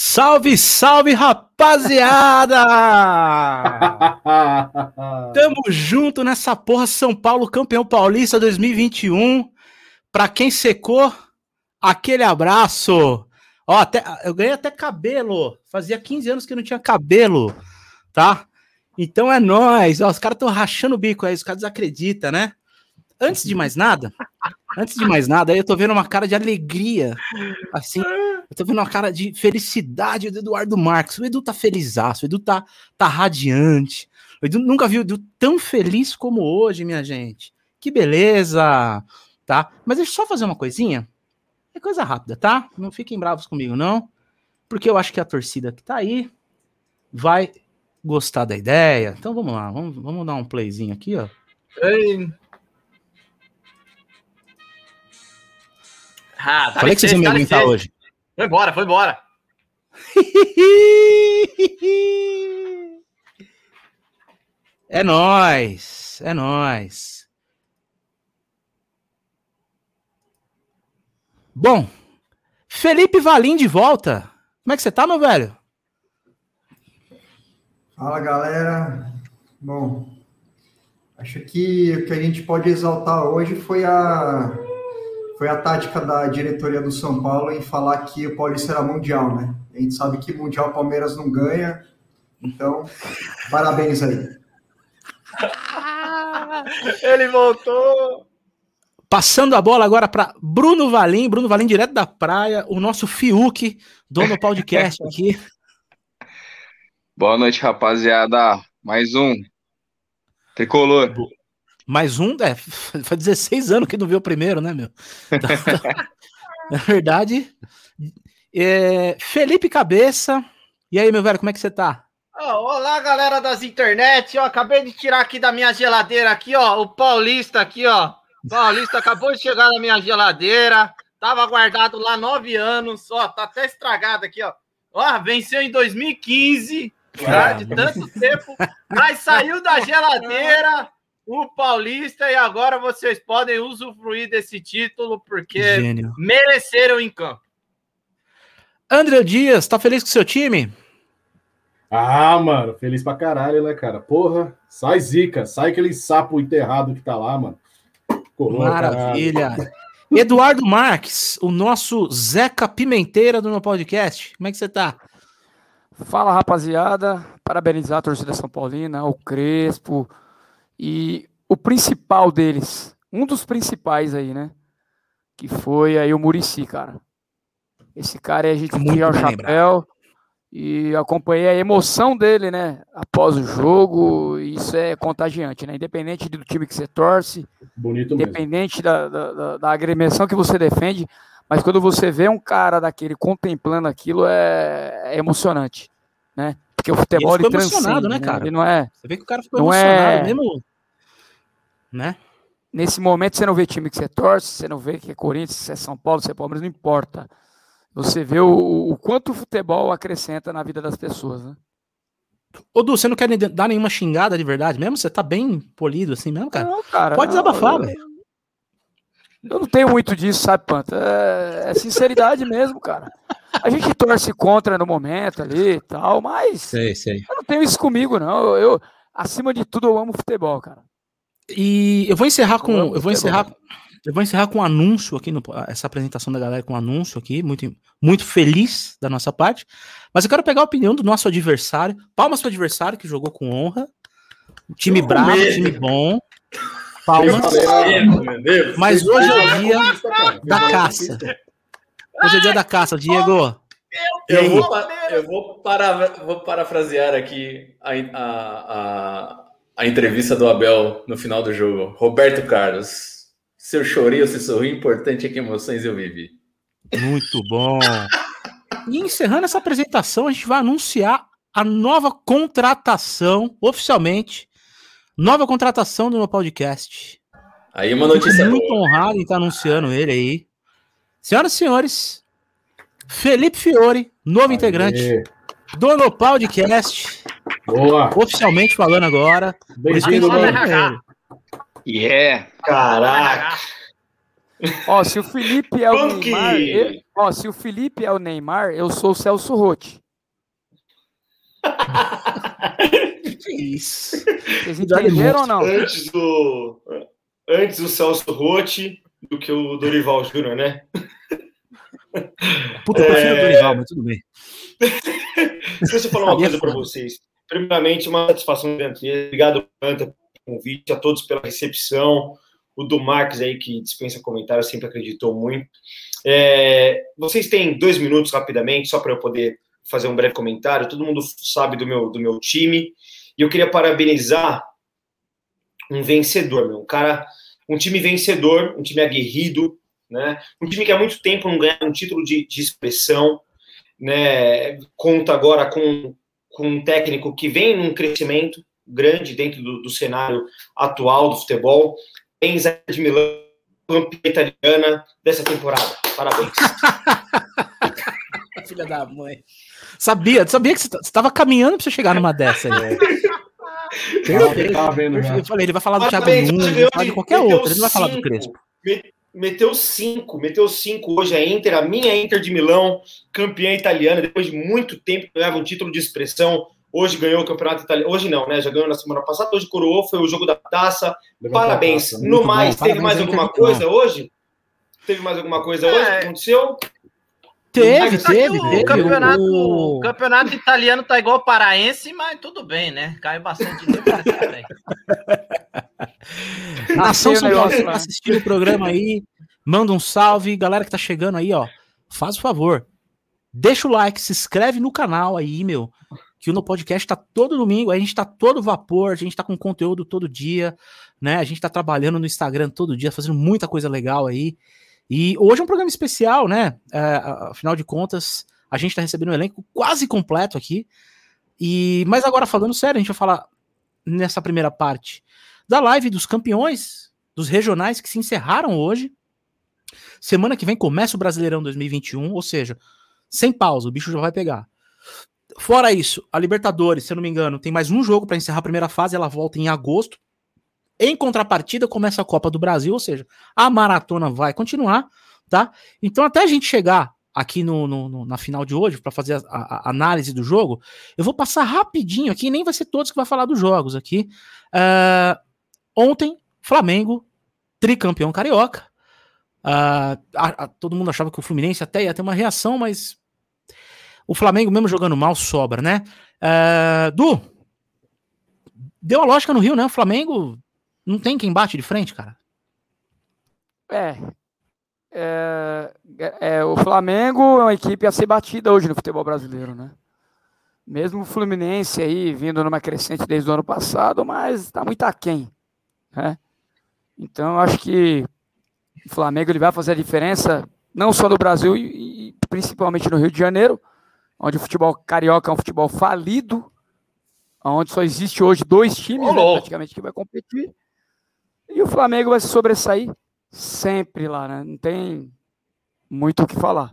Salve, salve, rapaziada! Tamo junto nessa porra São Paulo, campeão paulista 2021. Pra quem secou, aquele abraço. Ó, até, eu ganhei até cabelo. Fazia 15 anos que não tinha cabelo, tá? Então é nóis. Ó, os caras estão rachando o bico aí, os caras desacreditam, né? Antes de mais nada, antes de mais nada, eu tô vendo uma cara de alegria, assim, eu tô vendo uma cara de felicidade do Eduardo Marques. O Edu tá felizaço, o Edu tá, tá radiante. O Edu nunca viu o Edu tão feliz como hoje, minha gente. Que beleza, tá? Mas deixa eu só fazer uma coisinha. É coisa rápida, tá? Não fiquem bravos comigo, não. Porque eu acho que a torcida que tá aí vai gostar da ideia. Então vamos lá, vamos, vamos dar um playzinho aqui, ó. Ei. Ah, Falei que vocês iam me aguentar hoje. Foi embora, foi embora. é nós, é nós. Bom, Felipe Valim de volta. Como é que você tá, meu velho? Fala, galera. Bom, acho que o que a gente pode exaltar hoje foi a foi a tática da diretoria do São Paulo em falar que o Paulista era mundial, né? A gente sabe que mundial Palmeiras não ganha, então parabéns aí. Ele voltou. Passando a bola agora para Bruno Valim, Bruno Valim direto da praia, o nosso Fiuk, dono do podcast aqui. Boa noite, rapaziada. Mais um. Tricolor. Mais um, é, faz 16 anos que não viu o primeiro, né, meu? Então, na verdade, é, Felipe Cabeça. E aí, meu velho, como é que você tá? Oh, olá, galera das internet. Ó, acabei de tirar aqui da minha geladeira aqui, ó, o Paulista aqui, ó. Paulista acabou de chegar na minha geladeira. Tava guardado lá nove anos, ó, tá até estragado aqui, ó. Ó, venceu em 2015, tá? de tanto tempo, mas saiu da geladeira o Paulista e agora vocês podem usufruir desse título porque Gênio. mereceram em campo. André Dias, tá feliz com o seu time? Ah, mano, feliz pra caralho, né, cara? Porra, sai zica, sai aquele sapo enterrado que tá lá, mano. Maravilha. Caralho. Eduardo Marques, o nosso Zeca Pimenteira do meu podcast. Como é que você tá? Fala, rapaziada. Parabenizar a torcida São Paulina, o Crespo, e o principal deles, um dos principais aí, né? Que foi aí o Murici, cara. Esse cara aí a gente tira o chapéu e acompanhei a emoção dele, né? Após o jogo, isso é contagiante, né? Independente do time que você torce, Bonito independente da, da, da, agremiação que você defende, mas quando você vê um cara daquele contemplando aquilo, é, é emocionante, né? Porque o futebol ele, ele transcende, né, cara? Ele não é. Você vê que o cara ficou não é emocionado é, mesmo né? Nesse momento você não vê time que você torce, você não vê que é Corinthians, se é São Paulo, se é Palmeiras, não importa. Você vê o, o quanto o futebol acrescenta na vida das pessoas, né? Ô, Du, você não quer dar nenhuma xingada de verdade mesmo? Você tá bem polido assim mesmo, cara? Não, cara. Pode desabafar, velho. Eu não tenho muito disso, sabe, Panta? É, é, sinceridade mesmo, cara. A gente torce contra no momento ali e tal, mas. Sei, sei. Eu não tenho isso comigo, não. Eu, eu, acima de tudo, eu amo futebol, cara. E eu vou encerrar com. Eu vou encerrar. Eu vou encerrar com um anúncio aqui, no, essa apresentação da galera com um anúncio aqui, muito, muito feliz da nossa parte. Mas eu quero pegar a opinião do nosso adversário. Palmas para o adversário que jogou com honra. Time bravo, time bom. Palmas. Mas hoje é o dia da caça. Hoje é o dia da caça, Diego. Eu vou, eu vou, para, vou parafrasear aqui a, a, a entrevista do Abel no final do jogo. Roberto Carlos, se eu chorei ou se sorri, importante é que emoções eu vivi. Muito bom. E encerrando essa apresentação, a gente vai anunciar a nova contratação, oficialmente. Nova contratação do meu podcast. Aí uma notícia muito boa. honrado em estar anunciando ele aí. Senhoras e senhores, Felipe Fiore, novo Aê. integrante do No Podcast. Boa. Oficialmente falando agora. Bem-vindo, Yeah. Caraca. Ó, se o Felipe é o Neymar, eu, ó, se o Felipe é o Neymar, eu sou o Celso Rotti. Isso. Vocês entenderam ou não? Antes do, antes do Celso Rotti do que o Dorival Júnior, né? Puta, eu prefiro o Dorival, mas tudo bem. Deixa eu falar uma coisa para vocês. Primeiramente, uma satisfação grande. Obrigado, Planta, pelo convite, a todos pela recepção. O do Marques aí, que dispensa comentários, sempre acreditou muito. É, vocês têm dois minutos rapidamente, só para eu poder fazer um breve comentário. Todo mundo sabe do meu, do meu time. E eu queria parabenizar um vencedor, meu. Um cara, um time vencedor, um time aguerrido, né? Um time que há muito tempo não ganha um título de, de expressão, né? Conta agora com, com um técnico que vem num crescimento grande dentro do, do cenário atual do futebol. Pensa de Milão, campeã italiana dessa temporada. Parabéns. Filha da mãe. Sabia, sabia que você estava caminhando para você chegar numa dessa aí. Eu, eu, falei, ele vai falar do Thiago Nunes, vai falar de qualquer outro, ele não vai falar do Crespo. Meteu cinco, meteu cinco hoje a Inter, a minha Inter de Milão, campeã italiana, depois de muito tempo ganhava um título de expressão. Hoje ganhou o campeonato italiano. Hoje não, né? Já ganhou na semana passada. Hoje coroou, foi o jogo da taça. Parabéns. Taça. No mais, bom. teve Parabéns mais alguma coisa hoje? Teve mais alguma coisa é. hoje que aconteceu? Teve, teve, o Campeonato, o... campeonato italiano tá igual paraense, mas tudo bem, né? Caiu bastante Nação São Paulo tá assistindo o programa aí. Manda um salve. Galera que tá chegando aí, ó. Faz o favor. Deixa o like, se inscreve no canal aí, meu. Que o No Podcast tá todo domingo, a gente tá todo vapor, a gente tá com conteúdo todo dia, né? A gente tá trabalhando no Instagram todo dia, fazendo muita coisa legal aí. E hoje é um programa especial, né? É, afinal de contas, a gente está recebendo um elenco quase completo aqui. E mas agora falando sério, a gente vai falar nessa primeira parte da live dos campeões dos regionais que se encerraram hoje. Semana que vem começa o Brasileirão 2021, ou seja, sem pausa, o bicho já vai pegar. Fora isso, a Libertadores, se eu não me engano, tem mais um jogo para encerrar a primeira fase, ela volta em agosto. Em contrapartida, começa a Copa do Brasil, ou seja, a maratona vai continuar, tá? Então, até a gente chegar aqui no, no, no na final de hoje, para fazer a, a, análise do jogo, eu vou passar rapidinho aqui, nem vai ser todos que vai falar dos jogos aqui. Uh, ontem, Flamengo, tricampeão carioca. Uh, a, a, todo mundo achava que o Fluminense até ia ter uma reação, mas o Flamengo, mesmo jogando mal, sobra, né? Uh, du, deu a lógica no Rio, né? O Flamengo não tem quem bate de frente, cara. É. É, é, o Flamengo é uma equipe a ser batida hoje no futebol brasileiro, né? Mesmo o Fluminense aí vindo numa crescente desde o ano passado, mas está muito aquém, né? Então eu acho que o Flamengo ele vai fazer a diferença não só no Brasil e, e principalmente no Rio de Janeiro, onde o futebol carioca é um futebol falido, onde só existe hoje dois times né, praticamente que vai competir. E o Flamengo vai se sobressair sempre lá, né? Não tem muito o que falar.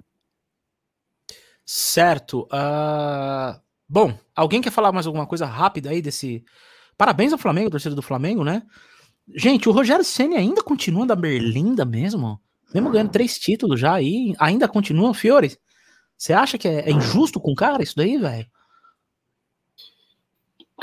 Certo. Uh... Bom, alguém quer falar mais alguma coisa rápida aí desse. Parabéns ao Flamengo, torcedor do Flamengo, né? Gente, o Rogério Senna ainda continua da Berlinda mesmo? Mesmo ganhando três títulos já aí, ainda continua, Fiore? Você acha que é, é injusto com o cara isso daí, velho?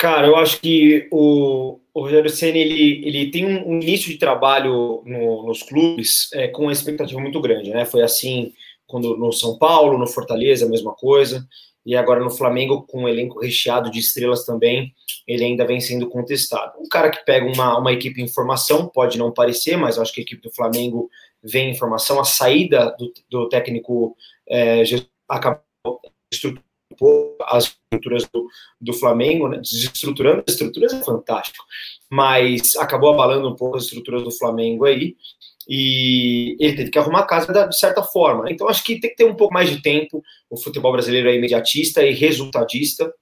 Cara, eu acho que o, o Rogério Senna ele, ele tem um, início de trabalho no, nos clubes é, com uma expectativa muito grande, né? Foi assim quando no São Paulo, no Fortaleza, a mesma coisa, e agora no Flamengo, com um elenco recheado de estrelas também, ele ainda vem sendo contestado. Um cara que pega uma, uma equipe em formação, pode não parecer, mas acho que a equipe do Flamengo vem em formação, a saída do, do técnico é, acabou as estruturas do, do Flamengo, né? desestruturando as estruturas é fantástico, mas acabou abalando um pouco as estruturas do Flamengo aí, e ele teve que arrumar a casa de certa forma. Né? Então acho que tem que ter um pouco mais de tempo. O futebol brasileiro é imediatista e resultadista.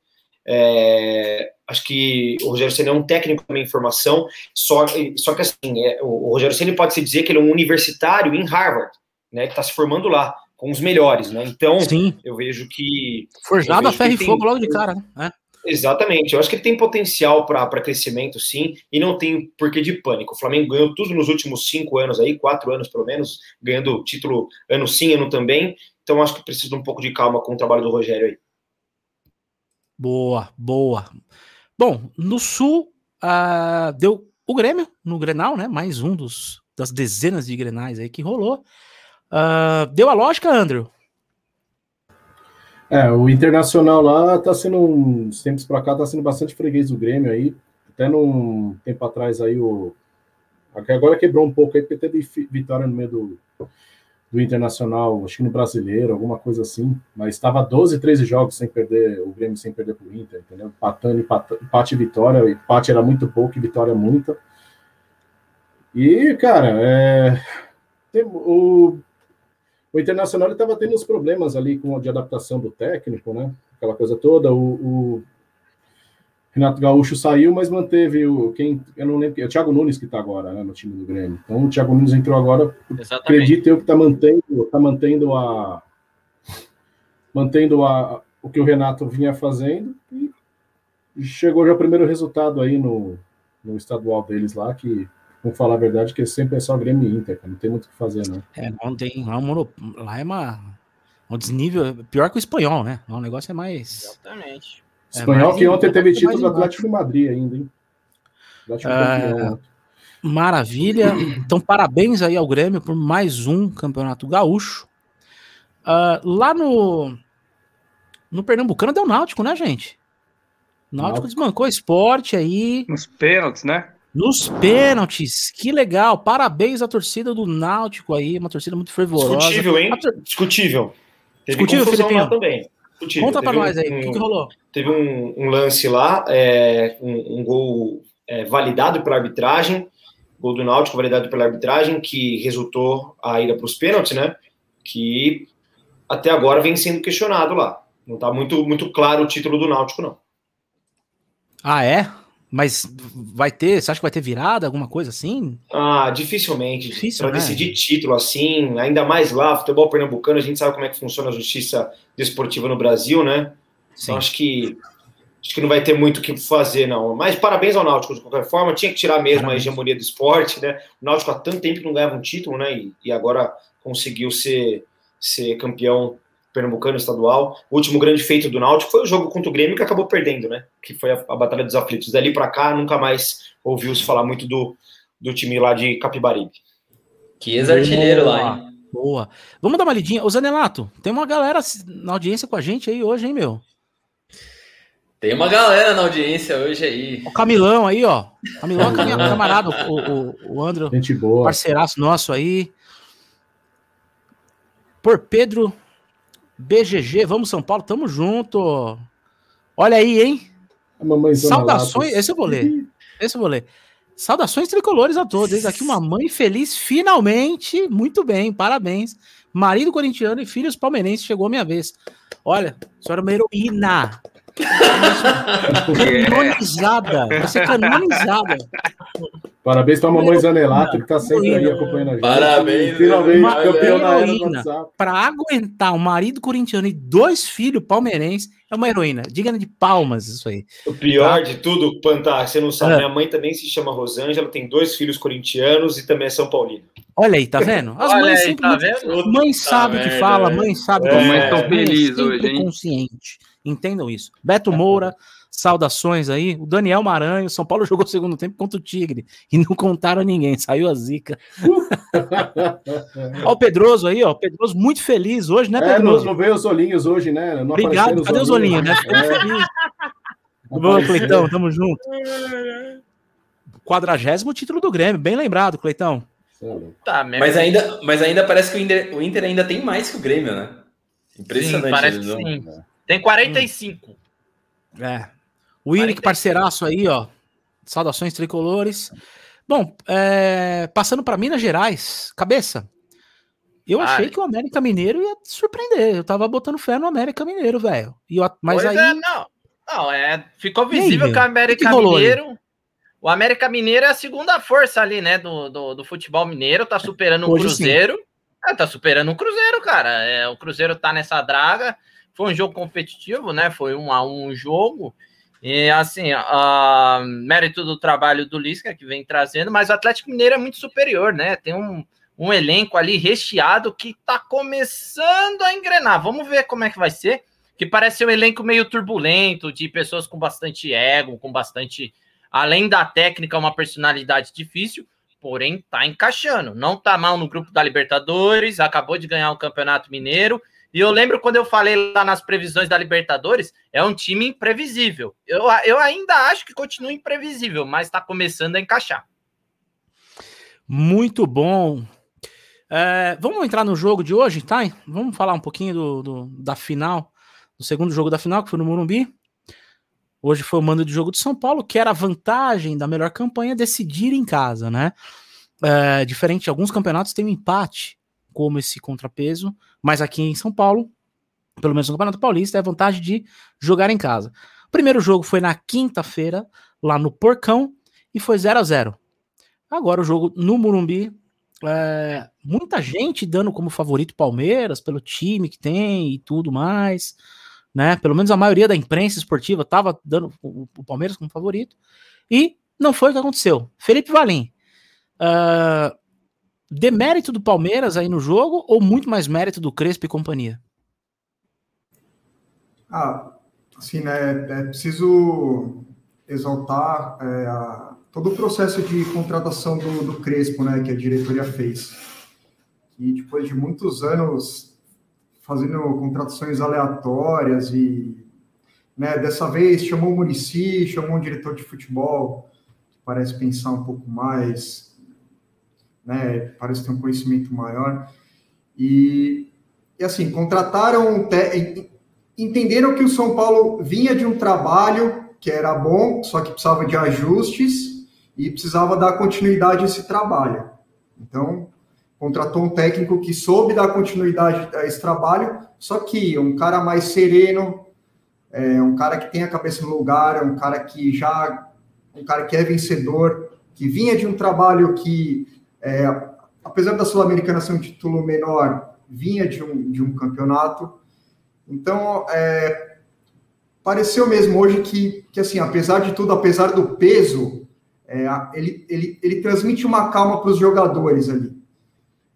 É, acho que o Rogério Senna é um técnico também em formação, só, só que assim, é, o Rogério Senna pode se dizer que ele é um universitário em Harvard, né? Ele está se formando lá com os melhores, né? Então, Sim. eu vejo que. Forjado a ferro e fogo logo de cara, né? É. Exatamente. Eu acho que ele tem potencial para crescimento, sim, e não tem porquê de pânico. O Flamengo ganhou tudo nos últimos cinco anos aí, quatro anos pelo menos, ganhando título ano sim, ano também. Então acho que precisa de um pouco de calma com o trabalho do Rogério aí. Boa, boa. Bom, no Sul, uh, deu o Grêmio no Grenal, né? Mais um dos, das dezenas de Grenais aí que rolou. Uh, deu a lógica, Andrew? É, o Internacional lá tá sendo, uns tempos para cá, tá sendo bastante freguês do Grêmio aí. Até num tempo atrás aí, o. Agora quebrou um pouco aí, porque teve vitória no meio do, do Internacional, acho que no brasileiro, alguma coisa assim. Mas estava 12, 13 jogos sem perder, o Grêmio sem perder pro Inter, entendeu? Empatando, empate e vitória. Empate era muito pouco e vitória muita. E, cara, é, o o Internacional estava tendo uns problemas ali com de adaptação do técnico, né? Aquela coisa toda. O, o Renato Gaúcho saiu, mas manteve o quem eu não lembro, é o Thiago Nunes que está agora, né, no time do Grêmio. Então o Thiago Nunes entrou agora. Exatamente. Acredito eu que está mantendo, tá mantendo a mantendo a o que o Renato vinha fazendo e chegou já o primeiro resultado aí no, no estadual deles lá que Vamos falar a verdade, que sempre é só Grêmio e Inter, não tem muito o que fazer, não. É, não tem. Lá, é lá é uma, um desnível, pior que o espanhol, né? O negócio é mais. Exatamente. É espanhol mais, que ontem teve título do Atlético de Madrid ainda, hein? É, maravilha. Então, parabéns aí ao Grêmio por mais um campeonato gaúcho. Uh, lá no, no Pernambucano deu Náutico, né, gente? Náutico, Náutico. desmancou esporte aí. Nos pênaltis, né? Nos pênaltis, que legal. Parabéns à torcida do Náutico aí, uma torcida muito fervorosa. Discutível, hein? Tor... Discutível. Teve Discutível, Filipinho? também. Discutível. Conta pra nós aí, o que, que, rolou? Teve um, um lance lá, é, um, um, gol é, validado pela arbitragem, gol do Náutico validado pela arbitragem, que resultou a ida para os pênaltis, né? Que até agora vem sendo questionado lá. Não está muito, muito claro o título do Náutico, não. Ah, é? Mas vai ter, você acha que vai ter virada, alguma coisa assim? Ah, dificilmente. Difícil, para né? decidir título assim, ainda mais lá, futebol pernambucano, a gente sabe como é que funciona a justiça desportiva no Brasil, né? Sim. Então acho que acho que não vai ter muito o que fazer, não. Mas parabéns ao Náutico, de qualquer forma. Tinha que tirar mesmo parabéns. a hegemonia do esporte, né? O Náutico há tanto tempo que não ganhava um título, né? E, e agora conseguiu ser, ser campeão Pernambucano estadual. O último grande feito do Náutico foi o jogo contra o Grêmio que acabou perdendo, né? Que foi a, a Batalha dos Aflitos. Dali para cá, nunca mais ouviu-se falar muito do, do time lá de Capibaribe. Que ex-artilheiro lá, hein? Boa. Vamos dar uma lidinha. Ô Zanelato, tem uma galera na audiência com a gente aí hoje, hein, meu? Tem uma galera na audiência hoje aí. O Camilão aí, ó. Camilão é camarada, o, o, o André. Gente boa. Parceiraço nosso aí. Por Pedro BGG, vamos São Paulo, tamo junto. Olha aí, hein? Saudações, esse eu vou ler. Esse eu vou ler. Saudações tricolores a todos. Eis aqui uma mãe feliz, finalmente. Muito bem, parabéns. Marido corintiano e filhos palmeirenses, chegou a minha vez. Olha, senhora é uma heroína. Canonizada. Você canonizada. Parabéns para a mamãe Zanelato, que está sempre aí acompanhando a gente. Parabéns. Finalmente, campeão da heroína. Para aguentar um marido corintiano e dois filhos palmeirenses, é uma heroína. Diga de palmas isso aí. O pior tá? de tudo, Pantar, você não sabe, é. minha mãe também se chama Rosângela, tem dois filhos corintianos e também é São Paulino. Olha aí, tá vendo? As Olha mães aí, sempre. Tá vendo? Mãe sabe o tá que fala, mãe sabe o é. que Mãe tão feliz hoje, hein? consciente. Entendam isso. Beto Moura, saudações aí. O Daniel Maranhão, São Paulo jogou o segundo tempo contra o Tigre e não contaram a ninguém, saiu a zica. Olha o Pedroso aí, ó. Pedroso muito feliz hoje, né, Pedroso? É, não veio os olhinhos hoje, né? Não Obrigado, cadê os olhinhos, né? É. Bom, Cleitão, tamo junto. Quadragésimo título do Grêmio, bem lembrado, Cleitão. Tá, mas ainda, mas ainda parece que o Inter, o Inter ainda tem mais que o Grêmio, né? Impressionante. Sim, parece que sim. Tem 45. Hum. É. O Willick, parceiraço aí, ó. Saudações tricolores. Bom, é, passando para Minas Gerais, cabeça. Eu achei que o América Mineiro ia surpreender. Eu tava botando fé no América Mineiro, velho. Mas pois aí. É, não, não, é, ficou visível aí, que o América que Mineiro. O América Mineiro é a segunda força ali, né? Do, do, do futebol mineiro, tá superando o Cruzeiro. É, tá superando o Cruzeiro, cara. É, o Cruzeiro tá nessa draga. Foi um jogo competitivo, né? Foi um a um jogo. E assim, uh, mérito do trabalho do Lisca que vem trazendo, mas o Atlético Mineiro é muito superior, né? Tem um, um elenco ali recheado que tá começando a engrenar. Vamos ver como é que vai ser. Que parece um elenco meio turbulento, de pessoas com bastante ego, com bastante. Além da técnica, uma personalidade difícil, porém tá encaixando. Não tá mal no grupo da Libertadores, acabou de ganhar o Campeonato Mineiro e eu lembro quando eu falei lá nas previsões da Libertadores, é um time imprevisível. Eu, eu ainda acho que continua imprevisível, mas está começando a encaixar. Muito bom. É, vamos entrar no jogo de hoje, tá? Vamos falar um pouquinho do, do, da final, do segundo jogo da final, que foi no Morumbi. Hoje foi o mando de jogo de São Paulo, que era a vantagem da melhor campanha decidir em casa, né? É, diferente de alguns campeonatos, tem um empate como esse contrapeso mas aqui em São Paulo, pelo menos no Campeonato Paulista, é a vantagem de jogar em casa. O primeiro jogo foi na quinta-feira, lá no Porcão, e foi 0 a 0 Agora o jogo no Murumbi, é, muita gente dando como favorito Palmeiras, pelo time que tem e tudo mais, né? Pelo menos a maioria da imprensa esportiva estava dando o, o, Palmeiras como favorito, e não foi o que aconteceu. Felipe Valim, uh, demérito do Palmeiras aí no jogo ou muito mais mérito do Crespo e companhia? Ah, assim, né, é preciso exaltar é, a, todo o processo de contratação do, do, Crespo, né, que a diretoria fez. E depois de muitos anos fazendo contratações aleatórias e, né, dessa vez chamou o Murici, chamou um diretor de futebol, que parece pensar um pouco mais né? Parece ter um conhecimento maior. E, e assim, contrataram, entenderam que o São Paulo vinha de um trabalho que era bom, só que precisava de ajustes e precisava dar continuidade a esse trabalho. Então, contratou um técnico que soube dar continuidade a esse trabalho, só que um cara mais sereno, é, um cara que tem a cabeça no lugar, um cara que já, um cara que é vencedor, que vinha de um trabalho que é, apesar da Sul-Americana ser um título menor, vinha de um, de um campeonato. Então, é, pareceu mesmo hoje que, que, assim, apesar de tudo, apesar do peso, é, ele, ele, ele transmite uma calma para os jogadores ali,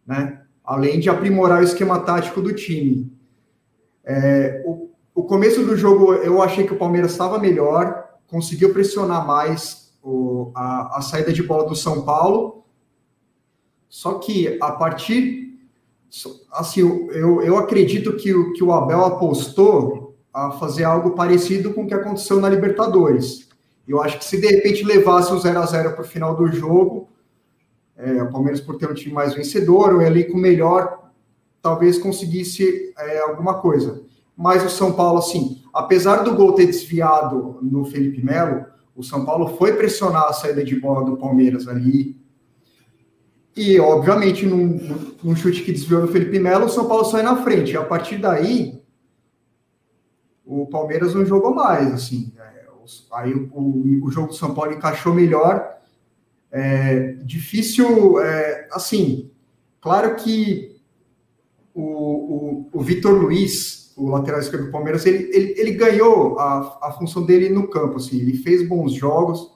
né? Além de aprimorar o esquema tático do time. É, o, o começo do jogo, eu achei que o Palmeiras estava melhor, conseguiu pressionar mais o, a, a saída de bola do São Paulo, só que a partir. Assim, eu, eu acredito que, o, que o Abel apostou a fazer algo parecido com o que aconteceu na Libertadores. Eu acho que se de repente levasse o 0 a 0 para o final do jogo, é, o Palmeiras, por ter um time mais vencedor, o elenco melhor, talvez conseguisse é, alguma coisa. Mas o São Paulo, assim, apesar do gol ter desviado no Felipe Melo, o São Paulo foi pressionar a saída de bola do Palmeiras ali, e, obviamente, num, num chute que desviou no Felipe Melo, o São Paulo sai na frente. E a partir daí, o Palmeiras não jogou mais, assim. É, aí o, o, o, jogo do São Paulo encaixou melhor. É, difícil, é, assim, claro que o, o, o Vitor Luiz, o lateral esquerdo do Palmeiras, ele, ele, ele ganhou a, a função dele no campo, assim, ele fez bons jogos,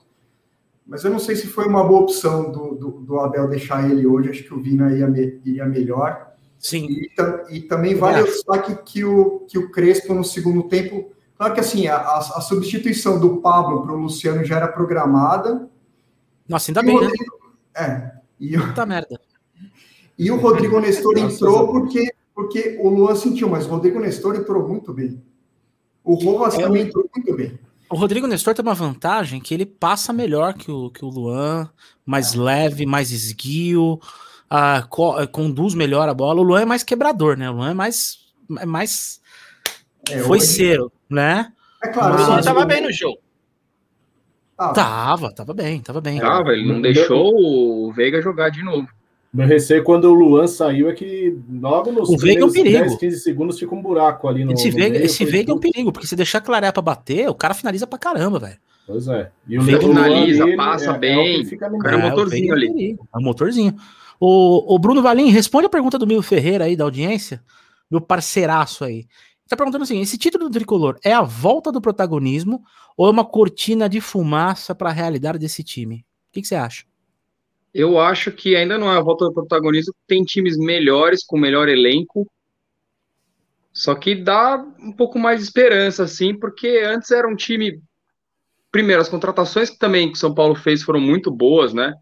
mas eu não sei se foi uma boa opção do, do, do Abel deixar ele hoje. Acho que o Vina ia, iria melhor. Sim. E, e também vale o destaque que o, que o Crespo no segundo tempo. Claro que assim, a, a substituição do Pablo para o Luciano já era programada. Nossa, ainda bem, né? Rodrigo, né? É. E o, Puta merda. E o Rodrigo Nestor entrou porque, porque o Luan sentiu, mas o Rodrigo Nestor entrou muito bem. O Rovas é, também entrou muito bem. O Rodrigo Nestor tem uma vantagem que ele passa melhor que o, que o Luan, mais leve, mais esguio, uh, co conduz melhor a bola. O Luan é mais quebrador, né? O Luan é mais. É mais é, foi ser, né? É claro, Mas, o Luan tava bem no jogo. Tava, tava bem, tava bem. Tava, ele não deixou o Veiga jogar de novo. Meu receio quando o Luan saiu é que logo nos o Veiga é um perigo. 10, 15 segundos fica um buraco ali no. Esse no Veiga, esse Veiga é um perigo, porque se deixar clarear pra bater, o cara finaliza pra caramba, velho. Pois é. E o Veiga finaliza, Luan, passa é, bem. É o cara é, é motorzinho ali. É um motorzinho. O, o Bruno Valim, responde a pergunta do Mil Ferreira aí, da audiência, meu parceiraço aí. Tá perguntando assim: esse título do tricolor é a volta do protagonismo ou é uma cortina de fumaça para a realidade desse time? O que, que, você acha? Eu acho que ainda não é a volta do protagonismo, tem times melhores, com melhor elenco. Só que dá um pouco mais de esperança, assim, porque antes era um time. Primeiro, as contratações que também que São Paulo fez foram muito boas, né?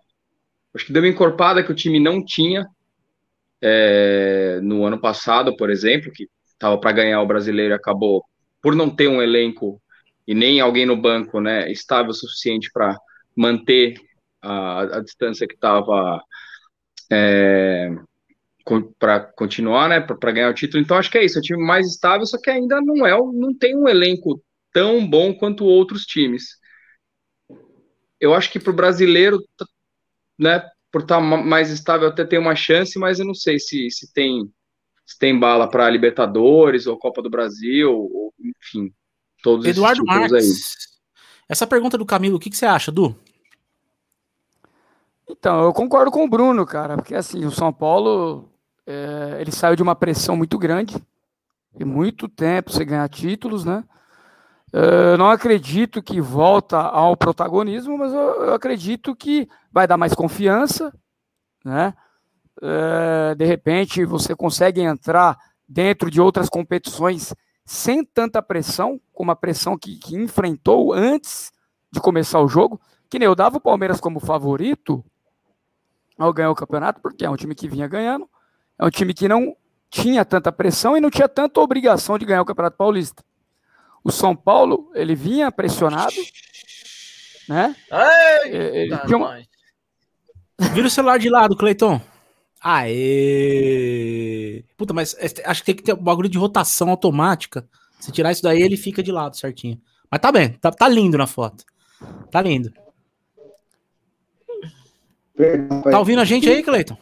Acho que deu uma encorpada que o time não tinha é, no ano passado, por exemplo, que estava para ganhar o brasileiro acabou por não ter um elenco e nem alguém no banco né, estável o suficiente para manter a, a, distância que estava é, para continuar, né, para ganhar o título. Então acho que é isso, é um time mais estável, só que ainda não é, não tem um elenco tão bom quanto outros times. Eu acho que para o brasileiro, né, por estar tá mais estável até tem uma chance, mas eu não sei se, se tem se tem bala para Libertadores ou Copa do Brasil, ou, enfim, todos Eduardo esses Marques, aí. Essa pergunta do Camilo, o que, que você acha, Du? Então, eu concordo com o Bruno, cara, porque assim, o São Paulo, é, ele saiu de uma pressão muito grande, e muito tempo sem ganhar títulos, né? Eu não acredito que volta ao protagonismo, mas eu, eu acredito que vai dar mais confiança, né? É, de repente você consegue entrar dentro de outras competições sem tanta pressão, como a pressão que, que enfrentou antes de começar o jogo, que nem eu dava o Palmeiras como favorito ao ganhar o campeonato, porque é um time que vinha ganhando, é um time que não tinha tanta pressão e não tinha tanta obrigação de ganhar o Campeonato Paulista. O São Paulo, ele vinha pressionado, né? Ei, uma... Vira o celular de lado, Cleiton. Aê! Puta, mas acho que tem que ter um bagulho de rotação automática. Se tirar isso daí, ele fica de lado certinho. Mas tá bem, tá, tá lindo na foto. Tá lindo. Tá ouvindo a gente aí, Cleiton?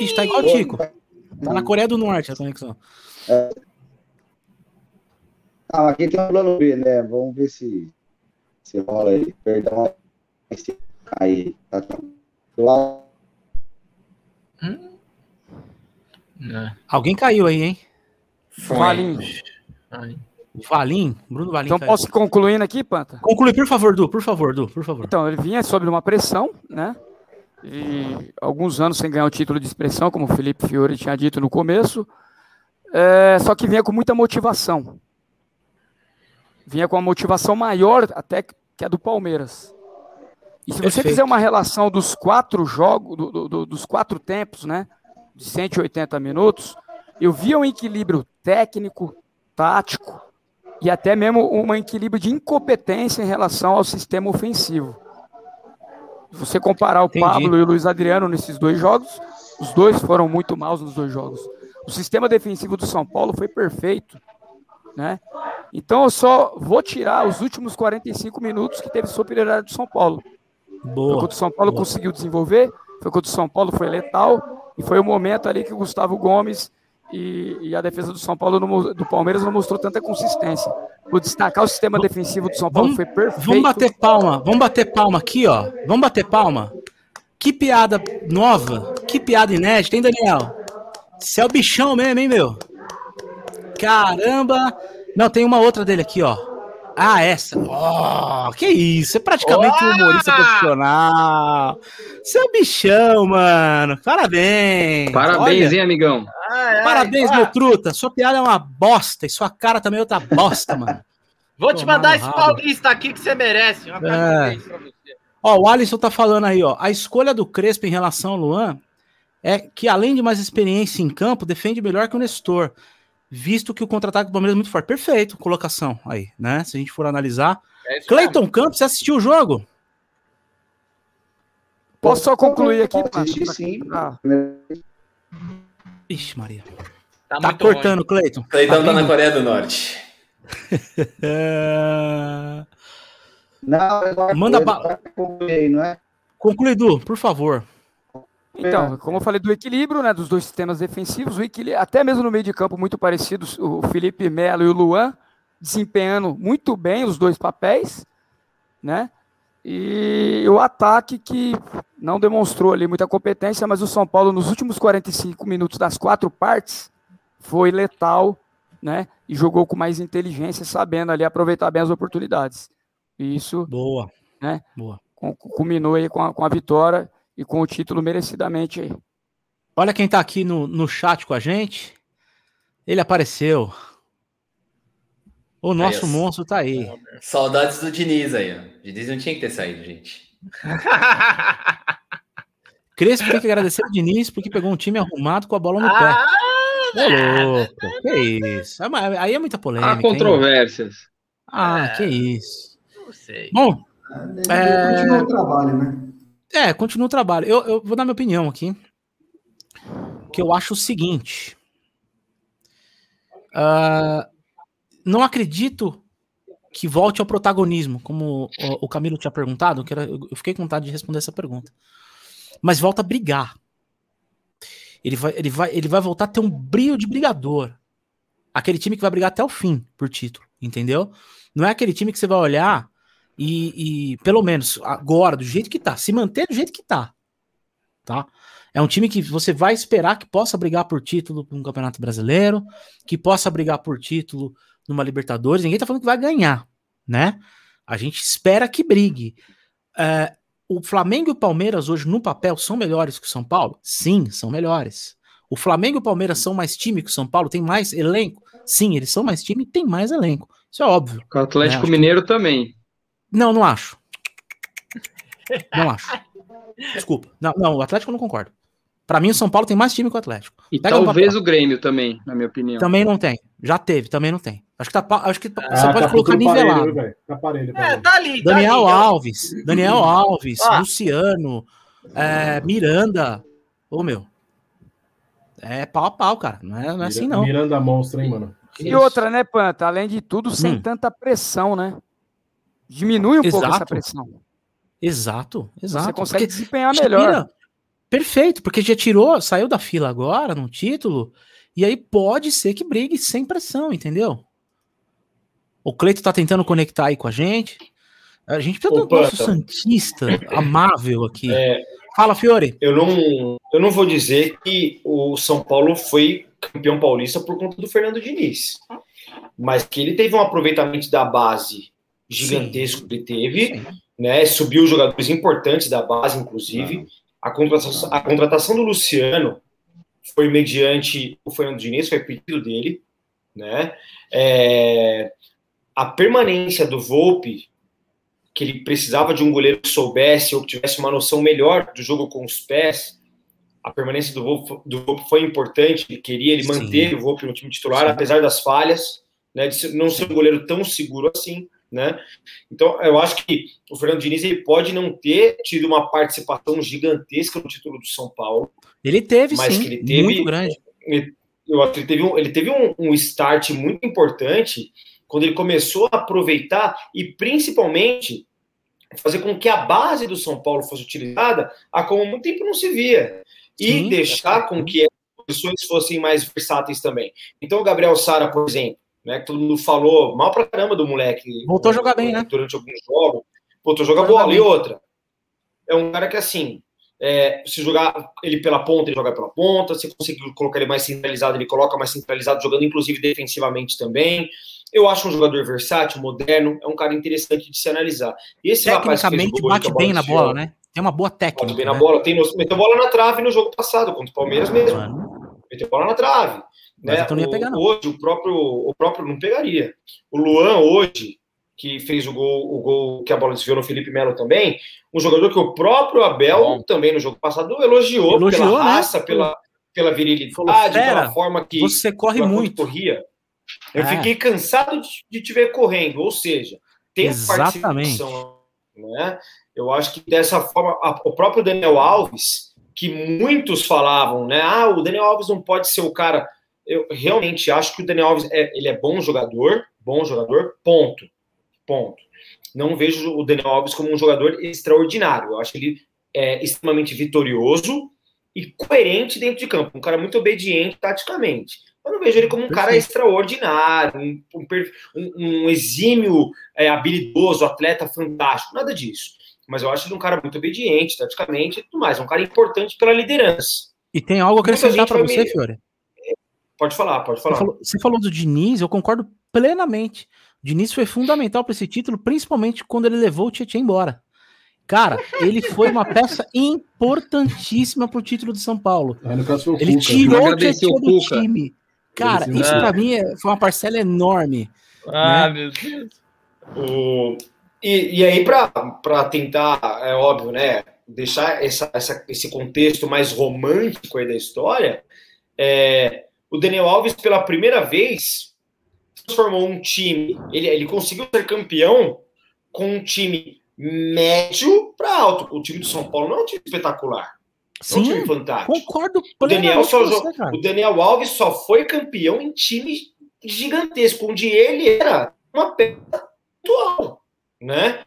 Ixi, tá igual o Tico. Tá na Coreia do Norte a conexão. É. Ah, aqui tem um plano B, né? Vamos ver se, se rola aí. Perdão. Aí, tá tranquilo. Hum? Alguém caiu aí, hein? Valim. Valim? Bruno Valim. Então caiu. posso concluindo aqui, Panta? Conclui, por favor, Du, por favor, Du, por favor. Então, ele vinha sob uma pressão, né? E alguns anos sem ganhar o título de expressão, como o Felipe Fiore tinha dito no começo. É, só que vinha com muita motivação. Vinha com uma motivação maior até que a do Palmeiras. E se você fizer uma relação dos quatro jogos, do, do, dos quatro tempos, né? De 180 minutos, eu via um equilíbrio técnico, tático e até mesmo um equilíbrio de incompetência em relação ao sistema ofensivo. Se você comparar o Entendi. Pablo e o Luiz Adriano nesses dois jogos, os dois foram muito maus nos dois jogos. O sistema defensivo do São Paulo foi perfeito, né? Então eu só vou tirar os últimos 45 minutos que teve superioridade do São Paulo. Boa, foi quando o São Paulo boa. conseguiu desenvolver, foi quando o São Paulo foi letal, e foi o momento ali que o Gustavo Gomes e, e a defesa do São Paulo, do Palmeiras, não mostrou tanta consistência. Vou destacar o sistema defensivo do São Paulo, vamos, foi perfeito. Vamos bater palma, vamos bater palma aqui, ó. Vamos bater palma. Que piada nova, que piada inédita, hein, Daniel? Você é o bichão mesmo, hein, meu? Caramba! Não, tem uma outra dele aqui, ó. Ah, essa. Oh, que isso? É praticamente oh! um humorista profissional. Seu bichão, mano. Parabéns. Parabéns, Olha. hein, amigão? Ai, Parabéns, ai, meu truta. Sua piada é uma bosta e sua cara também é outra bosta, mano. Vou te mandar esse paulista aqui que você merece. Uma é. Ó, o Alisson tá falando aí, ó. A escolha do Crespo em relação ao Luan é que, além de mais experiência em campo, defende melhor que o Nestor visto que o contra-ataque do Palmeiras é muito forte. Perfeito, colocação aí, né? Se a gente for analisar. É Cleiton Campos, você assistiu o jogo? Posso só concluir aqui? Assisti, sim. Ah. Ixi, Maria. Tá, tá cortando, Cleiton. Cleiton tá, tá na Coreia do Norte. não, Manda bala. Não é? Conclui, Edu, por favor. Então, como eu falei do equilíbrio, né, dos dois sistemas defensivos, o equilíbrio, até mesmo no meio de campo muito parecidos, o Felipe Melo e o Luan desempenhando muito bem os dois papéis, né? E o ataque que não demonstrou ali muita competência, mas o São Paulo nos últimos 45 minutos das quatro partes foi letal, né? E jogou com mais inteligência, sabendo ali aproveitar bem as oportunidades. E isso, Boa. né? Boa. cu- Culminou aí com a, com a vitória e com o título merecidamente aí. Olha quem tá aqui no, no chat com a gente. Ele apareceu. O nosso ó. monstro tá aí. Saudades do Diniz aí, ó. Diniz não tinha que ter saído, gente. Crespo tem que agradecer o Diniz porque pegou um time arrumado com a bola no pé. Ah, Ô, louco. Que isso? Ah, Aí é muita polêmica. Há hein? controvérsias. Ah, que isso. não sei. Bom, É. continuar o trabalho, né? É, continua o trabalho. Eu, eu vou dar minha opinião aqui. Que eu acho o seguinte. Ah, não acredito que volte ao protagonismo, como o, Camilo tinha perguntado. Que era, eu fiquei com vontade de responder essa pergunta. Mas volta a brigar. Ele vai, ele, vai, ele vai voltar a ter um brilho de brigador. Aquele time que vai brigar até o fim por título, entendeu? Não é aquele time que você vai olhar e, e, pelo menos agora, do jeito que tá, se manter do jeito que tá, tá? É um time que você vai esperar que possa brigar por título no Campeonato Brasileiro, que possa brigar por título numa Libertadores. Ninguém tá falando que vai ganhar, né? A gente espera que brigue. É, o Flamengo e o Palmeiras hoje no papel são melhores que o São Paulo? Sim, são melhores. O Flamengo e o Palmeiras são mais time que o São Paulo? Tem mais elenco? Sim, eles são mais time e tem mais elenco. Isso é óbvio. O Atlético É, acho Mineiro também. Não, não acho. Não acho. Desculpa. Não, não, o Atlético eu não concordo. Pra mim, o São Paulo tem mais time que o Atlético. E Pega talvez papel. o Grêmio também, na minha opinião. Também não tem. Já teve, também não tem. Acho que, tá, acho que Ah, você pode tá colocar tudo parelho, nivelado. viu, velho? Tá parelho, É, parelho. tá ali, tá Daniel ali. Alves, Daniel Alves, Ó. Luciano, é, Miranda. Ô, meu. É pau a pau, cara. Não é, não é assim, não. Miranda monstro, hein, mano? E outra, né, Panta? Além de tudo, sem Hum. tanta pressão, né? Diminui um pouco essa Exato. pressão. Exato, exato. Você consegue Porque desempenhar melhor. tira- Perfeito, porque já tirou, saiu da fila agora no título, e aí pode ser que brigue sem pressão, entendeu? O Cleito tá tentando conectar aí com a gente. A gente precisa do Opa, nosso tá. Santista amável aqui. É, Fala, Fiore. eu, não, eu não vou dizer que o São Paulo foi campeão paulista por conta do Fernando Diniz. Mas que ele teve um aproveitamento da base gigantesco que ele teve, Sim. né? Subiu jogadores importantes da base, inclusive. A contratação, a contratação do Luciano foi mediante o Fernando Diniz, foi pedido dele, né? É, a permanência do Volpe, que ele precisava de um goleiro que soubesse ou que tivesse uma noção melhor do jogo com os pés. A permanência do Volpe, do Volpe foi importante, ele queria, ele Sim. manteve o Volpe no time titular, Sim. apesar das falhas, né, de não ser um goleiro tão seguro assim, né? Então, eu acho que o Fernando Diniz ele pode não ter tido uma participação gigantesca no título do São Paulo, Ele teve, Mas sim, que ele teve- muito grande. eu acho que ele teve um, ele teve um, um start muito importante quando ele começou a aproveitar e principalmente fazer com que a base do São Paulo fosse utilizada a como há muito tempo não se via e Sim. deixar com que as posições fossem mais versáteis também. Então o Gabriel Sara, por exemplo, né, que todo mundo falou mal pra caramba do moleque Voltou a jogar bem, né? durante alguns jogos, voltou a jogar Voltou bola e outra. É um cara que assim, é, se jogar ele pela ponta, ele joga pela ponta. Se conseguir colocar ele mais centralizado, ele coloca mais centralizado, jogando inclusive defensivamente também. Eu acho um jogador versátil, moderno, é um cara interessante de se analisar. E esse rapaz que fez gol bate bem na bola, né? Tem uma boa técnica. Bate bem na né? bola, tem noção, meteu bola na trave no jogo passado, contra o Palmeiras mesmo. Mano, Meteu bola na trave. Mas Né? então não ia O- pegar, não. Hoje, o próprio, o próprio não pegaria. O Luan, hoje, que fez o gol, o gol que a bola desviou no Felipe Melo também, um jogador que o próprio Abel, Bom. também no jogo passado, elogiou, Elogiou, pela né? raça, pela, pela virilidade, Falou, "Fera, pela forma que Você corre muito. corria. Eu É. fiquei cansado de, de te ver correndo, ou seja, tem Exatamente. participação, né? Eu acho que dessa forma, a- o próprio Daniel Alves, que muitos falavam, né? Ah, o Daniel Alves não pode ser o cara. Eu realmente acho que o Daniel Alves é, ele é bom jogador, bom jogador, ponto. Ponto. Não vejo o Daniel Alves como um jogador extraordinário. Eu acho que ele é extremamente vitorioso e coerente dentro de campo. Um cara muito obediente taticamente. Eu não vejo ele como um cara extraordinário, um, um- um exímio, é, habilidoso, atleta fantástico, nada disso. Mas eu acho ele um cara muito obediente, taticamente e tudo mais. Um cara importante pela liderança. E tem algo a acrescentar vai você, me- Fiore? Pode falar, pode falar. Você falou, você falou do Diniz, eu concordo plenamente. O Diniz foi fundamental para esse título, principalmente quando ele levou o Tietchan embora. Cara, ele foi uma peça importantíssima para o título de São Paulo. Ele Cuca. tirou o Tietchan o do Cuca. time. Cara, isso para mim é- foi uma parcela enorme. Ah, né? meu Deus. O- E, e aí, para tentar, é óbvio, né, deixar essa, essa- esse contexto mais romântico aí da história, é, o Daniel Alves, pela primeira vez, transformou um time. Ele, ele conseguiu ser campeão com um time médio para alto. O time do São Paulo não é um time espetacular. É um time Sim, fantástico. concordo O Daniel, só você, o Daniel Alves só foi campeão em time gigantesco, onde ele era uma peça atual, né?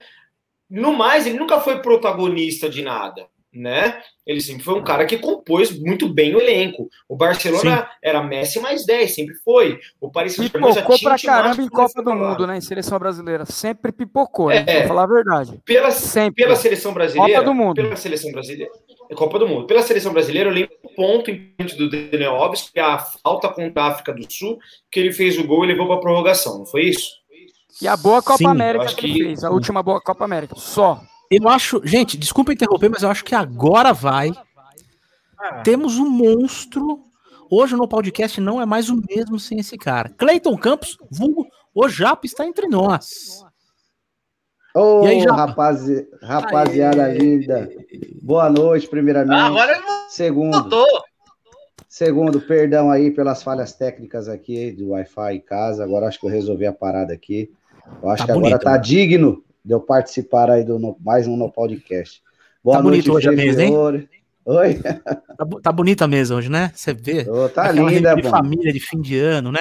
No mais, ele nunca foi protagonista de nada, né? Ele sempre foi um cara que compôs muito bem o elenco. O Barcelona era Messi mais 10, sempre foi. O Paris Saint-Germain Pipocou pra caramba em Copa do. Mundo, né? Em seleção brasileira. Sempre pipocou, né? É. Falar a verdade. Pela, Sempre. pela seleção brasileira. Copa do Mundo. Pela seleção brasileira. Copa do Mundo. Pela seleção brasileira, eu lembro um ponto importante do Daniel Alves, que é a falta contra a África do Sul, que ele fez o gol e levou para prorrogação, não foi isso? E a boa Copa Sim, América que ele que- fez. A última boa Copa América. Só. Eu acho, gente, desculpa interromper, mas eu acho que agora vai. Temos um monstro. Hoje no podcast não é mais o mesmo sem esse cara. Cleiton Campos, vulgo, o Japa está entre nós. Ô, E aí, rapazi- rapaziada Aê. linda. Boa noite, primeiramente. Ah, agora ele Segundo, segundo, perdão aí pelas falhas técnicas aqui do Wi-Fi em casa. Agora acho que eu resolvi a parada aqui. Eu acho Tá que agora bonito, tá né? digno de eu participar aí do no- mais um no podcast. Boa Tá noite, bonito hoje a Fê mesa, hein? Oi? Tá, tá bonita a mesa hoje, né? Você vê. Ô, tá Aquela linda, de mano. família de fim de ano, né?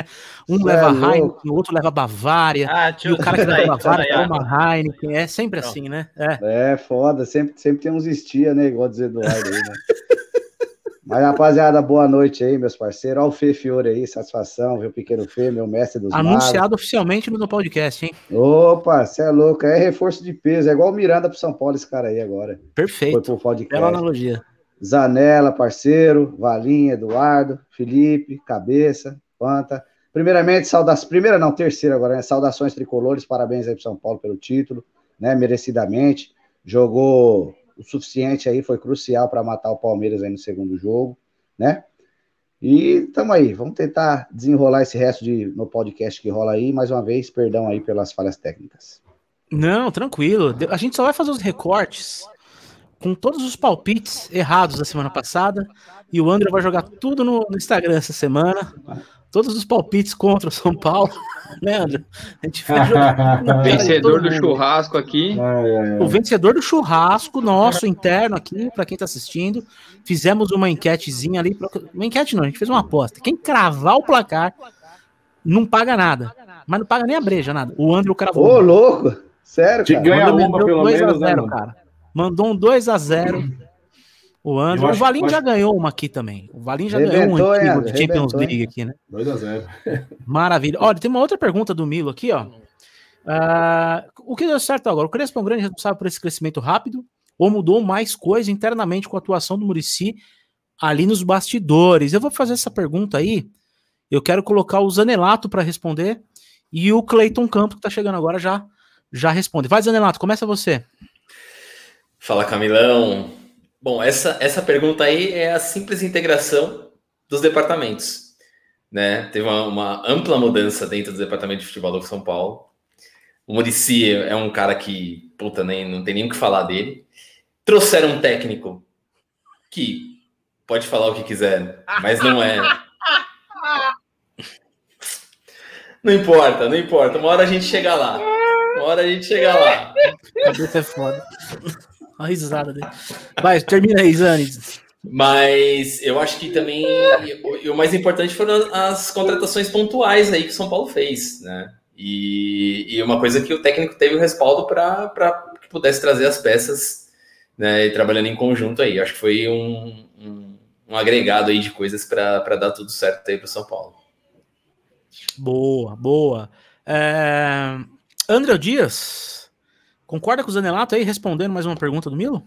Um Cê leva é. Heineken, o outro leva Bavária. Ah, E tio, o cara que leva Bavária toma Heineken. É sempre assim, né? É. É, foda. Sempre, sempre tem uns estia, né? Igual dizer Eduardo aí, né? Mas, rapaziada, boa noite aí, meus parceiros. Olha o Fê Fiore aí, satisfação, viu? Pequeno Fê, meu mestre dos magos. Anunciado oficialmente no podcast, hein? Opa, você é louco, é reforço de peso. É igual o Miranda pro São Paulo, esse cara aí agora. Foi Perfeito. pro Bela podcast. analogia. Zanella, parceiro, Valinha, Eduardo, Felipe, Cabeça, Panta. Primeiramente, saudações. Primeira não, terceira agora, né? Saudações tricolores, parabéns aí pro São Paulo pelo título, né? Merecidamente. Jogou o suficiente aí, foi crucial para matar o Palmeiras aí no segundo jogo, né? E tamo aí, vamos tentar desenrolar esse resto de no podcast que rola aí. Mais uma vez, perdão aí pelas falhas técnicas. Não, tranquilo. A gente só vai fazer os recortes com todos os palpites errados da semana passada. E o André vai jogar tudo no, no Instagram essa semana. Todos os palpites contra o São Paulo. Né, André? A gente cara de Vencedor do churrasco aqui. O vencedor do churrasco nosso interno aqui, para quem tá assistindo, fizemos uma enquetezinha ali, pra- uma enquete não, a gente fez uma aposta. Quem cravar o placar não paga nada, mas não paga nem a breja, nada. O André cravou. Ô, louco! Sério, Te cara? ganha Mandou- uma, pelo 2 a menos, né, 0, mano? cara. Mandou um 2 a 0 O André. O Valim já ganhou uma aqui também. O Valim já ganhou um antigo André? de Champions? League aqui, né? 2x0. Maravilha. Olha, tem uma outra pergunta do Milo aqui, ó. Ah, o que deu certo agora? O Crespo é um grande responsável por esse crescimento rápido ou mudou mais coisa internamente com a atuação do Murici ali nos bastidores? Eu vou fazer essa pergunta aí. Eu quero colocar o Zanelato para responder e o Cleiton Campos, que tá chegando agora, já, já responde. Vai, Zanelato, começa você. Fala, Camilão. Bom, essa, essa pergunta aí é a simples integração dos departamentos. Né? Teve uma, uma ampla mudança dentro do departamento de futebol do São Paulo. O Murici é um cara que, puta, nem, não tem nem o que falar dele. Trouxeram um técnico que pode falar o que quiser, mas não é. Não importa, não importa. Uma hora a gente chega lá. Uma hora a gente chega lá. Cabeça é foda. A risada dele. Vai, termina aí, Zani. Mas eu acho que também o, o mais importante foram as contratações pontuais aí que o São Paulo fez, né? E, e uma coisa que o técnico teve o respaldo para que pudesse trazer as peças, né? E trabalhando em conjunto aí. Acho que foi um, um, um agregado aí de coisas para dar tudo certo aí para o São Paulo. Boa, boa. É... André Dias, concorda com o Zanelato aí respondendo mais uma pergunta do Milo?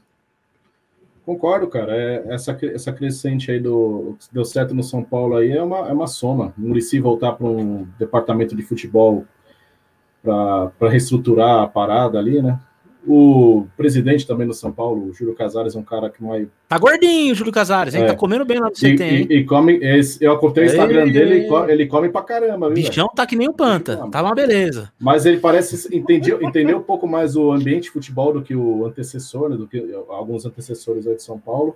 Concordo, cara. É, essa, essa crescente aí do que deu certo no São Paulo aí é uma, é uma soma. O Murici voltar para um departamento de futebol para reestruturar a parada ali, né? O presidente também do São Paulo, o Júlio Casares, é um cara que não é. Tá gordinho, o Júlio Casares, hein? É. Tá comendo bem lá no CT, e, e, e come. Eu acordei o Instagram dele, ele come, ele come pra caramba. Viu, Bichão tá que nem o Panta, tá uma beleza. Mas ele parece entender, entender um pouco mais o ambiente de futebol do que o antecessor, né, do que alguns antecessores aí de São Paulo.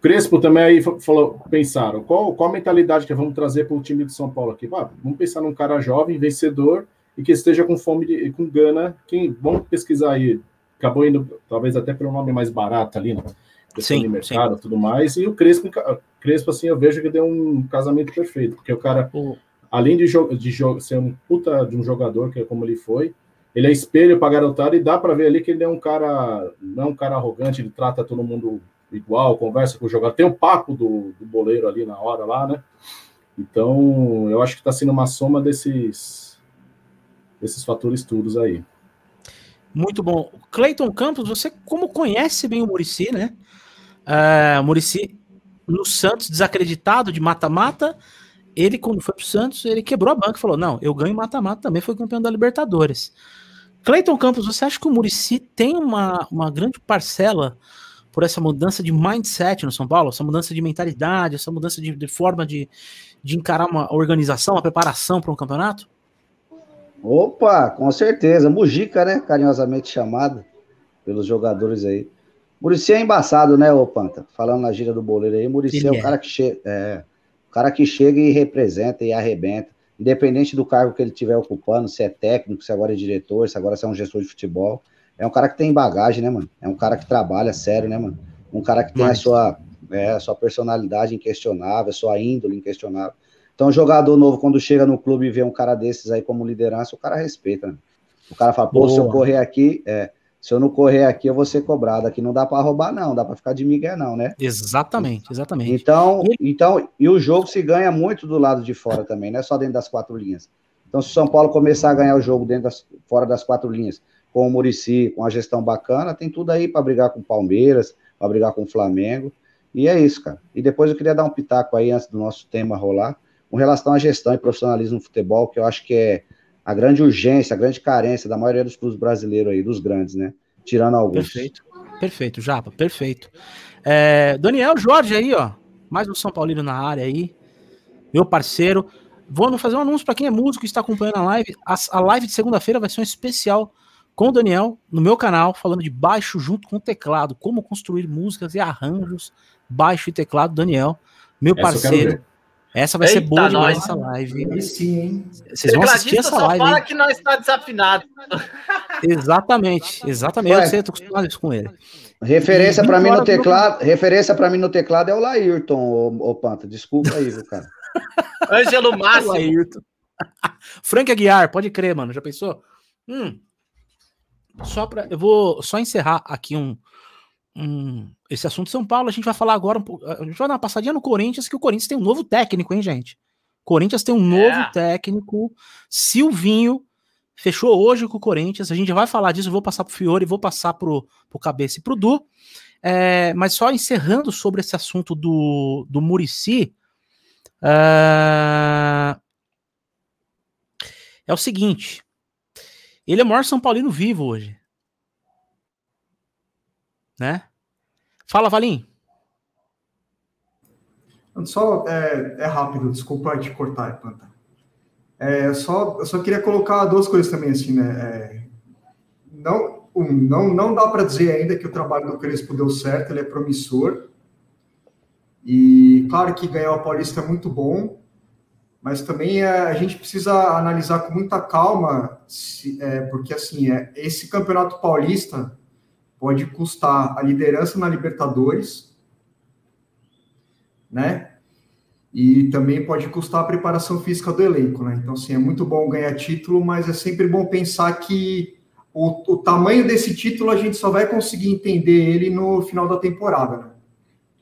Crespo também aí falou, pensaram, qual, qual a mentalidade que vamos trazer para o time de São Paulo aqui? Ah, vamos pensar num cara jovem, vencedor, e que esteja com fome e com gana. Quem vamos pesquisar aí? Acabou indo, talvez até pelo nome mais barato ali, né? Sim, de mercado sim. tudo mais. E o Crespo, Crespo, assim, eu vejo que deu um casamento perfeito, porque o cara, além de, de ser um puta de um jogador, que é como ele foi, ele é espelho para garotada e dá para ver ali que ele é um cara, não é um cara arrogante, ele trata todo mundo igual, conversa com o jogador, tem o papo do, do boleiro ali na hora lá, né? Então, eu acho que está sendo uma soma desses esses fatores todos aí. Muito bom. Cleiton Campos, você como conhece bem o Murici, né? Uh, Murici no Santos, desacreditado de mata-mata, ele, quando foi pro Santos, ele quebrou a banca e falou: Não, eu ganho mata-mata também, foi campeão da Libertadores. Cleiton Campos, você acha que o Murici tem uma, uma grande parcela por essa mudança de mindset no São Paulo, essa mudança de mentalidade, essa mudança de, de forma de, de encarar uma organização, uma preparação para um campeonato? Opa, com certeza. Mujica, né? Carinhosamente chamado pelos jogadores aí. Murici é embaçado, né, ô Panta? Falando na gira do boleiro aí, Murici é o cara que chega, é, o cara que chega e representa e arrebenta, independente do cargo que ele estiver ocupando, se é técnico, se agora é diretor, se agora é um gestor de futebol. É um cara que tem bagagem, né, mano? É um cara que trabalha sério, né, mano? Um cara que tem a sua, é, a sua personalidade inquestionável, a sua índole inquestionável. Então, jogador novo, quando chega no clube e vê um cara desses aí como liderança, o cara respeita. Né? O cara fala, pô, Boa. se eu correr aqui, é, se eu não correr aqui, eu vou ser cobrado. Aqui não dá para roubar, não, dá para ficar de migué, não, né? Exatamente, exatamente. Então, então, e o jogo se ganha muito do lado de fora também, não é só dentro das quatro linhas. Então, se o São Paulo começar a ganhar o jogo dentro das, fora das quatro linhas, com o Murici, com a gestão bacana, tem tudo aí para brigar com o Palmeiras, para brigar com o Flamengo. E é isso, cara. E depois eu queria dar um pitaco aí antes do nosso tema rolar com relação à gestão e profissionalismo no futebol, que eu acho que é a grande urgência, a grande carência da maioria dos clubes brasileiros aí, dos grandes, né? Tirando alguns. Perfeito, perfeito, Japa, perfeito. É, Daniel Jorge aí, ó, mais um São Paulino na área aí, meu parceiro. Vou fazer um anúncio para quem é músico e está acompanhando a live. A, a live de segunda-feira vai ser um especial com o Daniel no meu canal, falando de baixo junto com teclado, como construir músicas e arranjos, baixo e teclado, Daniel, meu Essa parceiro. Essa vai Eita, ser boa demais nós. essa live. Sim, hein? Vocês vão assistir essa live. Fala hein? que nós está desafinado. Exatamente, exatamente. Ué. Eu sei, eu tô acostumado com ele. Referência para mim no teclado, referência para mim no teclado é o Laírton, ô, ô Panta. Desculpa aí, viu, cara. Ângelo. Laírton. Frank Aguiar, pode crer, mano. Já pensou? Hum. Só para eu vou só encerrar aqui um, um, esse assunto São Paulo, a gente vai falar agora, a gente vai dar uma passadinha no Corinthians, que o Corinthians tem um novo técnico, hein, gente? Corinthians tem um novo é. técnico, Silvinho, fechou hoje com o Corinthians, a gente vai falar disso, eu vou passar pro Fiore, vou passar pro, pro Cabeça e pro Du, é, mas só encerrando sobre esse assunto do, do Murici, é, é o seguinte, ele é o maior São Paulino vivo hoje, né? Fala, Valim. Só é, é rápido, desculpa te cortar, Panta. É, só, eu só queria colocar duas coisas também, assim, né? É, não, um, não, não dá para dizer ainda que o trabalho do Crespo deu certo, ele é promissor. E claro que ganhar o Paulista é muito bom, mas também é, a gente precisa analisar com muita calma, se, é, porque assim, é, esse campeonato paulista pode custar a liderança na Libertadores, né? E também pode custar a preparação física do elenco, né? Então, assim, é muito bom ganhar título, mas é sempre bom pensar que o, o tamanho desse título a gente só vai conseguir entender ele no final da temporada, né?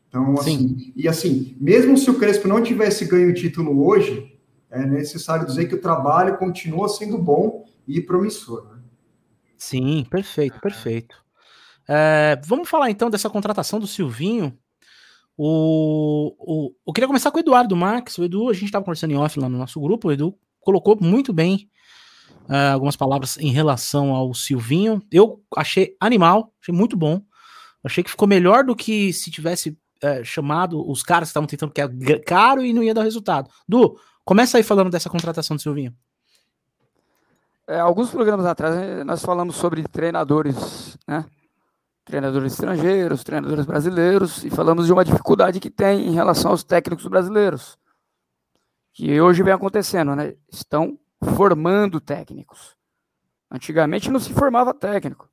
Então, assim, Sim. e assim, mesmo se o Crespo não tivesse ganho o título hoje, é necessário dizer que o trabalho continua sendo bom e promissor. Né? Sim, perfeito, perfeito. É, vamos falar então dessa contratação do Silvinho. O, o, eu queria começar com o Eduardo Marques. O Edu, a gente estava conversando em off lá no nosso grupo. O Edu colocou muito bem uh, algumas palavras em relação ao Silvinho. Eu achei animal, achei muito bom. Achei que ficou melhor do que se tivesse uh, chamado os caras que estavam tentando, que é caro e não ia dar resultado. Du, começa aí falando dessa contratação do Silvinho. É, alguns programas atrás eh, nós falamos sobre treinadores, né? Treinadores estrangeiros, treinadores brasileiros, e falamos de uma dificuldade que tem em relação aos técnicos brasileiros, que hoje vem acontecendo, né? Estão formando técnicos. Antigamente não se formava técnico.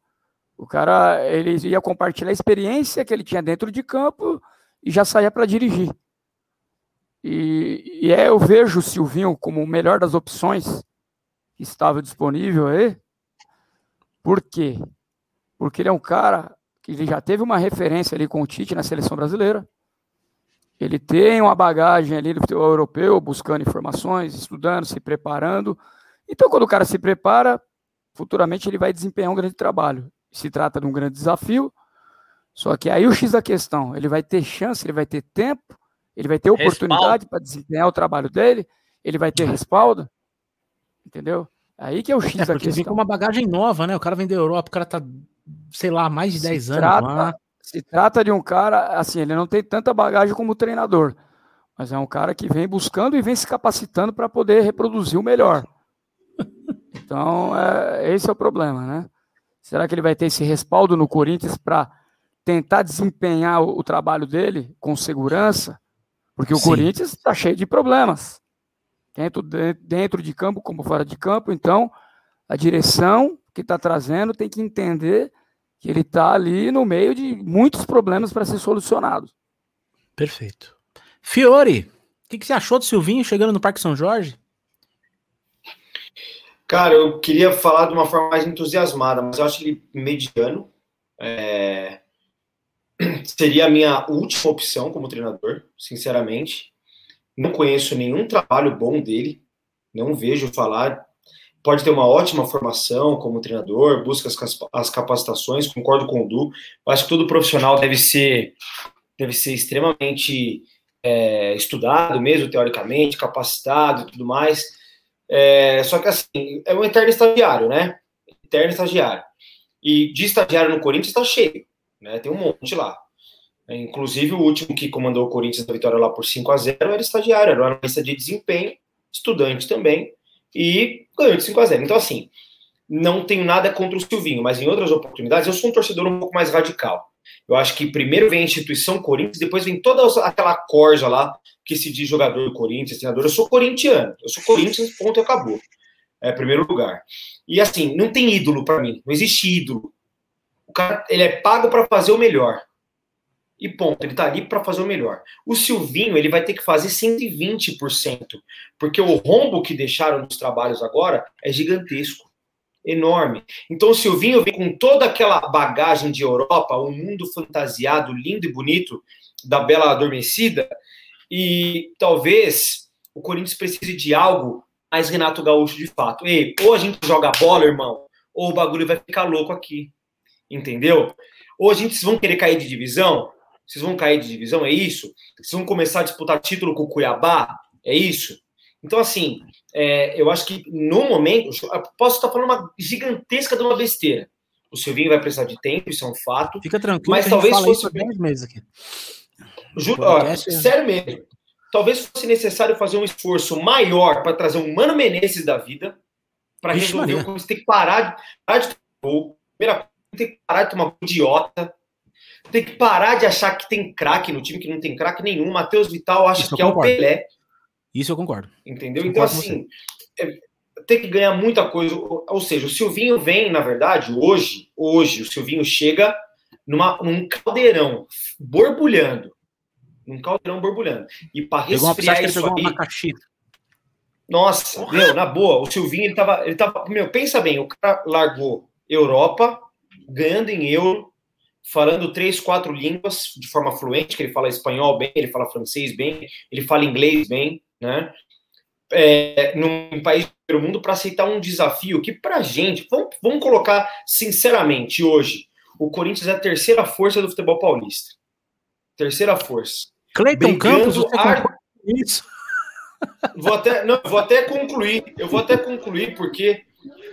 O cara ele ia compartilhar a experiência que ele tinha dentro de campo e já saía para dirigir. E, e é, eu vejo o Silvinho como o melhor das opções que estava disponível aí. Por quê? Porque ele é um cara que ele já teve uma referência ali com o Tite na seleção brasileira. Ele tem uma bagagem ali do futebol europeu, buscando informações, estudando, se preparando. Então, quando o cara se prepara, futuramente ele vai desempenhar um grande trabalho. Se trata de um grande desafio. Só que aí o X da questão, ele vai ter chance, ele vai ter tempo, ele vai ter oportunidade para desempenhar o trabalho dele, ele vai ter respaldo. Entendeu? Aí que é o X é, da questão. Vem com uma bagagem nova, né? O cara vem da Europa, o cara tá sei lá, mais de 10 anos trata, lá. Se trata de um cara, assim, ele não tem tanta bagagem como treinador, mas é um cara que vem buscando e vem se capacitando para poder reproduzir o melhor. Então, é, esse é o problema, né? Será que ele vai ter esse respaldo no Corinthians para tentar desempenhar o, o, trabalho dele com segurança? Porque o Sim. Corinthians está cheio de problemas, tanto dentro de campo como fora de campo. Então, a direção que está trazendo tem que entender que ele está ali no meio de muitos problemas para ser solucionados. Perfeito. Fiore, o que, que, você achou do Silvinho chegando no Parque São Jorge? Cara, eu queria falar de uma forma mais entusiasmada, mas eu acho ele mediano. É... Seria a minha última opção como treinador, sinceramente. Não conheço nenhum trabalho bom dele, não vejo falar pode ter uma ótima formação como treinador, busca as, capacitações, concordo com o Du. Acho que todo profissional deve ser, deve ser extremamente é, estudado mesmo, teoricamente, capacitado e tudo mais. É, só que assim, é um eterno estagiário, né? Eterno estagiário. E de estagiário no Corinthians está cheio, né? Tem um monte lá. Inclusive, o último que comandou o Corinthians da vitória lá por 5 a 0 era estagiário, era analista de desempenho, estudante também e ganhou de 5 a 0 Então, assim, não tenho nada contra o Silvinho, mas em outras oportunidades eu sou um torcedor um pouco mais radical. Eu acho que primeiro vem a instituição Corinthians, depois vem toda aquela corja lá que se diz jogador do Corinthians, treinador. Eu sou corintiano, eu sou Corinthians, ponto e acabou. É primeiro lugar. E assim, não tem ídolo para mim, não existe ídolo. O cara, ele é pago para fazer o melhor e ponto. Ele está ali para fazer o melhor. O Silvinho ele vai ter que fazer 120%, porque o rombo que deixaram nos trabalhos agora é gigantesco, enorme. Então o Silvinho vem com toda aquela bagagem de Europa, um mundo fantasiado, lindo e bonito da Bela Adormecida, e talvez o Corinthians precise de algo mais Renato Gaúcho de fato. Ei, ou a gente joga bola, irmão, ou o bagulho vai ficar louco aqui. Entendeu? Ou a gente vão querer cair de divisão, vocês vão cair de divisão? É isso? Vocês vão começar a disputar título com o Cuiabá? É isso? Então, assim, é, eu acho que no momento, posso estar falando uma gigantesca de uma besteira. O Silvinho vai precisar de tempo, isso é um fato. Fica tranquilo, mas talvez fosse. 10 meses aqui. Ju... Ó, é sério mesmo. Talvez fosse necessário fazer um esforço maior para trazer um Mano Menezes da vida para resolver o que você tem que parar de, parar de Primeira tem que parar de tomar idiota tem que parar de achar que tem craque no time que não tem craque nenhum. Matheus Vital acha Isso que é o Pelé. Isso eu concordo. Entendeu? Eu então, concordo assim, é, tem que ganhar muita coisa. Ou seja, o Silvinho vem, na verdade, hoje, hoje, o Silvinho chega numa, num caldeirão borbulhando. Num caldeirão borbulhando. E para resfriar isso aí. Nossa, meu, na boa, o Silvinho, ele tava, ele tava. Meu, pensa bem, o cara largou Europa, ganhando em euro, falando três, quatro línguas de forma fluente, que ele fala espanhol bem, ele fala francês bem, ele fala inglês bem, né? É, num país do mundo para aceitar um desafio que para gente, vamos, vamos colocar sinceramente hoje, o Corinthians é a terceira força do futebol paulista. Terceira força. Cleiton Campos, você ar... isso. Vou até, não, vou até concluir. Eu vou até concluir, porque.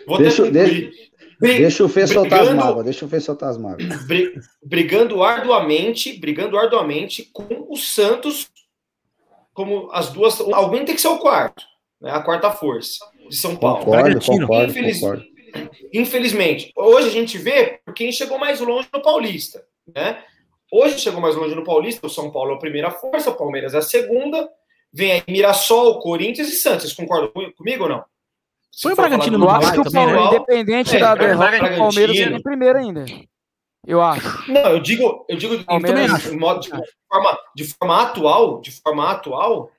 Vou deixa, até concluir. Deixa, deixa o Fê soltar as mágoas. Deixa o Fê soltar as mágoas. Brigando arduamente, brigando arduamente com o Santos, como as duas. Alguém tem que ser o quarto, né? A quarta força de São Paulo. Concordo, concordo, Infeliz, concordo. Infelizmente, hoje a gente vê quem chegou mais longe no Paulista, né? Hoje chegou mais longe no Paulista, o São Paulo é a primeira força, o Palmeiras é a segunda, vem aí Mirassol, Corinthians e Santos. Vocês concordam comigo ou não? Se Foi o Bragantino no acho que o né? Independente é, da derrota do Palmeiras, é em primeiro ainda. Eu acho. Não, eu digo, eu digo Palmeiras, de, modo, de, forma, de forma atual, de forma atual,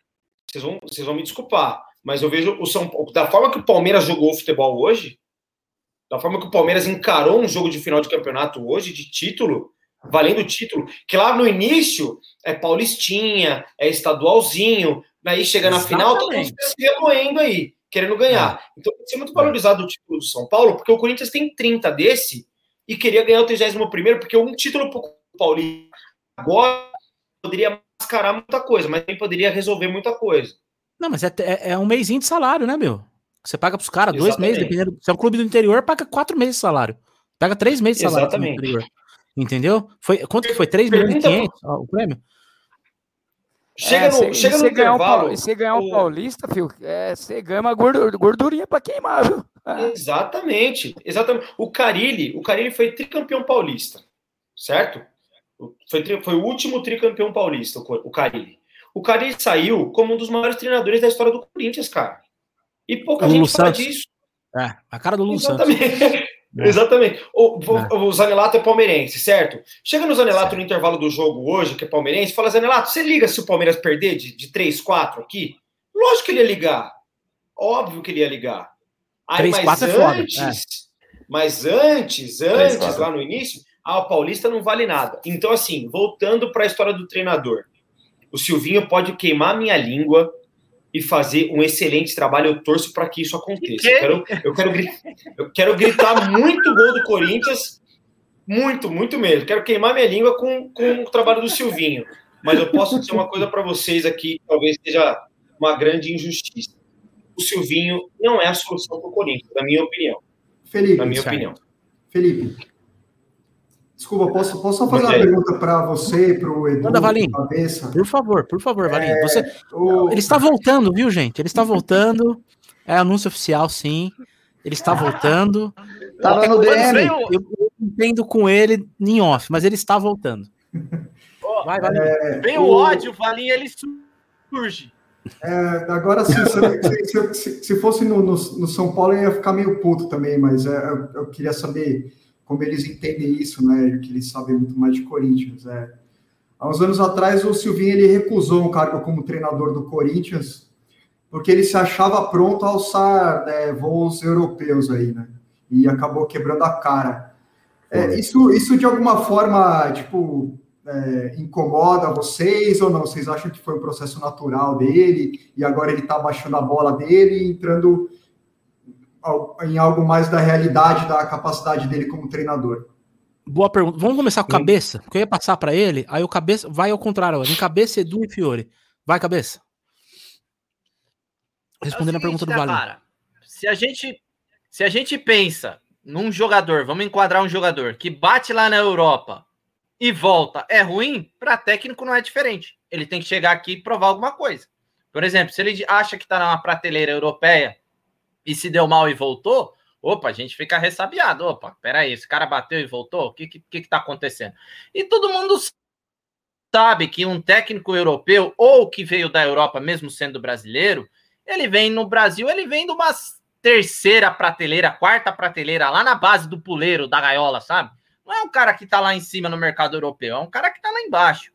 vocês vão, vocês vão me desculpar, mas eu vejo o São Paulo, da forma que o Palmeiras jogou o futebol hoje, da forma que o Palmeiras encarou um jogo de final de campeonato hoje, de título, valendo o título, que lá no início é paulistinha, é estadualzinho, aí chega na Exatamente. final, todo mundo se remoendo aí, querendo ganhar. É. Então tem que ser muito valorizado o título do São Paulo, porque o Corinthians tem 30 desse e queria ganhar o 31 porque um título pro Paulista agora poderia mascarar muita coisa, mas também poderia resolver muita coisa. Não, mas é, é, é um mêsinho de salário, né, meu? Você paga pros caras dois meses, dependendo. Se é um clube do interior, paga quatro meses de salário. Pega três meses de salário Exatamente. Entendeu? Foi, quanto que foi? 3 milhões e 500 o prêmio? Chega no, é, chega no intervalo. Um, você ganhar um paulista, filho, é, você ganha uma gordurinha para queimar, viu? É. Exatamente, exatamente. O Carilli, o Carilli foi tricampeão paulista, certo? Foi, foi o último tricampeão paulista, o Carilli. O Carilli saiu como um dos maiores treinadores da história do Corinthians, cara. E pouca o gente Lula fala Santos. disso. É, a cara do Lula Exatamente. É. Exatamente. O, é. o, Zanelato é palmeirense, certo? Chega no Zanelato no intervalo do jogo hoje, que é palmeirense, fala: Zanelato, você liga se o Palmeiras perder de, de 3, 4 aqui? Lógico que ele ia ligar. Óbvio que ele ia ligar. Aí, 3, mas, antes, é foda, é. mas antes, antes, 3, lá no início, ah, o Paulista não vale nada. Então, assim, voltando para a história do treinador, o Silvinho pode queimar minha língua, e fazer um excelente trabalho. Eu torço para que isso aconteça. Eu quero, eu, quero, eu quero gritar muito gol do Corinthians, muito, muito mesmo. Quero queimar minha língua com, com o trabalho do Silvinho. Mas eu posso dizer uma coisa para vocês aqui, talvez seja uma grande injustiça. O Silvinho não é a solução para o Corinthians, na minha opinião. Felipe, na minha certo. opinião. Felipe, Desculpa, posso, posso só fazer uma pergunta para você, para o Edu? Manda, Valim. Por favor, por favor, Valim. É, você... o... Ele está voltando, viu, gente? Ele está voltando. É anúncio oficial, sim. Ele está voltando. Tava no DM. Eu, eu entendo com ele em off, mas ele está voltando. Vai, Valim. É, Vem o, o ódio, Valim, ele surge. É, agora, sim, se, se, se, fosse no, no, no, São Paulo, eu ia ficar meio puto também, mas é, eu, eu queria saber como eles entendem isso, né? Que eles sabem muito mais de Corinthians. É. Há uns anos atrás, o Silvinho ele recusou um cargo como treinador do Corinthians, porque ele se achava pronto a alçar né, voos europeus aí, né? E acabou quebrando a cara. É, isso, isso de alguma forma, tipo, é, incomoda vocês ou não? Vocês acham que foi um processo natural dele e agora ele está baixando a bola dele e entrando em algo mais da realidade da capacidade dele como treinador? Boa pergunta. Vamos começar com cabeça, porque eu ia passar para ele, aí o cabeça vai ao contrário, em cabeça Edu e Fiore. Vai cabeça. Respondendo é seguinte, a pergunta do Vale. Se a gente se a gente pensa num jogador, vamos enquadrar um jogador que bate lá na Europa e volta, é ruim, para técnico não é diferente. Ele tem que chegar aqui e provar alguma coisa. Por exemplo, se ele acha que está numa prateleira europeia e se deu mal e voltou, opa, a gente fica ressabiado. Opa, peraí, esse cara bateu e voltou? O que que, que tá acontecendo? E todo mundo sabe que um técnico europeu ou que veio da Europa, mesmo sendo brasileiro, ele vem no Brasil, ele vem de uma terceira prateleira, quarta prateleira, lá na base do puleiro, da gaiola, sabe? Não é um cara que tá lá em cima no mercado europeu, é um cara que tá lá embaixo.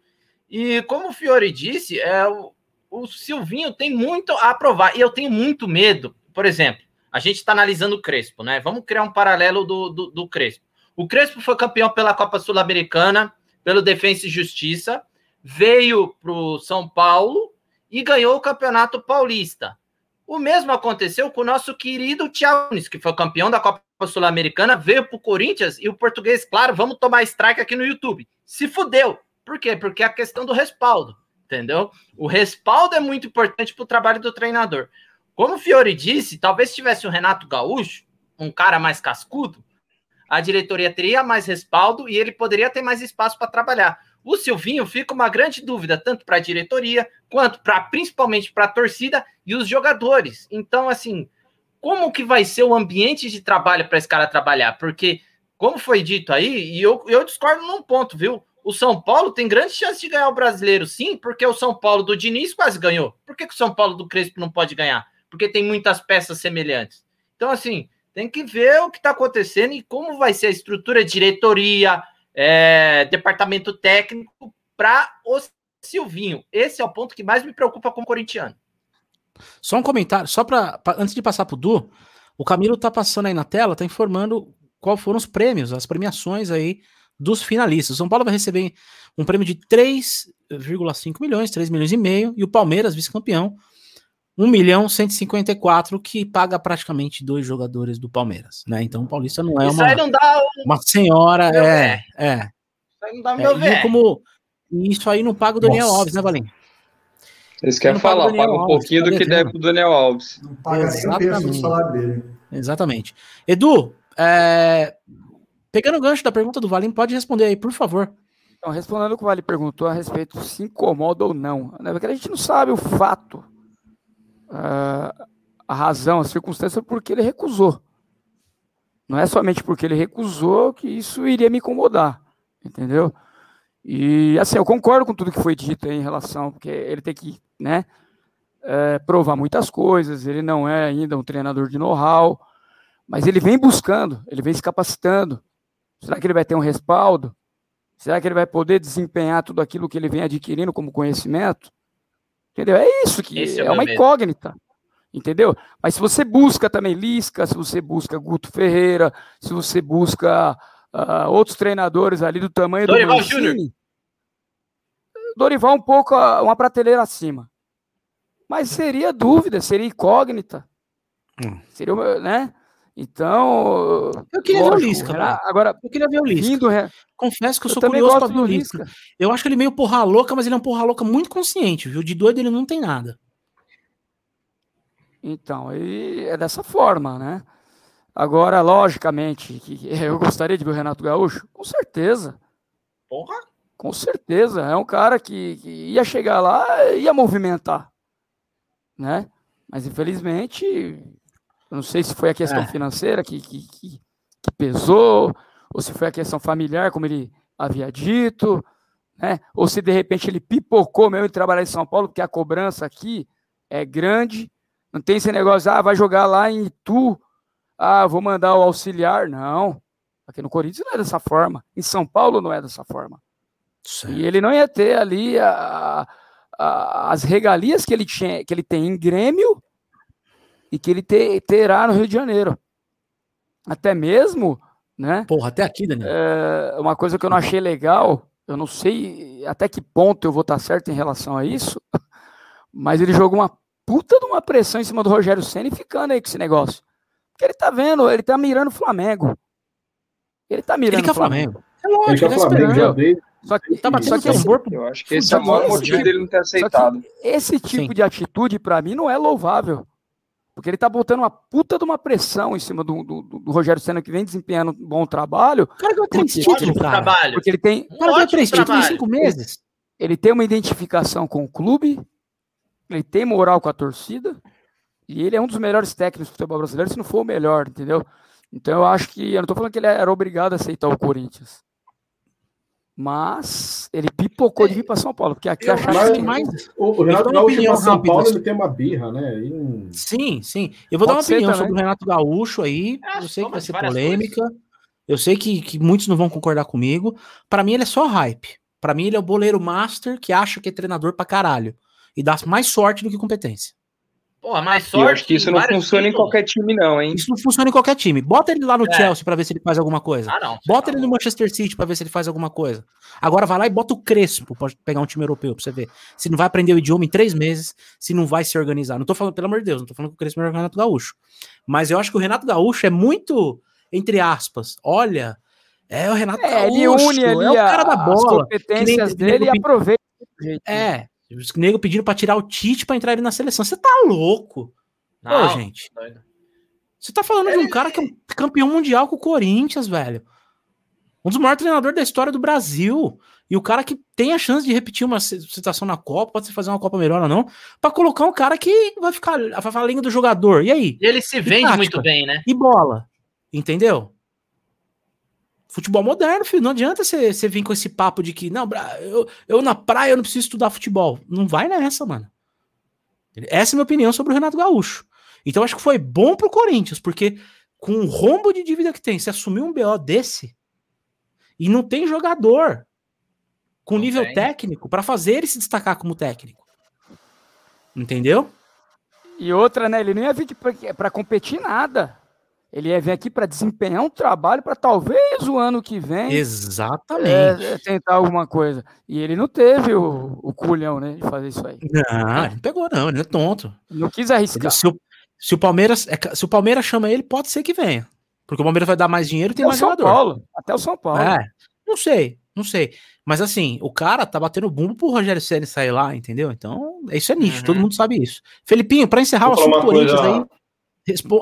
E como o Fiore disse, é, o, o Silvinho tem muito a provar. E eu tenho muito medo por exemplo, a gente está analisando o Crespo, né? Vamos criar um paralelo do, do, do Crespo. O Crespo foi campeão pela Copa Sul-Americana, pelo Defensa e Justiça, veio para o São Paulo e ganhou o Campeonato Paulista. O mesmo aconteceu com o nosso querido Thiago Nunes, que foi campeão da Copa Sul-Americana, veio pro Corinthians e o português, claro, vamos tomar strike aqui no YouTube. Se fudeu. Por quê? Porque é a questão do respaldo, entendeu? O respaldo é muito importante para o trabalho do treinador. Como o Fiore disse, talvez se tivesse o Renato Gaúcho, um cara mais cascudo, a diretoria teria mais respaldo e ele poderia ter mais espaço para trabalhar. O Silvinho fica uma grande dúvida, tanto para a diretoria, quanto para principalmente para a torcida e os jogadores. Então, assim, como que vai ser o ambiente de trabalho para esse cara trabalhar? Porque, como foi dito aí, e eu, eu discordo num ponto, viu? O São Paulo tem grande chance de ganhar o brasileiro, sim, porque o São Paulo do Diniz quase ganhou. Por que, que o São Paulo do Crespo não pode ganhar? Porque tem muitas peças semelhantes. Então, assim, tem que ver o que está acontecendo e como vai ser a estrutura, diretoria, é, departamento técnico para o Silvinho. Esse é o ponto que mais me preocupa como corintiano. Só um comentário, só para antes de passar para o Du, o Camilo está passando aí na tela, está informando qual foram os prêmios, as premiações aí dos finalistas. O São Paulo vai receber um prêmio de 3,5 milhões, 3 milhões e meio, e o Palmeiras, vice-campeão, 1 milhão 154, que paga praticamente dois jogadores do Palmeiras, né? Então o Paulista não é uma, não dá uma senhora, é, é. Isso aí não dá é, meu é, como Isso aí não paga o Daniel Nossa. Alves, né, Valim? Eles querem falar, paga, um pouquinho do que deve pro Daniel Alves. Não paga Exatamente. nem o salário dele. Exatamente. Edu, é... pegando o gancho da pergunta do Valim, pode responder aí, por favor. Então, respondendo o que o Vale perguntou a respeito se incomoda ou não. Né? Porque a gente não sabe o fato a razão, a circunstância, porque ele recusou. Não é somente porque ele recusou que isso iria me incomodar, entendeu? E assim, eu concordo com tudo que foi dito em relação, porque ele tem que, né, é, provar muitas coisas, ele não é ainda um treinador de know-how, mas ele vem buscando, ele vem se capacitando. Será que ele vai ter um respaldo? Será que ele vai poder desempenhar tudo aquilo que ele vem adquirindo como conhecimento? Entendeu? É isso que Esse é, é uma medo. incógnita. Entendeu? Mas se você busca também Lisca, se você busca Guto Ferreira, se você busca uh, outros treinadores ali do tamanho Dorival do Mancini, Dorival um pouco uh, uma prateleira acima. Mas seria dúvida, seria incógnita. Hum. Seria, né? Então. Eu queria lógico, ver o Lisca. Né? Agora, eu queria ver o Lisca. Vindo, Confesso que eu, eu sou curioso para ver o Lisca. Lisca. Eu acho que ele é meio porra louca, mas ele é um porra louca muito consciente, viu? De doido ele não tem nada. Então, e é dessa forma, né? Agora, logicamente, eu gostaria de ver o Renato Gaúcho? Com certeza. Porra! Com certeza. É um cara que, que ia chegar lá ia movimentar. Né? Mas infelizmente eu não sei se foi a questão é. financeira que, que, que, que, pesou, ou se foi a questão familiar, como ele havia dito, né? ou se de repente ele pipocou mesmo de trabalhar em São Paulo, porque a cobrança aqui é grande. Não tem esse negócio, ah, vai jogar lá em Itu, ah, vou mandar o auxiliar. Não. Aqui no Corinthians não é dessa forma. Em São Paulo não é dessa forma. E ele não ia ter ali a, a, as regalias que ele, tinha, que ele tem em Grêmio e que ele te, terá no Rio de Janeiro. Até mesmo, né? Porra, até aqui, Daniel. É, uma coisa que eu não achei legal, eu não sei até que ponto eu vou estar certo em relação a isso, mas ele jogou uma puta de uma pressão em cima do Rogério Senna e ficando aí com esse negócio. Porque ele tá vendo, ele tá mirando o Flamengo. Ele tá mirando ele o Flamengo. Flamengo. É lógico, ele, ele tá Flamengo já veio. Só que, tá só que esse, eu acho que esse é o maior motivo dele não ter aceitado. Esse tipo Sim. de atitude, para mim, não é louvável. Porque ele tá botando uma puta de uma pressão em cima do, do, do Rogério Senna, que vem desempenhando um bom trabalho. O cara ganhou três títulos, cara. Trabalho. Porque ele tem. O cara ganhou três títulos em cinco meses. Ele tem uma identificação com o clube, ele tem moral com a torcida, e ele é um dos melhores técnicos do futebol brasileiro, se não for o melhor, entendeu? Então eu acho que. Eu não tô falando que ele era obrigado a aceitar o Corinthians. Mas ele pipocou de vir para São Paulo, porque aqui acharam que mais. O, Renato Gaúcho para São Paulo ele tem uma birra, né? E... Sim, sim. Eu vou Pode dar uma opinião também. sobre o Renato Gaúcho aí. É, eu sei que vai ser polêmica. Coisas. Eu sei que, que muitos não vão concordar comigo. Para mim, ele é só hype. Para mim, ele é o boleiro master que acha que é treinador pra caralho. E dá mais sorte do que competência. Pô, mais sorte. Eu acho que isso não funciona títulos. em qualquer time, não, hein? Isso não funciona em qualquer time. Bota ele lá no é. Chelsea para ver se ele faz alguma coisa. Ah, não. Bota ele no Manchester City para ver se ele faz alguma coisa. Agora vai lá e bota o Crespo, pode pegar um time europeu pra você ver. Se não vai aprender o idioma em três meses, se não vai se organizar. Não tô falando, pelo amor de Deus, não tô falando que o Crespo é o Renato Gaúcho. Mas eu acho que o Renato Gaúcho é muito, entre aspas, olha, é o Renato é, Gaúcho, ele une ali é o cara da bola. As competências dele e aproveita. É, os negros pediram para tirar o Tite para entrar ele na seleção. Você tá louco? Não, Pô, gente. Você tá falando de um cara que é um campeão mundial com o Corinthians, velho. Um dos maiores treinadores da história do Brasil. E o cara que tem a chance de repetir uma situação na Copa, pode fazer uma Copa melhor ou não, para colocar um cara que vai ficar a língua do jogador. E aí? Ele se vende tática? muito bem, né? E bola. Entendeu? Futebol moderno, filho. Não adianta você, você vir com esse papo de que, não, eu, eu na praia eu não preciso estudar futebol. Não vai nessa, mano. Essa é a minha opinião sobre o Renato Gaúcho. Então acho que foi bom pro Corinthians, porque com o rombo de dívida que tem, se assumir um BO desse e não tem jogador com não nível tem. técnico para fazer ele se destacar como técnico. Entendeu? E outra, né? Ele não ia vir para competir nada. Ele vir aqui para desempenhar um trabalho para talvez o ano que vem. Exatamente. É, tentar alguma coisa. E ele não teve o, o culhão, né? De fazer isso aí. Não, ele não pegou, não. Ele é tonto. Não quis arriscar. Se o, se o, Palmeiras, é se o Palmeiras chama ele, pode ser que venha. Porque o Palmeiras vai dar mais dinheiro e tem Até mais São jogador. Paulo. Até o São Paulo. É. Não sei, não sei. Mas assim, o cara tá batendo bumbo pro Rogério Ceni sair lá, entendeu? Então, isso é nítido, uhum. todo mundo sabe isso. Felipinho, para encerrar Vou o assunto Corinthians coisa... aí,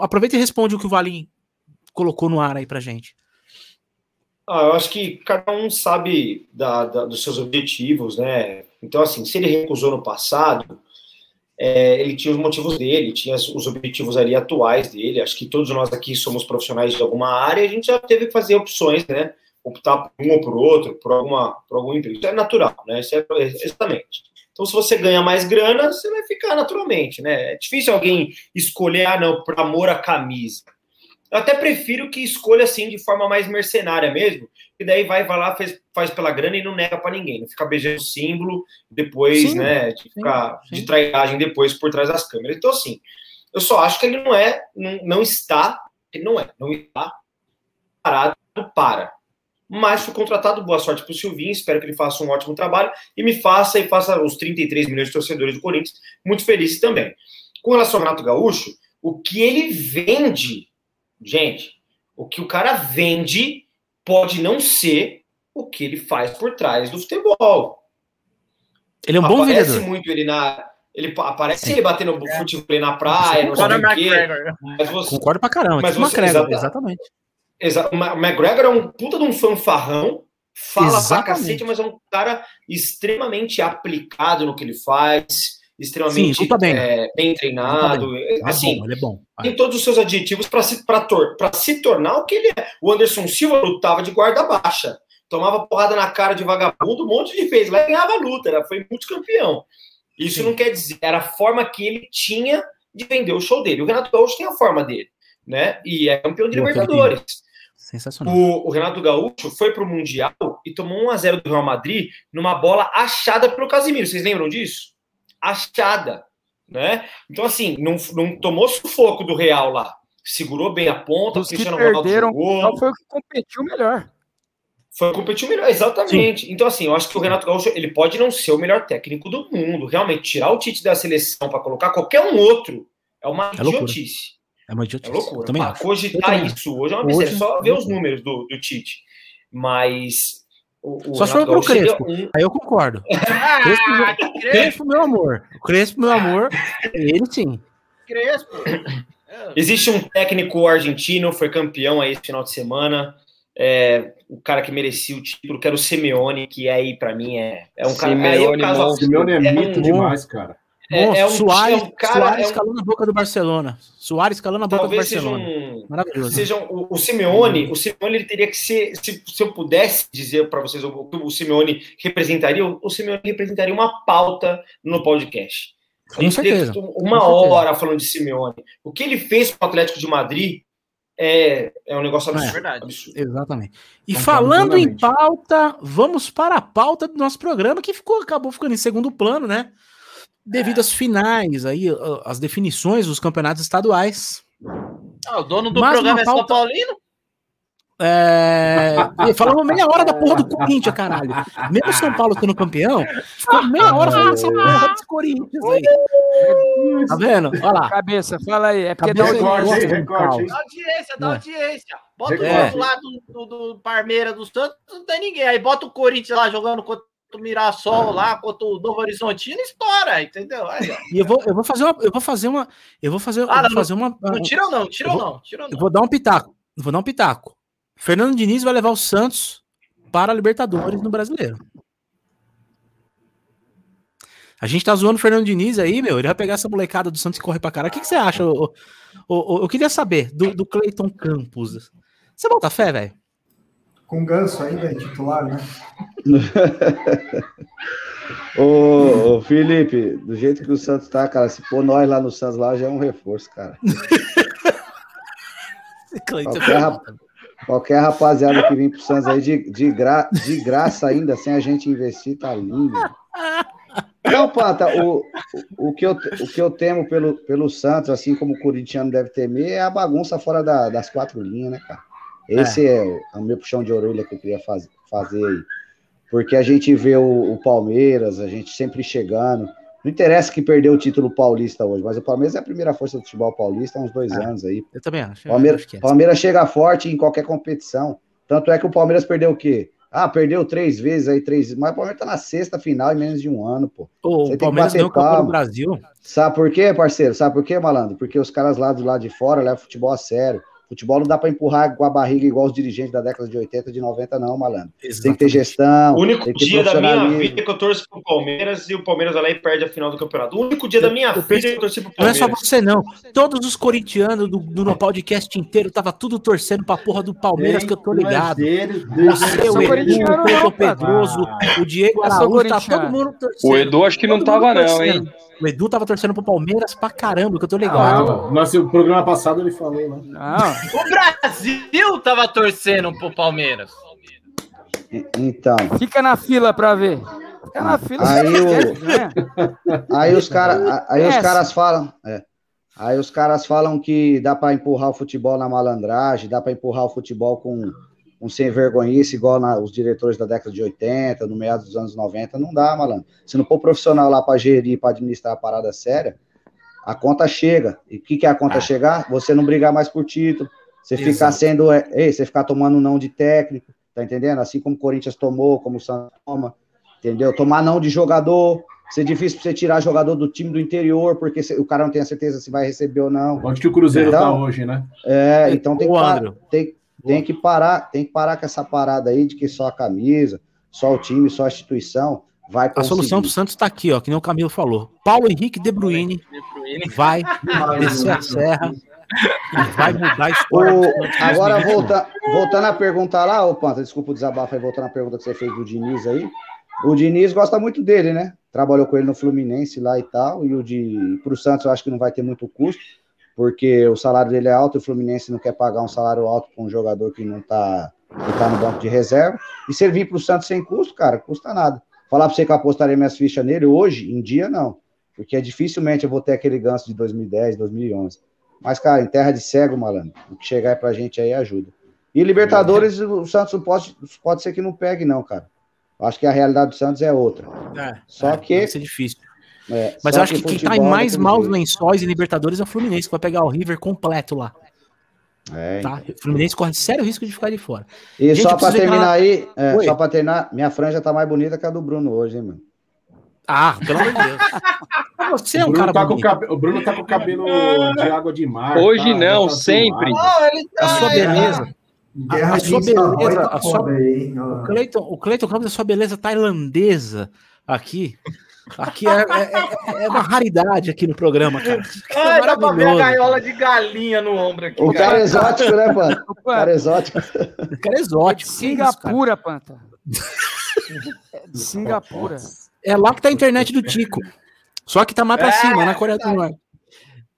aproveita e responde o que o Valim colocou no ar aí pra gente. Ah, eu acho que cada um sabe da, da, dos seus objetivos, né? Então, assim, se ele recusou no passado, é, ele tinha os motivos dele, tinha os objetivos ali atuais dele. Acho que todos nós aqui somos profissionais de alguma área, a gente já teve que fazer opções, né? Optar por um ou por outro, por, alguma, por algum emprego. Isso é natural, né? Isso é exatamente. Então, se você ganha mais grana, você vai ficar naturalmente, né? É difícil alguém escolher, ah, não, por amor à camisa. Eu até prefiro que escolha assim de forma mais mercenária mesmo, que daí vai, vai lá, faz, faz pela grana e não nega para ninguém, não fica beijando o símbolo depois, sim, né, de ficar sim, sim. de trairagem depois por trás das câmeras. Então, assim, eu só acho que ele não é, não, não está, ele não é, não está parado para. Mas foi contratado, boa sorte para o Silvinho, espero que ele faça um ótimo trabalho e me faça e faça os 33 milhões de torcedores do Corinthians muito felizes também. Com relação ao Renato Gaúcho, o que ele vende Gente, o que o cara vende pode não ser o que ele faz por trás do futebol. Ele é um bom aparece vendedor. muito ele na. Ele aparece Sim. ele batendo é. futebol na praia, não sei o quê. Mas você, Concordo pra caramba. Mas tipo você, McGregor, exatamente. Exa o McGregor é um puta de um fanfarrão, fala exatamente. pra cacete, mas é um cara extremamente aplicado no que ele faz extremamente Sim, bem. É, bem. treinado. Bem. É, assim, bom, ele é bom. Tem todos os seus adjetivos para se, tor se tornar o que ele é. O Anderson Silva lutava de guarda baixa, tomava porrada na cara de vagabundo, um monte de vezes, lá ganhava luta, era, foi multicampeão. Isso Sim. não quer dizer, era a forma que ele tinha de vender o show dele. O Renato Gaúcho tem a forma dele, né? E é campeão de Libertadores. Sensacional. O, o, Renato Gaúcho foi pro Mundial e tomou 1 a 0 do Real Madrid numa bola achada pelo Casimiro. Vocês lembram disso? achada, né? Então, assim, não, não tomou sufoco do Real lá. Segurou bem a ponta, Os que perderam, jogou. foi o que competiu melhor. Foi o que competiu melhor, exatamente. Sim. Então, assim, eu acho que o Renato Gaúcho, ele pode não ser o melhor técnico do mundo. Realmente, tirar o Tite da seleção para colocar qualquer um outro é uma é idiotice. É uma idiotice. É loucura. Também ah, cogitar isso hoje é uma besteira. É só ver os números do, do Tite. Mas o, o Só se for pro Crespo. Um... Aí eu concordo. Crespo, meu, Crespo, meu amor. Crespo, meu amor. Ele sim. Crespo. Existe um técnico argentino, foi campeão aí esse final de semana. É, o cara que merecia o título, que era o Simeone, que aí para mim é, é um cara. Simeone, é, um Simeone é, é mito um, demais, cara. É, Nossa, é um, Soares, é um cara, Soares é um... escalou na boca do Barcelona. Soares escalou na boca Talvez do Barcelona. Seja um, Maravilhoso. Seja um, o, o Simeone, o Simeone ele teria que ser, se, se eu pudesse dizer para vocês o que o Simeone representaria, o Simeone representaria uma pauta no podcast. Com a gente certeza. uma Com hora certeza. falando de Simeone. O que ele fez com o Atlético de Madrid é, é um negócio é, absurdo. É, absurdo. Exatamente. E falando em pauta, vamos para a pauta do nosso programa, que ficou, acabou ficando em segundo plano, né? Devido às finais aí, as definições dos campeonatos estaduais. Ah, o dono do Mas programa é pauta... São Paulino? É... Falamos meia hora da porra do Corinthians, caralho. Mesmo São Paulo sendo campeão, ficou meia hora falando essa porra desse Corinthians aí. Tá vendo? Olha lá. Cabeça, fala aí. É porque dá audiência, recorte, dá audiência, dá audiência. Bota é. o lado do, do, do Parmeira do Santos, não tem ninguém. Aí bota o Corinthians lá jogando contra o Mirassol lá, contra o Novo Horizontino, estoura, entendeu? Aí, e eu vou, eu vou fazer uma. Eu vou fazer uma. Eu vou fazer, ah, não, fazer uma. Não tira ou não, tira ou não, tira não. Eu vou dar um pitaco. Vou dar um pitaco. Fernando Diniz vai levar o Santos para a Libertadores no Brasileiro. A gente tá zoando o Fernando Diniz aí, meu. Ele vai pegar essa molecada do Santos e correr pra caralho. O que, que você acha? Eu, eu, eu, queria saber do, do Cleiton Campos. Você bota fé, velho? Com ganso ainda é titular, né? ô, ô, Felipe, do jeito que o Santos tá, cara, se pôr nós lá no Santos lá já é um reforço, cara. qualquer, qualquer rapaziada que vem pro Santos aí de, de, gra, de graça ainda, sem a gente investir, tá lindo. Não, Pata, o, o, o, que eu, o que eu temo pelo, pelo Santos, assim como o corintiano deve temer, é a bagunça fora da, das quatro linhas, né, cara? Esse é, é, é o meu puxão de orelha que eu queria faz, fazer aí. Porque a gente vê o, o Palmeiras, a gente sempre chegando, não interessa que perdeu o título paulista hoje, mas o Palmeiras é a primeira força do futebol paulista há uns dois ah, anos aí. Eu também acho. Palmeiras, acho é. Palmeiras chega forte em qualquer competição. Tanto é que o Palmeiras perdeu o quê? Ah, perdeu três vezes aí, três. Mas o Palmeiras tá na sexta final em menos de um ano, pô. Ô, o Palmeiras deu o no Brasil. Sabe por quê, parceiro? Sabe por quê, malandro? Porque os caras lá do lado de fora levam futebol a sério. Futebol não dá para empurrar com a barriga igual os dirigentes da década de 80, de 90, não, malandro. Exatamente. Tem que ter gestão. O único dia da minha vida que eu torço pro Palmeiras e o Palmeiras vai lá e perde a final do campeonato. O único dia da minha eu vida que eu torci pro Palmeiras. Não é só você, não. Todos os corintianos do, do podcast inteiro tava tudo torcendo pra porra do Palmeiras, Bem, que eu tô ligado. Você, o Edu, o Pedro Pedroso, o Diego Araújo, tá todo mundo torcendo. O Edu acho que não tava, não, hein? O Edu tava torcendo pro Palmeiras pra caramba, que eu tô ligado. Ah, mas o programa passado ele falou, né? Não. O Brasil tava torcendo pro Palmeiras. Então. Fica na fila pra ver. Fica na fila. Aí, o... né? aí os caras, aí os caras falam, é. Aí os caras falam que dá para empurrar o futebol na malandragem, dá para empurrar o futebol com um sem vergonhice, igual na, os diretores da década de 80, no meados dos anos 90, não dá, malandro. Se não for profissional lá para gerir, para administrar a parada séria, a conta chega. E o que, que é a conta ah. chegar? Você não brigar mais por título, você Exato. ficar sendo, é, ei, você ficar tomando não de técnico, tá entendendo? Assim como o Corinthians tomou, como o Santos toma, entendeu? Tomar não de jogador, ser difícil para você tirar jogador do time do interior, porque o cara não tem a certeza se vai receber ou não. Onde que o Cruzeiro então, tá hoje, né? É, então tem que, tem, tem que parar, tem que parar com essa parada aí de que só a camisa, só o time, só a instituição vai conseguir. A solução pro Santos está aqui, ó, que nem o Camilo falou. Paulo Henrique De Bruyne, vai descer a serra e vai mudar a história. O, agora, volta, voltando a perguntar lá, ô Panta, desculpa o desabafo aí, voltando à pergunta que você fez do Diniz aí. O Diniz gosta muito dele, né? Trabalhou com ele no Fluminense lá e tal, e o de pro Santos eu acho que não vai ter muito custo porque o salário dele é alto e o Fluminense não quer pagar um salário alto para um jogador que não está tá no banco de reserva. E servir para o Santos sem custo, cara, custa nada. Falar para você que eu apostaria minhas fichas nele hoje, em dia, não. Porque dificilmente eu vou ter aquele ganso de 2010, 2011. Mas, cara, em terra de cego, malandro, o que chegar para a gente aí ajuda. E Libertadores, o Santos pode, pode ser que não pegue, não, cara. Acho que a realidade do Santos é outra. É, Só é, que. Vai ser difícil. É, Mas eu acho que, que quem tá em mais maus lençóis em Libertadores é o Fluminense, que vai pegar o River completo lá. É, tá? O Fluminense corre sério risco de ficar de fora. E Gente, só para terminar aí, é, só para terminar, minha franja tá mais bonita que a do Bruno hoje, hein, mano? Ah, pelo amor de Deus. Você é um cara tá bonito. O Bruno tá com o cabelo de água de mar. Hoje tá, não, tá sempre. Oh, a sua beleza. A, a, sua beleza, a sua, o Cleiton, o Cleiton Campos, a sua beleza tailandesa aqui. Aqui é, é, é, é, uma raridade aqui no programa, cara. Ai, é dá pra ver a gaiola de galinha no ombro aqui. O cara, cara é exótico, né, Panta? O cara é exótico. O cara é exótico. Singapura, Panta. Singapura. É lá que tá a internet do Tico. Só que tá mais pra é, cima, na Coreia do Norte.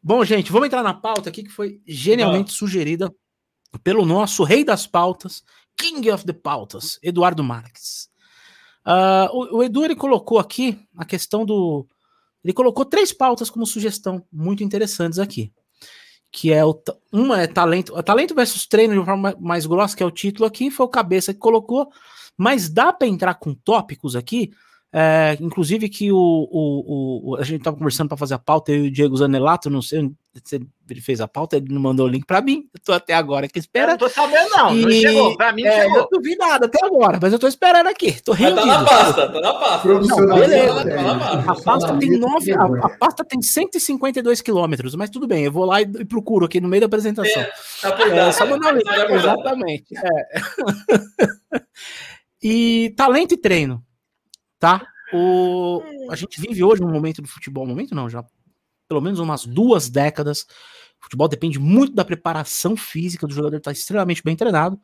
Bom, gente, vamos entrar na pauta aqui que foi genialmente sugerida pelo nosso rei das pautas, King of the Pautas, Eduardo Marques. Uh, o, o, Edu ele colocou aqui a questão do ele colocou três pautas como sugestão muito interessantes aqui. Que é o. Uma é talento. Talento versus treino de forma mais grossa, que é o título aqui, foi o cabeça que colocou. Mas dá para entrar com tópicos aqui é, inclusive que o, o, o, a gente estava conversando para fazer a pauta, eu e o Diego Zanelato, não sei se ele fez a pauta, ele não mandou o link para mim, eu tô até agora aqui esperando. Eu não tô sabendo não, e, não chegou, para mim é, chegou. Eu não vi nada até agora, mas eu tô esperando aqui, tô rendido. Tá na pasta, tá na pasta. Não, beleza, tá na pasta. A pasta tem nove, a, a, pasta tem 152 quilômetros, mas tudo bem, eu vou lá e, e procuro aqui no meio da apresentação. É, tá é, só mandar o link, exatamente. É. e talento e treino tá? O, a gente vive hoje um momento do futebol, um momento não, já pelo menos umas duas décadas. O futebol depende muito da preparação física do jogador estar tá extremamente bem treinado,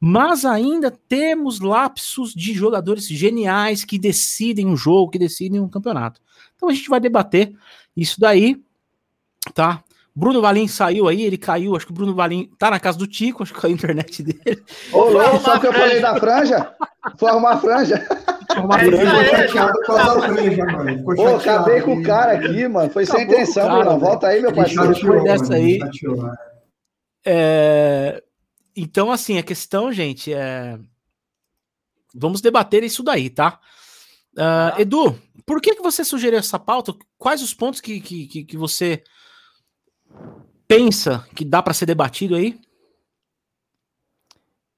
mas ainda temos lapsos de jogadores geniais que decidem um jogo, que decidem um campeonato. Então a gente vai debater isso daí, tá? Bruno Valim saiu aí, ele caiu, acho que o Bruno Valim tá na casa do Tico, acho que caiu a internet dele. Ô, louco, só que eu falei da franja? Foi arrumar a franja. É, franja. Pô, acabei com o cara aqui, mano. Foi Acabou sem intenção, cara, Bruno. Volta aí, meu parceiro. Depois dessa aí. É... Então, assim, a questão, gente, é. Vamos debater isso daí, tá? Uh, Edu, por que, que você sugeriu essa pauta? Quais os pontos que, que, que você pensa que dá para ser debatido aí?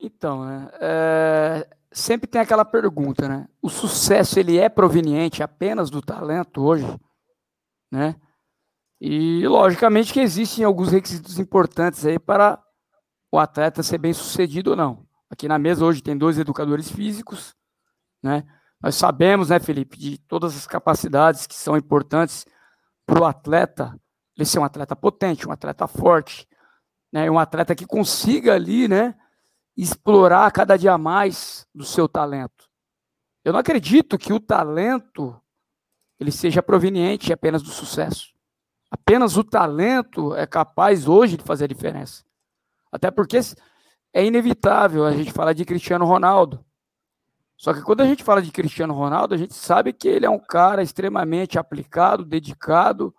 Então, né, é, sempre tem aquela pergunta, né? O sucesso ele é proveniente apenas do talento hoje, né? E logicamente que existem alguns requisitos importantes aí para o atleta ser bem sucedido ou não. Aqui na mesa hoje tem dois educadores físicos, né? Nós sabemos, né, Felipe, de todas as capacidades que são importantes para o atleta ele ser um atleta potente, um atleta forte, né, um atleta que consiga ali, né, explorar cada dia mais do seu talento. Eu não acredito que o talento ele seja proveniente apenas do sucesso. Apenas o talento é capaz hoje de fazer a diferença. Até porque é inevitável a gente falar de Cristiano Ronaldo. Só que quando a gente fala de Cristiano Ronaldo, a gente sabe que ele é um cara extremamente aplicado, dedicado,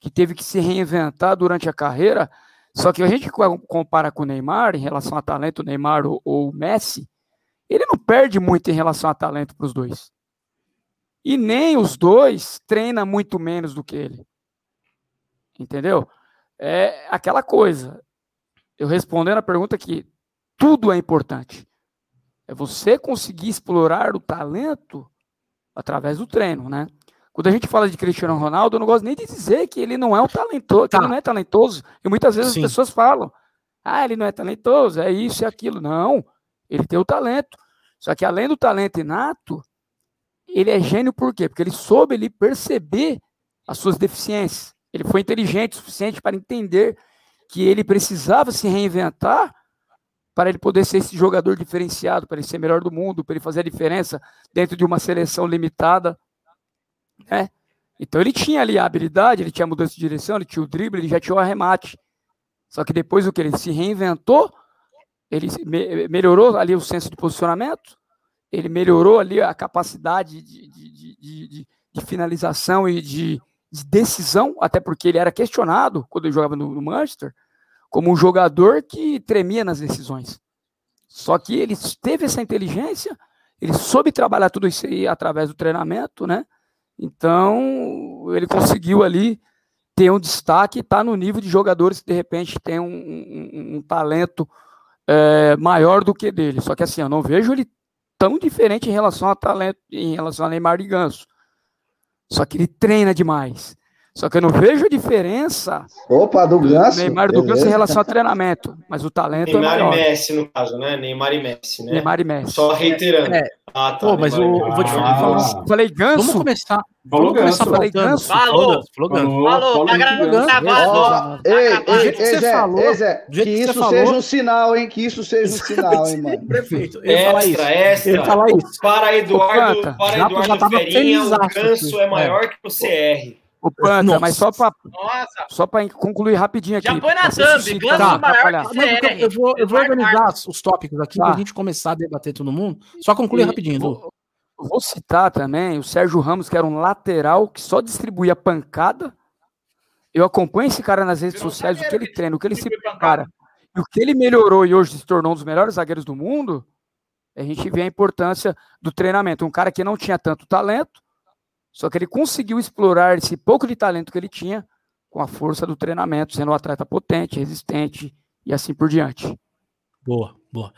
que teve que se reinventar durante a carreira. Só que a gente compara com o Neymar, em relação a talento, o Neymar ou, o Messi, ele não perde muito em relação a talento para os dois. E nem os dois treina muito menos do que ele. Entendeu? É aquela coisa. Eu respondendo a pergunta que tudo é importante. É você conseguir explorar o talento através do treino, né? Quando a gente fala de Cristiano Ronaldo, eu não gosto nem de dizer que ele não é um talentoso, tá. ele não é talentoso. E muitas vezes Sim. as pessoas falam: "Ah, ele não é talentoso, é isso e aquilo". Não, ele tem o talento. Só que além do talento inato, ele é gênio por quê? Porque ele soube ele perceber as suas deficiências. Ele foi inteligente o suficiente para entender que ele precisava se reinventar para ele poder ser esse jogador diferenciado, para ele ser melhor do mundo, para ele fazer a diferença dentro de uma seleção limitada né? Então ele tinha ali a habilidade, ele tinha mudança de direção, ele tinha o drible, ele já tinha o arremate. Só que depois o que ele se reinventou, ele me melhorou ali o senso de posicionamento, ele melhorou ali a capacidade de, de, de, de finalização e de, decisão, até porque ele era questionado quando ele jogava no, no Manchester, como um jogador que tremia nas decisões. Só que ele teve essa inteligência, ele soube trabalhar tudo isso aí através do treinamento, né? Então, ele conseguiu ali ter um destaque e está no nível de jogadores que de repente tem um, um, um talento é, maior do que dele. Só que assim, eu não vejo ele tão diferente em relação a talento, em relação a Neymar e Ganso. Só que ele treina demais. Só que eu não vejo diferença. Opa, do Ganso. Neymar do Ganso em relação ao treinamento. Mas o talento Neymar é maior. Neymar e Messi, no caso, né? Neymar e Messi, né? Neymar e Messi. Só reiterando. É. Ah, tá. Pô, mas o, eu vou te falar. Ah. Falei Ganso. Vamos começar. Vamos começar a falar Ganso. Falou. Falou, Ganso. Falou. Tá gravado. Ei, ei, Zé, ei, Zé, que isso seja um sinal, hein? Que isso seja um sinal, hein, mano. Prefeito. Extra, extra. Ele falar isso. Para Eduardo, para Eduardo Ferinha, o Ganso é maior que o CR. O Panta, Nossa. mas só para só para concluir rapidinho aqui. Já põe na thumb, Ganso tá, maior que eu, vou, eu vou organizar os tópicos aqui tá. para a gente começar a debater todo mundo. Só concluir e, rapidinho, vou, vou citar também o Sérgio Ramos, que era um lateral que só distribuía pancada. Eu acompanho esse cara nas redes sociais, o que ele treina, o que ele se prepara. E o que ele melhorou e hoje se tornou um dos melhores zagueiros do mundo, a gente vê a importância do treinamento. Um cara que não tinha tanto talento, só que ele conseguiu explorar esse pouco de talento que ele tinha com a força do treinamento, sendo um atleta potente, resistente e assim por diante. Boa, boa.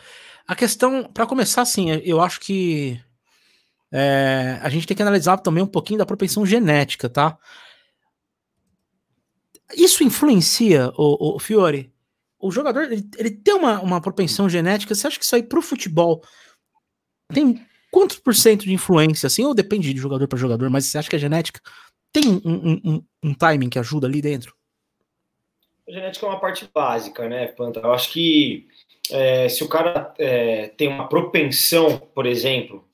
A questão, para começar, assim, eu acho que é, a gente tem que analisar também um pouquinho da propensão genética, tá? Isso influencia, o, o Fiore? O jogador ele, ele tem uma, uma propensão genética. Você acha que isso aí pro futebol tem quantos por cento de influência, assim? Ou depende de jogador para jogador, mas você acha que a genética tem um, um, um, um timing que ajuda ali dentro? A genética é uma parte básica, né, Panta? Eu acho que é, se o cara é, tem uma propensão, por exemplo,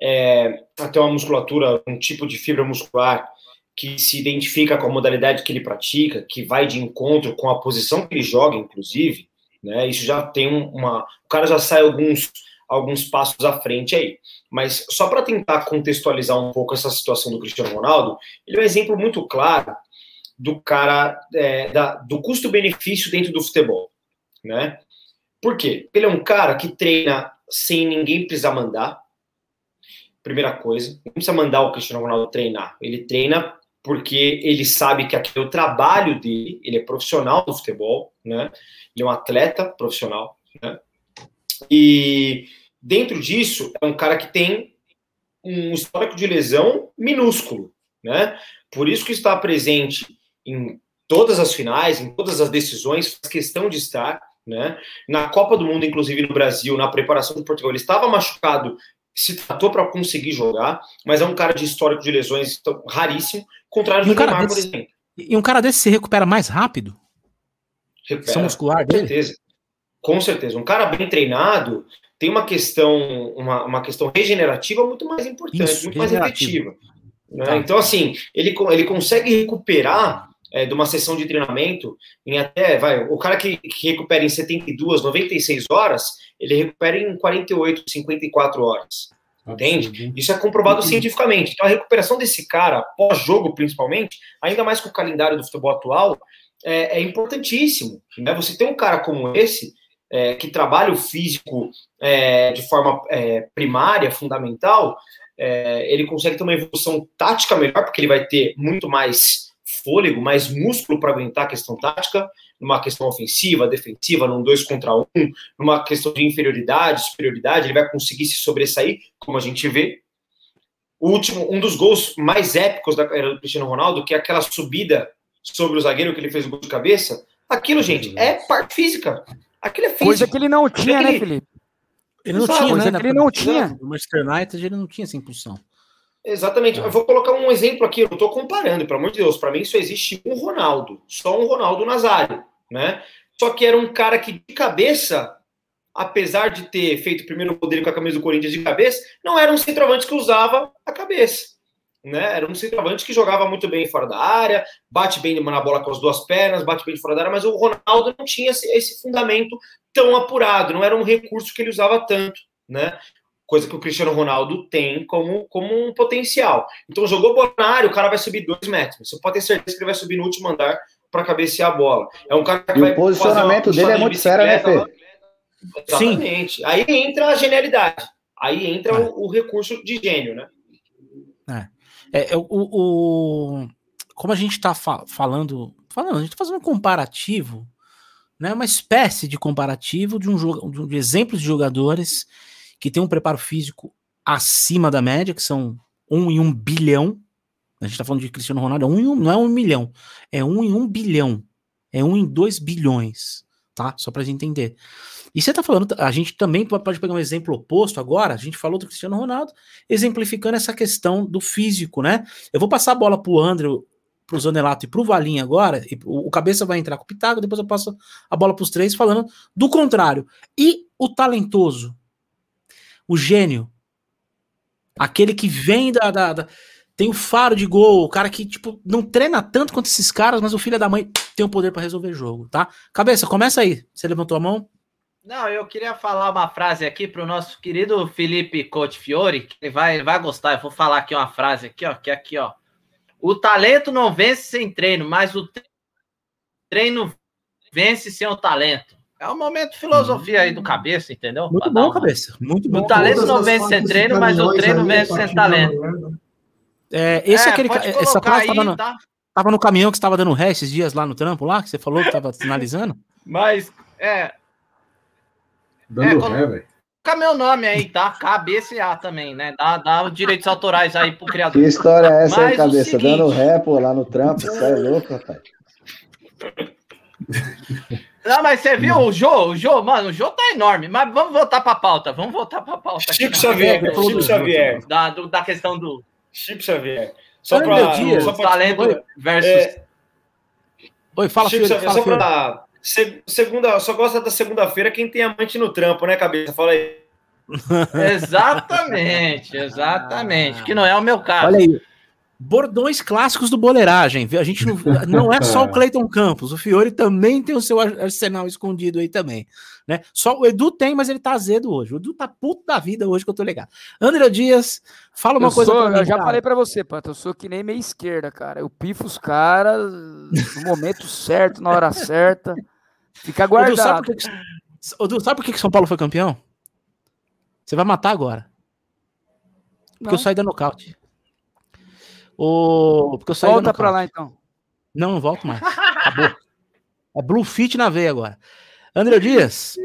é, a ter uma musculatura, um tipo de fibra muscular que se identifica com a modalidade que ele pratica, que vai de encontro com a posição que ele joga, inclusive, né? Isso já tem uma. O cara já sai alguns, alguns passos à frente aí. Mas só para tentar contextualizar um pouco essa situação do Cristiano Ronaldo, ele é um exemplo muito claro do cara é, da, do custo-benefício dentro do futebol, né? Por quê? Ele é um cara que treina sem ninguém precisar mandar. Primeira coisa, não precisa mandar o Cristiano Ronaldo treinar. Ele treina porque ele sabe que aquele é o trabalho dele, ele é profissional do futebol, né? Ele é um atleta profissional, né? E dentro disso é um cara que tem um histórico de lesão minúsculo, né? Por isso que está presente em todas as finais, em todas as decisões, faz questão de estar, né? Na Copa do Mundo, inclusive no Brasil, na preparação do Portugal, ele estava machucado se tratou para conseguir jogar, mas é um cara de histórico de lesões então, raríssimo, contrário do um Neymar, desse, por exemplo. E um cara desse se recupera mais rápido? Recupera, muscular dele? Com certeza. Com certeza. Um cara bem treinado tem uma questão, uma, uma questão regenerativa muito mais importante, Isso, muito mais efetiva. Né? Tá. Então, assim, ele, ele consegue recuperar é, de uma sessão de treinamento em até, vai, o cara que, que recupera em 72, 96 horas, ele recupera em 48, 54 horas. Entende? Isso é comprovado cientificamente. Então, a recuperação desse cara, pós-jogo principalmente, ainda mais com o calendário do futebol atual, é, é importantíssimo. Né? Você tem um cara como esse, é, que trabalha o físico é, de forma é, primária, fundamental, é, ele consegue ter uma evolução tática melhor, porque ele vai ter muito mais fôlego, mais músculo para aguentar a questão tática, numa questão ofensiva, defensiva, num dois contra um, numa questão de inferioridade, superioridade, ele vai conseguir se sobressair, como a gente vê. O último, um dos gols mais épicos da carreira do Cristiano Ronaldo, que é aquela subida sobre o zagueiro que ele fez o gol de cabeça, aquilo, gente, é parte física. Aquilo é físico. Coisa que ele não tinha, né, Felipe? Ele não tinha, né? Ele não tinha. No Manchester United ele não tinha essa impulsão. Exatamente. É. Eu vou colocar um exemplo aqui, eu não estou comparando, pelo amor de Deus. Para mim só existe um Ronaldo, só um Ronaldo Nazário, né? Só que era um cara que de cabeça, apesar de ter feito o primeiro poder com a camisa do Corinthians de cabeça, não era um centroavante que usava a cabeça. Né? Era um centroavante que jogava muito bem fora da área, bate bem na bola com as duas pernas, bate bem fora da área, mas o Ronaldo não tinha esse, fundamento tão apurado, não era um recurso que ele usava tanto, né? coisa que o Cristiano Ronaldo tem como, como um potencial. Então, jogou bola na área, o cara vai subir dois metros. Você pode ter certeza que ele vai subir no último andar para cabecear a bola. É um cara que e vai o posicionamento dele é muito sério, né, Fê? Exatamente. Sim. Aí entra a genialidade. Aí entra é. o, o, recurso de gênio, né? É. é, é o, o, como a gente está fa falando, falando, a gente está fazendo um comparativo, né? Uma espécie de comparativo de um jogo, de exemplos de jogadores que tem um preparo físico acima da média, que são um em um bilhão. A gente tá falando de Cristiano Ronaldo, é um em um, não é um milhão, é um em um bilhão, é um em dois bilhões, tá? Só pra gente entender. E você tá falando, a gente também pode pegar um exemplo oposto agora, a gente falou do Cristiano Ronaldo, exemplificando essa questão do físico, né? Eu vou passar a bola pro André, pro Zonelato e pro Valinho agora, e o, o cabeça vai entrar com o Pitago, depois eu passo a bola pros três falando do contrário. E o talentoso, o gênio. Aquele que vem da, da, da, Tem o faro de gol, o cara que, tipo, não treina tanto quanto esses caras, mas o filho da mãe tem o poder para resolver jogo, tá? Cabeça, começa aí. Você levantou a mão? Não, eu queria falar uma frase aqui para o nosso querido Felipe Cote Fiore, que ele vai, ele vai gostar. Eu vou falar aqui uma frase aqui, ó, que é aqui, ó. O talento não vence sem treino, mas o treino vence sem o talento. É um momento de filosofia aí do cabeça, entendeu? Muito bom, cabeça. Muito bom. O talento não vence sem treino, mas o treino vence sem talento. É, esse é, aquele essa frase estava no, tá? tava no caminhão que estava dando ré esses dias lá no trampo lá, que você falou que estava sinalizando? Mas, é, Dando é, ré, velho. Coloca meu nome aí, tá? KBCA também, né? Dá, dá os direitos autorais aí pro criador. Que história é essa aí, cabeça? Seguinte... Dando ré, pô, lá no trampo. Você é louco, rapaz. Não, mas você viu o Jô? O Jô, mano, o Jô tá enorme. Mas vamos voltar pra pauta. Vamos voltar pra pauta. Chico Xavier, Chico Chico Xavier. Da, do, da questão do. Chico Xavier. Só pra. Só pra talento versus. É... Oi, fala, Chico filho, Xavier, fala, só pra segunda, só gosta da segunda-feira quem tem amante no trampo, né, cabeça? Fala aí. exatamente, exatamente. Que não é o meu caso. Olha aí. Bordões clássicos do boleiragem. A gente não, não é só o Cleiton Campos, o Fiore também tem o seu arsenal escondido aí também. Né? Só o Edu tem, mas ele tá azedo hoje. O Edu tá puto da vida hoje que eu tô ligado. André Dias, fala uma eu coisa. Sou, mim, eu já cara. falei para você, Panta, eu sou que nem meia esquerda, cara. Eu pifo os caras no momento certo, na hora certa. Fica guardado. Edu, sabe por que, Edu, sabe por que São Paulo foi campeão? Você vai matar agora. Porque não. eu saí da nocaute. O... Porque eu saí Volta pra lá, então. Não, não volto mais. Acabou. É Blue Fit na veia agora. André Dias.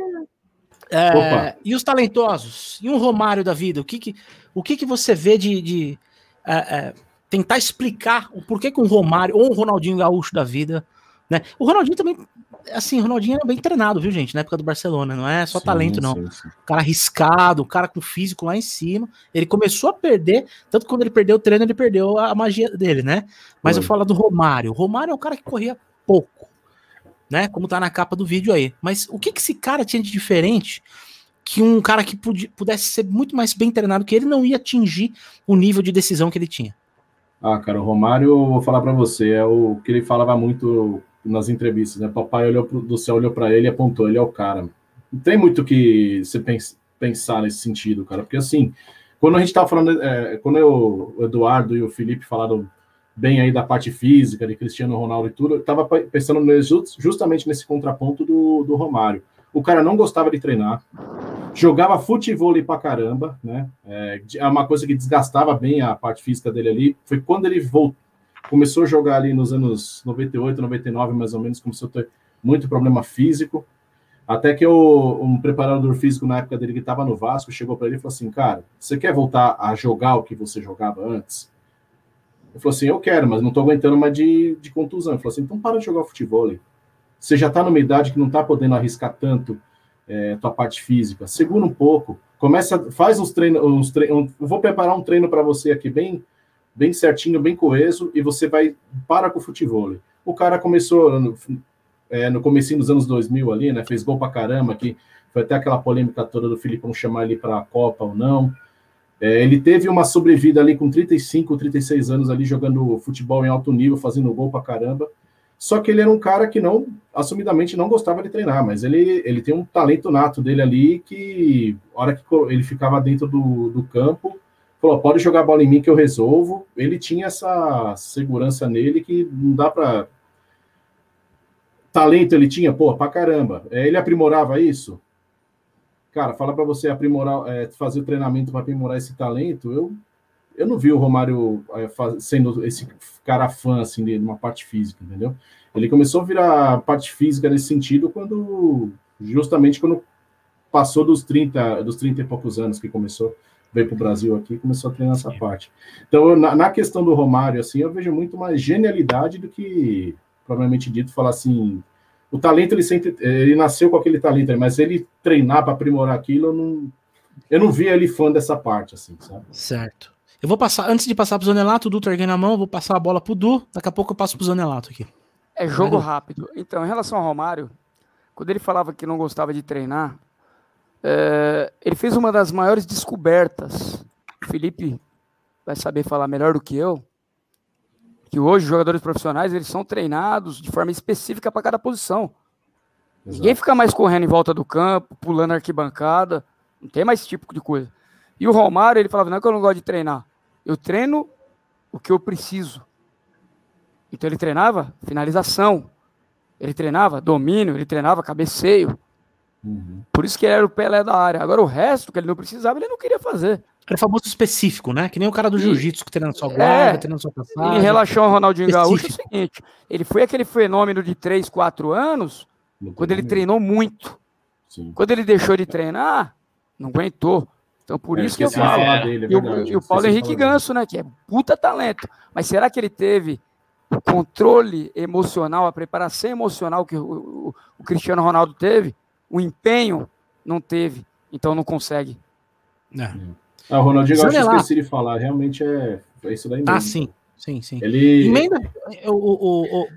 É, e os talentosos? E um Romário da vida? O que que, o que, que você vê de, de é, é, tentar explicar o porquê que um Romário ou um Ronaldinho Gaúcho da vida, né? O Ronaldinho também assim, o Ronaldinho era bem treinado, viu, gente? Na época do Barcelona, não é só sim, talento, não. Sim, sim. cara arriscado, cara com físico lá em cima. Ele começou a perder, tanto quando ele perdeu o treino, ele perdeu a magia dele, né? Mas Foi. eu falo do Romário. O Romário é um cara que corria pouco, né? Como tá na capa do vídeo aí. Mas o que, que esse cara tinha de diferente? Que um cara que pudesse ser muito mais bem treinado que ele não ia atingir o nível de decisão que ele tinha. Ah, cara, o Romário, eu vou falar para você, é o que ele falava muito nas entrevistas, né? Papai olhou pro, do céu, olhou para ele e apontou, ele é o cara. Não tem muito que você pens, pensar nesse sentido, cara, porque assim, quando a gente tava falando, é, quando eu, o Eduardo e o Felipe falaram bem aí da parte física de Cristiano Ronaldo e tudo, eu tava pensando justamente nesse contraponto do, do Romário. O cara não gostava de treinar, jogava futebol pra caramba, né? É, é uma coisa que desgastava bem a parte física dele ali. Foi quando ele voltou começou a jogar ali nos anos 98, 99, mais ou menos, começou a ter muito problema físico. Até que eu, um preparador físico na época dele que estava no Vasco chegou para ele e falou assim: Cara, você quer voltar a jogar o que você jogava antes? Ele falou assim: Eu quero, mas não estou aguentando mais de, de contusão. Ele falou assim: Então para de jogar futebol. Você já está numa idade que não está podendo arriscar tanto é, tua parte física. Segura um pouco, começa, faz uns treinos. Uns vou preparar um treino para você aqui bem bem certinho, bem coeso, e você vai para com o futebol. O cara começou no, é, no comecinho dos anos 2000 ali, né, fez gol pra caramba, que foi até aquela polêmica toda do Filipão chamar ele para a Copa ou não. É, ele teve uma sobrevida ali com 35, 36 anos ali jogando futebol em alto nível, fazendo gol pra caramba. Só que ele era um cara que não, assumidamente, não gostava de treinar, mas ele, ele tem um talento nato dele ali que, hora que ele ficava dentro do, do campo, falou: pode jogar bola em mim que eu resolvo. Ele tinha essa segurança nele que não dá para. Talento ele tinha, pô, pra caramba. É, ele aprimorava isso? Cara, fala para você aprimorar, é, fazer o treinamento para aprimorar esse talento. Eu, eu não vi o Romário é, faz, sendo esse cara fã, assim, de uma parte física, entendeu? Ele começou a virar parte física nesse sentido quando, justamente quando passou dos 30, dos 30 e poucos anos que começou veio para o Brasil aqui e começou a treinar essa parte. Então, na, na, questão do Romário, assim, eu vejo muito mais genialidade do que, provavelmente dito, falar assim, o talento, ele sempre, ele nasceu com aquele talento, mas ele treinar para aprimorar aquilo, eu não, eu não vi ele fã dessa parte, assim, sabe? Certo. Eu vou passar, antes de passar para o Zanelato, o Du tá erguendo a mão, vou passar a bola para o Du, daqui a pouco eu passo para o Zanelato aqui. É jogo rápido. Então, em relação ao Romário, quando ele falava que não gostava de treinar, é, ele fez uma das maiores descobertas. O Felipe vai saber falar melhor do que eu. Que hoje os jogadores profissionais eles são treinados de forma específica para cada posição. Exato. Ninguém fica mais correndo em volta do campo, pulando arquibancada. Não tem mais esse tipo de coisa. E o Romário, ele falava, não é que eu não gosto de treinar. Eu treino o que eu preciso. Então ele treinava finalização. Ele treinava domínio, ele treinava cabeceio. Uhum. Por isso que ele era o Pelé da área. Agora o resto que ele não precisava, ele não queria fazer. Era famoso específico, né? Que nem o cara do jiu-jitsu que treina só guarda, é, treina só passagem. Em relação ao Ronaldinho Gaúcho, é o seguinte: ele foi aquele fenômeno de 3, 4 anos, quando ele treinou muito. Sim. Quando ele deixou de treinar, não aguentou. Então, por é, isso que eu falo. Dele, é e, o, e, o, Paulo Henrique Ganso, né? Que é puta talento. Mas será que ele teve o controle emocional, a preparação emocional que o, o, o Cristiano Ronaldo teve? O empenho não teve. Então não consegue. É. Ah, o Ronaldinho, eu esqueci de falar. Realmente é, é isso daí mesmo. Ah, sim. Sim, sim. Ele... Emenda. O, o, o,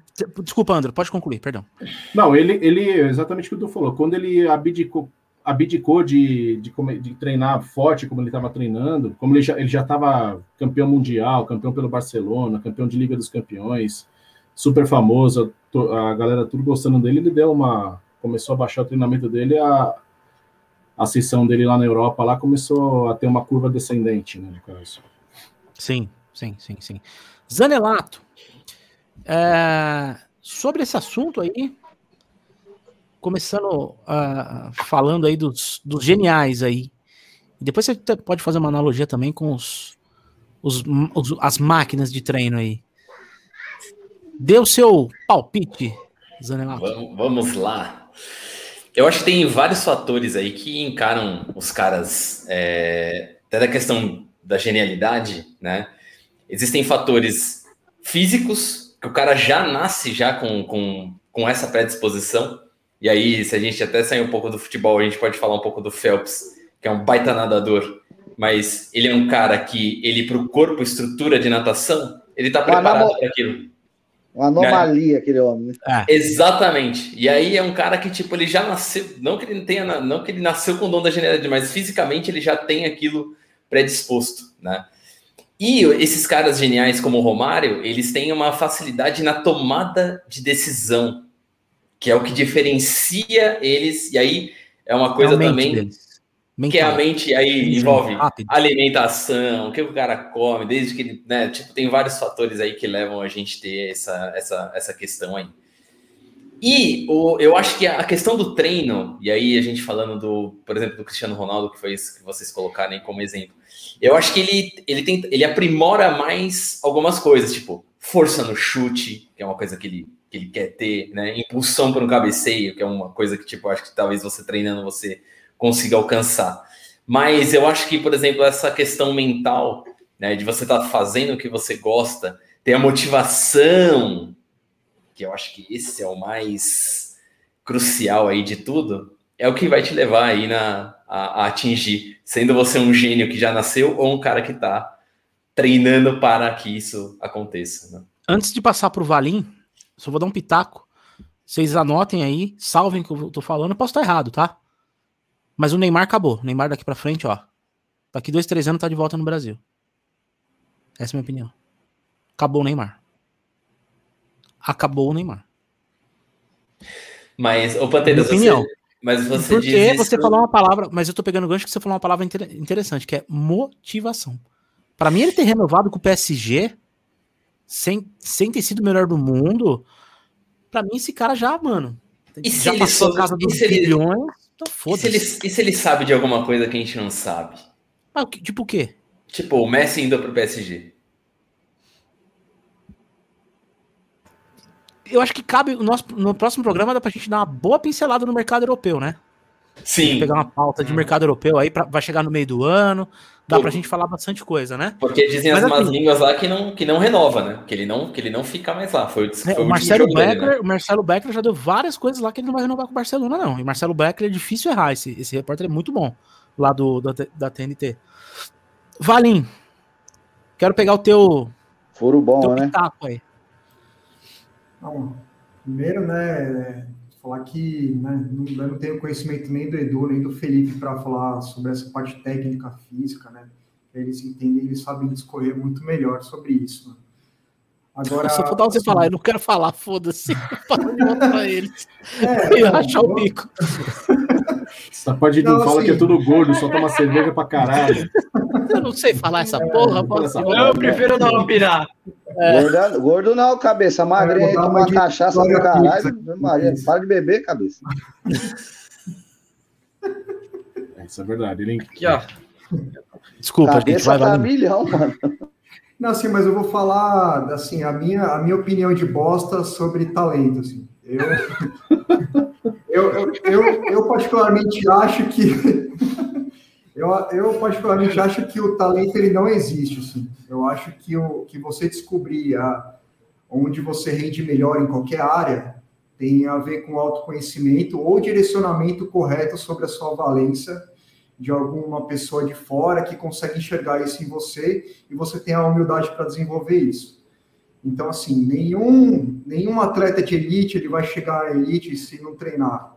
Desculpa, André, pode concluir, perdão. Não, ele, ele exatamente o que tu falou. Quando ele abdicou, abdicou de, de, de treinar forte, como ele estava treinando, como ele já ele já estava campeão mundial, campeão pelo Barcelona, campeão de Liga dos Campeões, super famoso, a galera tudo gostando dele, ele deu uma. Começou a baixar o treinamento dele, a, a sessão dele lá na Europa lá começou a ter uma curva descendente, né, no caso. Sim, sim, sim, sim. Zanelato, é, sobre esse assunto aí, começando uh, falando aí dos, dos geniais aí. Depois você pode fazer uma analogia também com os, os, os as máquinas de treino aí. Dê o seu palpite, Zanelato. Vamos, vamos lá. Eu acho que tem vários fatores aí que encaram os caras, é, até da questão da genialidade, né? Existem fatores físicos, que o cara já nasce já com, com, com essa predisposição. E aí, se a gente até sair um pouco do futebol, a gente pode falar um pouco do Phelps, que é um baita nadador, mas ele é um cara que, ele para o corpo, estrutura de natação, ele está preparado para aquilo. Uma anomalia, aquele homem. Né? É. Exatamente. E aí é um cara que, tipo, ele já nasceu, não que ele tenha, não que ele nasceu com o dom da genialidade, mas fisicamente ele já tem aquilo predisposto, né? E esses caras geniais como o Romário, eles têm uma facilidade na tomada de decisão, que é o que diferencia eles, e aí é uma coisa é também deles. Mental. Que é a mente aí envolve rápido. alimentação, o que o cara come, desde que ele, né, tipo, tem vários fatores aí que levam a gente ter essa, essa, essa questão aí. E o, eu acho que a questão do treino, e aí a gente falando do, por exemplo, do Cristiano Ronaldo, que foi isso que vocês colocaram aí como exemplo, eu acho que ele, ele, tem, ele aprimora mais algumas coisas, tipo força no chute, que é uma coisa que ele, que ele quer ter, né? Impulsão para um cabeceio, que é uma coisa que, tipo, acho que talvez você treinando você consiga alcançar. Mas eu acho que, por exemplo, essa questão mental, né, de você estar tá fazendo o que você gosta, ter a motivação, que eu acho que esse é o mais crucial aí de tudo, é o que vai te levar aí na, a, a atingir, sendo você um gênio que já nasceu ou um cara que está treinando para que isso aconteça. Né? Antes de passar para o Valim, só vou dar um pitaco. Vocês anotem aí, salvem o que eu tô falando. Posso estar errado, tá? Mas o Neymar acabou. O Neymar daqui para frente, ó. Daqui dois, três anos tá de volta no Brasil. Essa é a minha opinião. Acabou o Neymar. Acabou o Neymar. Mas, ô Pantera, você, opinião. mas você Porque você falou uma palavra, mas eu tô pegando o gancho que você falou uma palavra interessante, que é motivação. Para mim, ele ter renovado com o PSG, sem, sem ter sido o melhor do mundo, para mim, esse cara já, mano, e já se passou ele, casa dos bilhões. Então foda-se. E, e, se ele sabe de alguma coisa que a gente não sabe? Ah, tipo o quê? Tipo, o Messi indo pro PSG. Eu acho que cabe no, nosso, no próximo programa dá pra gente dar uma boa pincelada no mercado europeu, né? Sim. Pegar uma pauta de mercado europeu aí, pra, vai chegar no meio do ano, dá Pô. pra gente falar bastante coisa, né? Porque dizem Mas, as más assim, línguas lá que não, que não renova, né? Que ele não, que ele não fica mais lá. Foi, é, foi o, Marcelo Becker, dele, né? o Marcelo Becker já deu várias coisas lá que ele não vai renovar com o Barcelona, não. E Marcelo Becker é difícil errar. Esse, esse repórter é muito bom lá do, da, da TNT. Valim, quero pegar o teu. Furo bom, teu né? Aí. Não, primeiro, né, falar que né, não, eu não tenho conhecimento nem do Edu, nem do Felipe para falar sobre essa parte técnica, física, né? Eles entendem, eles sabem discorrer muito melhor sobre isso. Né? Agora, Só faltava você assim, falar, eu não quero falar, foda-se. para eles. É, eu achar o bico. Essa parte não, fala assim... que é tudo gordo, só toma cerveja pra caralho. Eu não sei falar essa porra. É, eu prefiro não opinar. É. Gordo, gordo não, cabeça. Magrinha aí, toma cachaça do caralho. Maria, para de beber, cabeça. Isso é verdade. Ele... Aqui, ó. Desculpa, cabeça gente, vai tá milhão, mano. Não, assim, mas eu vou falar, assim, a minha, a minha opinião de bosta sobre talento, assim. Eu, eu, eu, eu, particularmente acho que eu, eu particularmente acho que o talento ele não existe, assim. Eu acho que o que você descobrir a, onde você rende melhor em qualquer área tem a ver com autoconhecimento ou direcionamento correto sobre a sua valência de alguma pessoa de fora que consegue enxergar isso em você e você tem a humildade para desenvolver isso. Então, assim, nenhum, nenhum atleta de elite ele vai chegar à elite se não treinar.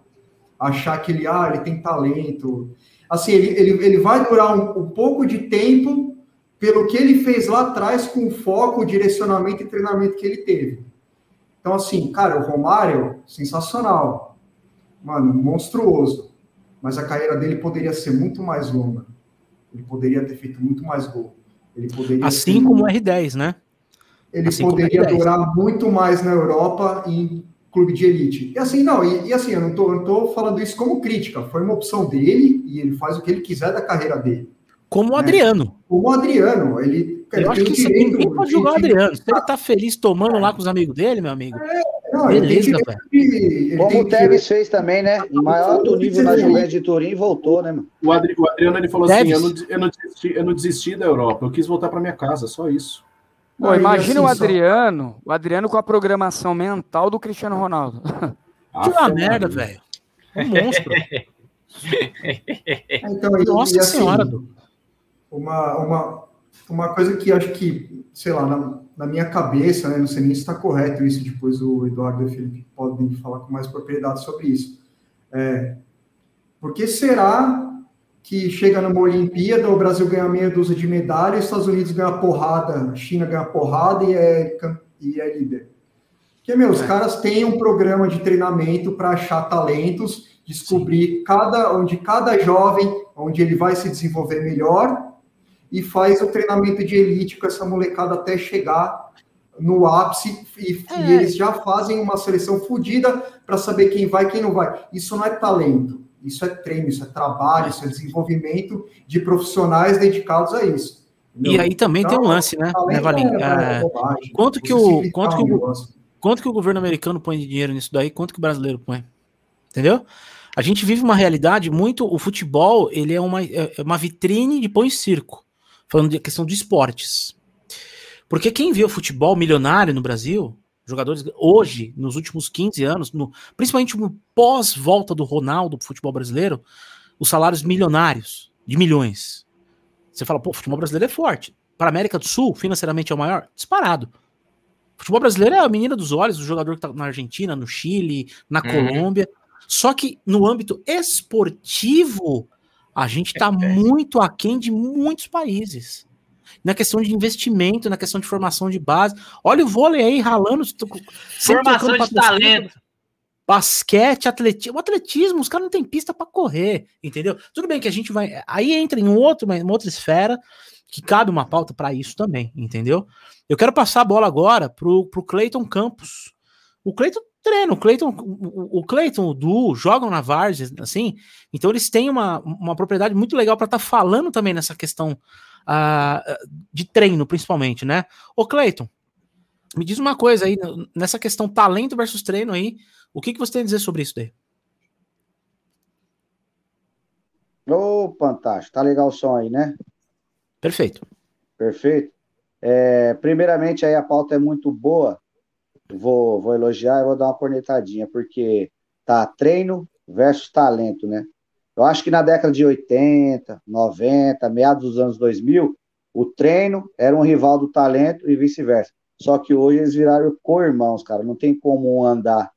Achar que ele, ah, ele tem talento. Assim, ele, ele, ele vai durar um, um pouco de tempo pelo que ele fez lá atrás com o foco, o direcionamento e treinamento que ele teve. Então, assim, cara, o Romário, sensacional. Mano, monstruoso mas a carreira dele poderia ser muito mais longa. Ele poderia ter feito muito mais gol. Ele poderia assim como o R10, né? Ele assim poderia durar muito mais na Europa em clube de elite. E assim, não, e, e assim, eu não tô, tô falando isso como crítica, foi uma opção dele e ele faz o que ele quiser da carreira dele. Como o né? Adriano. Como o Adriano, ele. Eu acho que direito, ninguém pode jogar o Adriano. Se ele tá feliz tomando lá com os amigos dele, meu amigo. É, não, Beleza, velho. Como o Tevez fez também, né? Em maior alto nível na Juventus de Turim voltou, né, mano? O, Adri, o Adriano ele falou assim: eu não, eu, não desisti, eu não desisti da Europa, eu quis voltar para minha casa, só isso. Pô, imagina assim, o Adriano, só... o Adriano com a programação mental do Cristiano Ronaldo. que uma merda, velho. Um monstro. então, Nossa e, assim, senhora, uma, uma, uma coisa que acho que, sei lá, na, na minha cabeça, né, não sei nem se está correto isso, depois o Eduardo e o Felipe podem falar com mais propriedade sobre isso. É, por que será que chega numa Olimpíada, o Brasil ganha meia dúzia de medalhas, Estados Unidos ganha porrada, China ganha porrada e é, e é líder? Porque, meu, os é. caras têm um programa de treinamento para achar talentos, descobrir cada, onde cada jovem, onde ele vai se desenvolver melhor e faz o treinamento de elite com essa molecada até chegar no ápice e, é. e eles já fazem uma seleção fodida para saber quem vai e quem não vai. Isso não é talento, isso é treino, isso é trabalho, isso é desenvolvimento de profissionais dedicados a isso. Entendeu? E aí também então, tem um então, lance, né, né Valim? É, quanto que o quanto que o, quanto que o governo americano põe de dinheiro nisso daí? Quanto que o brasileiro põe? Entendeu? A gente vive uma realidade muito. O futebol ele é uma, é uma vitrine de pão e circo falando de questão de esportes. Porque quem vê o futebol milionário no Brasil, jogadores hoje, nos últimos 15 anos, no, principalmente no pós-volta do Ronaldo pro futebol brasileiro, os salários milionários, de milhões. Você fala, pô, o futebol brasileiro é forte. Para a América do Sul, financeiramente é o maior? Disparado. O futebol brasileiro é a menina dos olhos do jogador que tá na Argentina, no Chile, na uhum. Colômbia. Só que no âmbito esportivo, a gente está muito aquém de muitos países. Na questão de investimento, na questão de formação de base. Olha o vôlei aí ralando. Formação de talento. Basquete, atletismo. O atletismo, os caras não têm pista para correr, entendeu? Tudo bem que a gente vai. Aí entra em um outro, uma outra esfera que cabe uma pauta para isso também, entendeu? Eu quero passar a bola agora pro, pro Cleiton Campos. O Cleiton treino. O Cleiton, o, Cleiton, o Du jogam na Vargas, assim, então eles têm uma, uma propriedade muito legal para estar tá falando também nessa questão uh, de treino, principalmente, né? Ô Cleiton, me diz uma coisa aí, nessa questão talento versus treino aí, o que, que você tem a dizer sobre isso daí? Ô, oh, fantástico, tá legal o som aí, né? Perfeito. Perfeito. É, primeiramente, aí a pauta é muito boa, vou, vou elogiar e vou dar uma cornetadinha, porque tá treino versus talento, né? Eu acho que na década de 80, 90, meados dos anos 2000, o treino era um rival do talento e vice-versa. Só que hoje eles viraram co-irmãos, cara. Não tem como um andar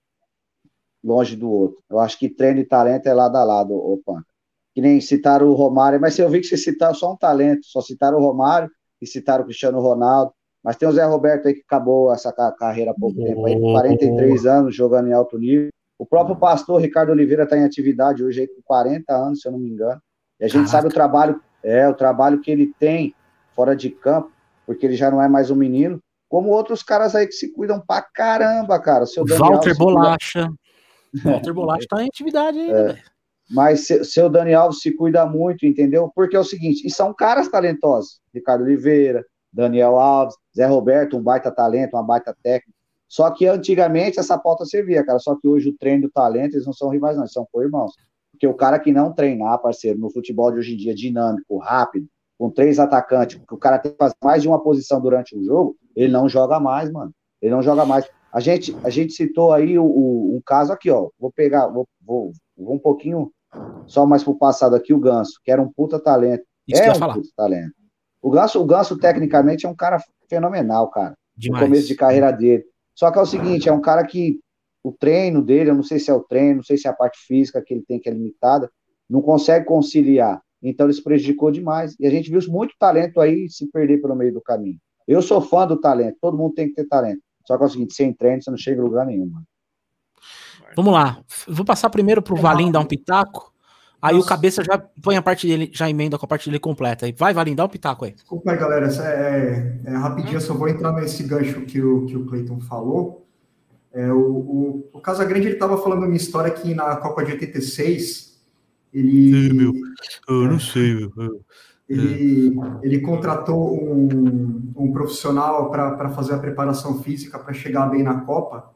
longe do outro. Eu acho que treino e talento é lado a lado, Panca. Que nem citaram o Romário, mas eu vi que você citaram só um talento, só citaram o Romário e citaram o Cristiano Ronaldo. Mas tem o Zé Roberto aí que acabou essa carreira há pouco tempo aí, com 43 anos, jogando em alto nível. O próprio pastor Ricardo Oliveira está em atividade hoje com 40 anos, se eu não me engano. E a gente Caraca. sabe o trabalho, é, o trabalho que ele tem fora de campo, porque ele já não é mais um menino, como outros caras aí que se cuidam pra caramba, cara. Seu Daniel Walter Bolacha. Walter Bolacha tá em atividade ainda, é. velho. Mas seu Dani Alves se cuida muito, entendeu? Porque é o seguinte, e são caras talentosos. Ricardo Oliveira, Daniel Alves, Zé Roberto, um baita talento, uma baita técnica. Só que antigamente essa pauta servia, cara. Só que hoje o treino do talento, eles não são rivais, não, eles são co-irmãos. Porque o cara que não treinar, parceiro, no futebol de hoje em dia, dinâmico, rápido, com três atacantes, que o cara tem que fazer mais de uma posição durante o jogo, ele não joga mais, mano. Ele não joga mais. A gente, a gente citou aí o, o um caso aqui, ó. Vou pegar, vou, vou, vou um pouquinho só mais pro passado aqui, o Ganso, que era um puta talento. Isso é um falar. puta talento. O Ganso, o Ganso, tecnicamente, é um cara fenomenal, cara. Demais. No começo de carreira dele. Só que é o seguinte, é um cara que o treino dele, eu não sei se é o treino, não sei se é a parte física que ele tem que é limitada, não consegue conciliar. Então ele se prejudicou demais. E a gente viu muito talento aí se perder pelo meio do caminho. Eu sou fã do talento, todo mundo tem que ter talento. Só que é o seguinte, sem treino você não chega em lugar nenhum, mano. Vamos lá. Vou passar primeiro pro Valim dar um pitaco. Aí Nossa. o cabeça já põe a parte dele, já emenda com a parte dele completa. Vai, Valim, dá um pitaco aí. Desculpa aí, galera. É, é, é rapidinho, eu só vou entrar nesse gancho que o, que o Cleiton falou. É, o, o, o Casagrande ele estava falando uma história que na Copa de 86 ele. Sim, meu. Eu não sei, meu. Ele, ele contratou um, um profissional para fazer a preparação física para chegar bem na Copa.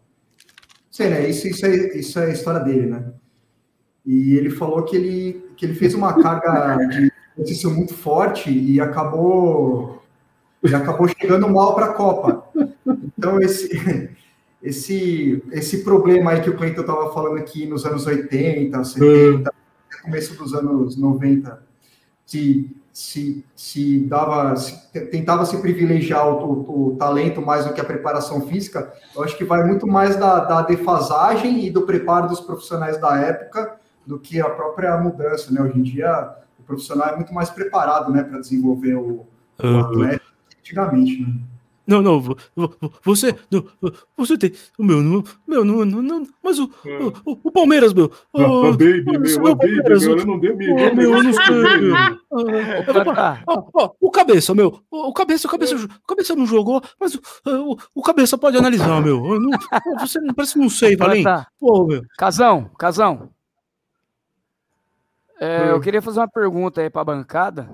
Sei, né? Isso, isso, é, isso é a história dele, né? E ele falou que ele, que ele fez uma carga de exercício muito forte e acabou, e acabou chegando mal para a Copa. Então, esse, esse, esse problema aí que o Cleiton estava falando aqui nos anos 80, 70, começo dos anos 90, se, se, se dava, se, tentava se privilegiar o, o, o, talento mais do que a preparação física, eu acho que vai muito mais da, da defasagem e do preparo dos profissionais da época do que a própria mudança, né? Hoje em dia, o profissional é muito mais preparado, né, para desenvolver o, o uhum. atleta antigamente, né? Não, não, você, você tem, o meu, meu, não, não, não, mas o, o, o Palmeiras, meu, o, oh, baby, meu, meu, Palmeiras, meu, eu não dei, meu, meu, eu não sei, meu. O cabeça, meu, o cabeça, o cabeça, o cabeça não jogou, mas o, o, o cabeça pode analisar, meu. Não, você parece que não sei, Valim. Pô, meu. Casão, Casão, é, eu queria fazer uma pergunta aí para a bancada.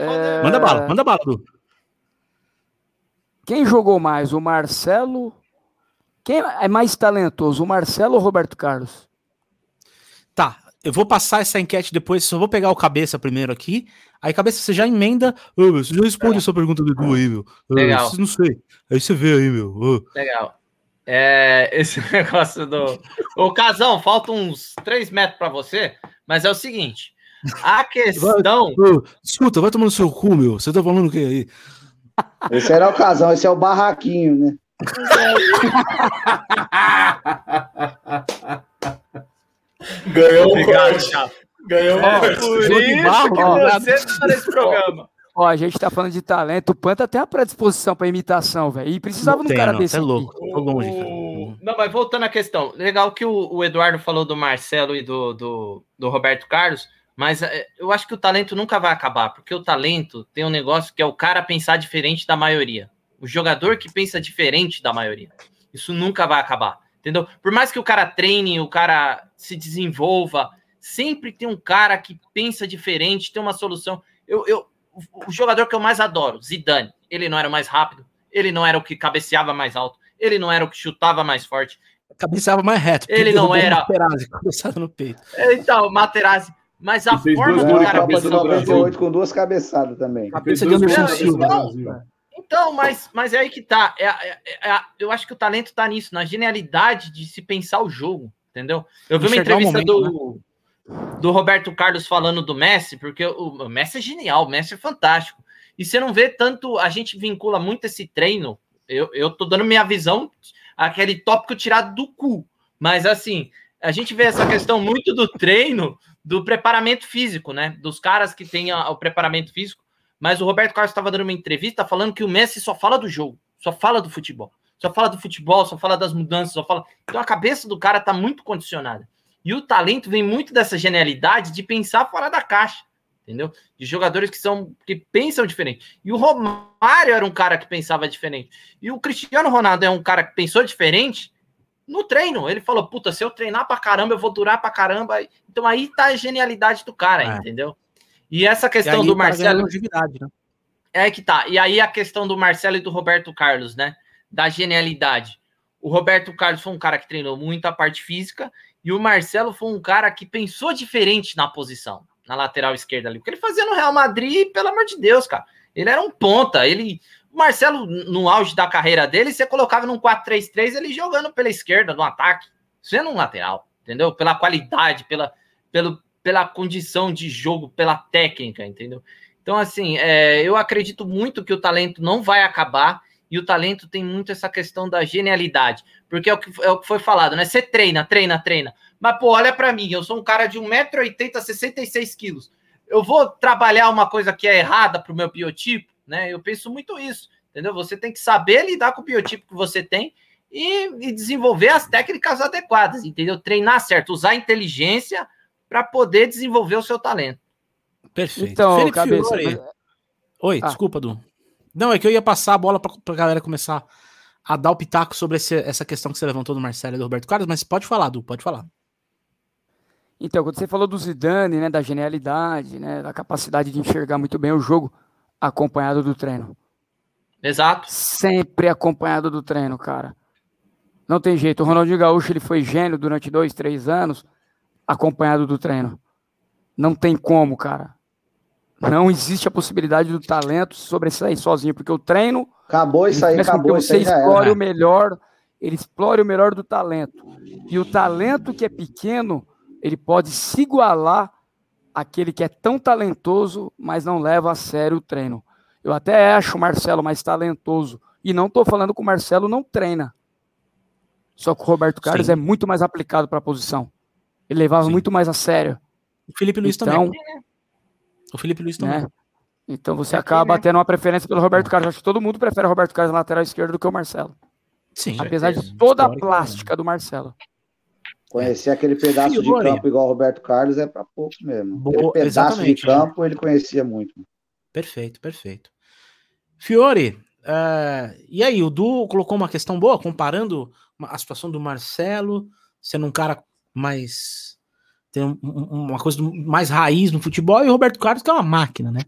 É... Manda bala, manda bala, Du. Quem jogou mais, o Marcelo? Quem é mais talentoso, o Marcelo ou o Roberto Carlos? Tá, eu vou passar essa enquete depois, só vou pegar o cabeça primeiro aqui. Aí, cabeça, você já emenda. Oh, você já responde é. essa pergunta do Edu aí, meu. Legal. não sei. Aí você vê aí, meu. Oh. Legal. É, esse negócio do. Ô, Casão, falta uns 3 metros para você, mas é o seguinte: a questão. Vai, escuta, vai tomando seu cu, meu. Você tá falando o que aí? Esse era o Casão, esse é o barraquinho, né? Ganhou Obrigado, Ganhou é, por isso que você tá nesse programa. Ó, a gente tá falando de talento, o Panta tem a predisposição para imitação, velho. E precisava de um cara não, desse. É louco, tô longe, cara. Não, mas voltando à questão, legal que o, o Eduardo falou do Marcelo e do, do, do, Roberto Carlos, mas é, eu acho que o talento nunca vai acabar, porque o talento tem um negócio que é o cara pensar diferente da maioria. O jogador que pensa diferente da maioria. Isso nunca vai acabar, entendeu? Por mais que o cara treine, o cara se desenvolva, sempre tem um cara que pensa diferente, tem uma solução. Eu, eu, o jogador que eu mais adoro, Zidane, ele não era o mais rápido, ele não era o que cabeceava mais alto, ele não era o que chutava mais forte. Cabeceava mais reto. Ele não era. Materazzi, cabeçado no peito. Então, Materazzi. Mas a forma do cara cabeça 98 com duas cabeçadas também. Cabeça de Anderson Silva. Então, então, mas, mas é aí que tá. É, é, é, eu acho que o talento tá nisso, na genialidade de se pensar o jogo, entendeu? Eu vi uma entrevista um momento, do, né? Do Roberto Carlos falando do Messi, porque o Messi é genial, o Messi é fantástico. E você não vê tanto, a gente vincula muito esse treino. Eu, eu tô dando minha visão, aquele tópico tirado do cu. Mas assim, a gente vê essa questão muito do treino, do preparamento físico, né? Dos caras que têm o preparamento físico. mas o Roberto Carlos estava dando uma entrevista falando que o Messi só fala do jogo, só fala do futebol. Só fala do futebol, só fala das mudanças, só fala. Então a cabeça do cara tá muito condicionada. E o talento vem muito dessa genialidade de pensar fora da caixa, entendeu? De jogadores que são que pensam diferente. E o Romário era um cara que pensava diferente. E o Cristiano Ronaldo é um cara que pensou diferente no treino. Ele falou: "Puta, se eu treinar pra caramba, eu vou durar pra caramba". Então aí tá a genialidade do cara, é. entendeu? E essa questão e do tá Marcelo. Né? É que tá. E aí a questão do Marcelo e do Roberto Carlos, né? Da genialidade. O Roberto Carlos foi um cara que treinou muito a parte física e o Marcelo foi um cara que pensou diferente na posição, na lateral esquerda ali. Porque ele fazia no Real Madrid, pelo amor de Deus, cara. Ele era um ponta. Ele, o Marcelo, no auge da carreira dele, você colocava num 4-3-3 ele jogando pela esquerda, no ataque. Sendo um lateral, entendeu? Pela qualidade, pela, pelo, pela condição de jogo, pela técnica, entendeu? Então, assim, é, eu acredito muito que o talento não vai acabar e o talento tem muito essa questão da genialidade, porque é o que, é o que foi falado, né? Você treina, treina, treina. Mas, pô, olha para mim, eu sou um cara de 1,80m, 66 quilos. Eu vou trabalhar uma coisa que é errada para o meu biotipo, né? Eu penso muito isso, entendeu? Você tem que saber lidar com o biotipo que você tem e, e desenvolver as técnicas adequadas, entendeu? Treinar certo, usar inteligência para poder desenvolver o seu talento. Perfeito. Então, Felipe cabeça, Fiore... Oi, ah. desculpa, Du. Não, é que eu ia passar a bola para a galera começar a dar o pitaco sobre esse, essa questão que você levantou do Marcelo e do Roberto Carlos, mas pode falar, Du, pode falar. Então, quando você falou do Zidane, né, da genialidade, né, da capacidade de enxergar muito bem o jogo, acompanhado do treino. Exato. Sempre acompanhado do treino, cara. Não tem jeito. O Ronaldinho Gaúcho ele foi gênio durante dois, três anos, acompanhado do treino. Não tem como, cara. Não existe a possibilidade do talento sobressair sozinho, porque o treino. Acabou isso aí, acabou isso aí. Você explore o melhor, ele explore o melhor do talento. E o talento que é pequeno, ele pode se igualar àquele que é tão talentoso, mas não leva a sério o treino. Eu até acho o Marcelo mais talentoso. E não estou falando que o Marcelo não treina. Só que o Roberto Carlos Sim. é muito mais aplicado para a posição. Ele levava Sim. muito mais a sério. O Felipe Luiz então, também. O Felipe Luiz também. Né? Então você é acaba né? tendo uma preferência pelo Roberto Carlos. Acho que todo mundo prefere o Roberto Carlos na lateral esquerda do que o Marcelo. Sim. Apesar de toda a plástica do Marcelo. Conhecer aquele pedaço de campo igual o Roberto Carlos é para pouco mesmo. Boa, aquele pedaço de campo ele conhecia muito. Perfeito, perfeito. Fiore, uh, e aí, o Du colocou uma questão boa, comparando a situação do Marcelo, sendo um cara mais tem um, uma coisa mais raiz no futebol, e o Roberto Carlos, que é uma máquina, né?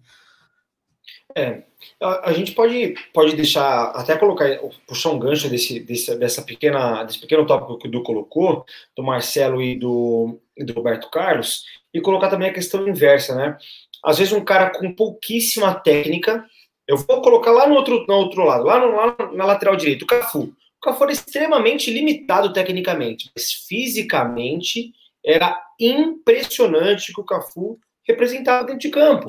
É, a, a, gente pode, pode deixar, até colocar, puxar um gancho desse, desse, dessa pequena, desse pequeno tópico que o Du colocou, do Marcelo e do, e do Roberto Carlos, e colocar também a questão inversa, né? Às vezes um cara com pouquíssima técnica, eu vou colocar lá no outro, no outro lado, lá, no, lá na lateral direito, o Cafu. O Cafu era extremamente limitado tecnicamente, mas fisicamente era impressionante que o Cafu representava dentro de campo.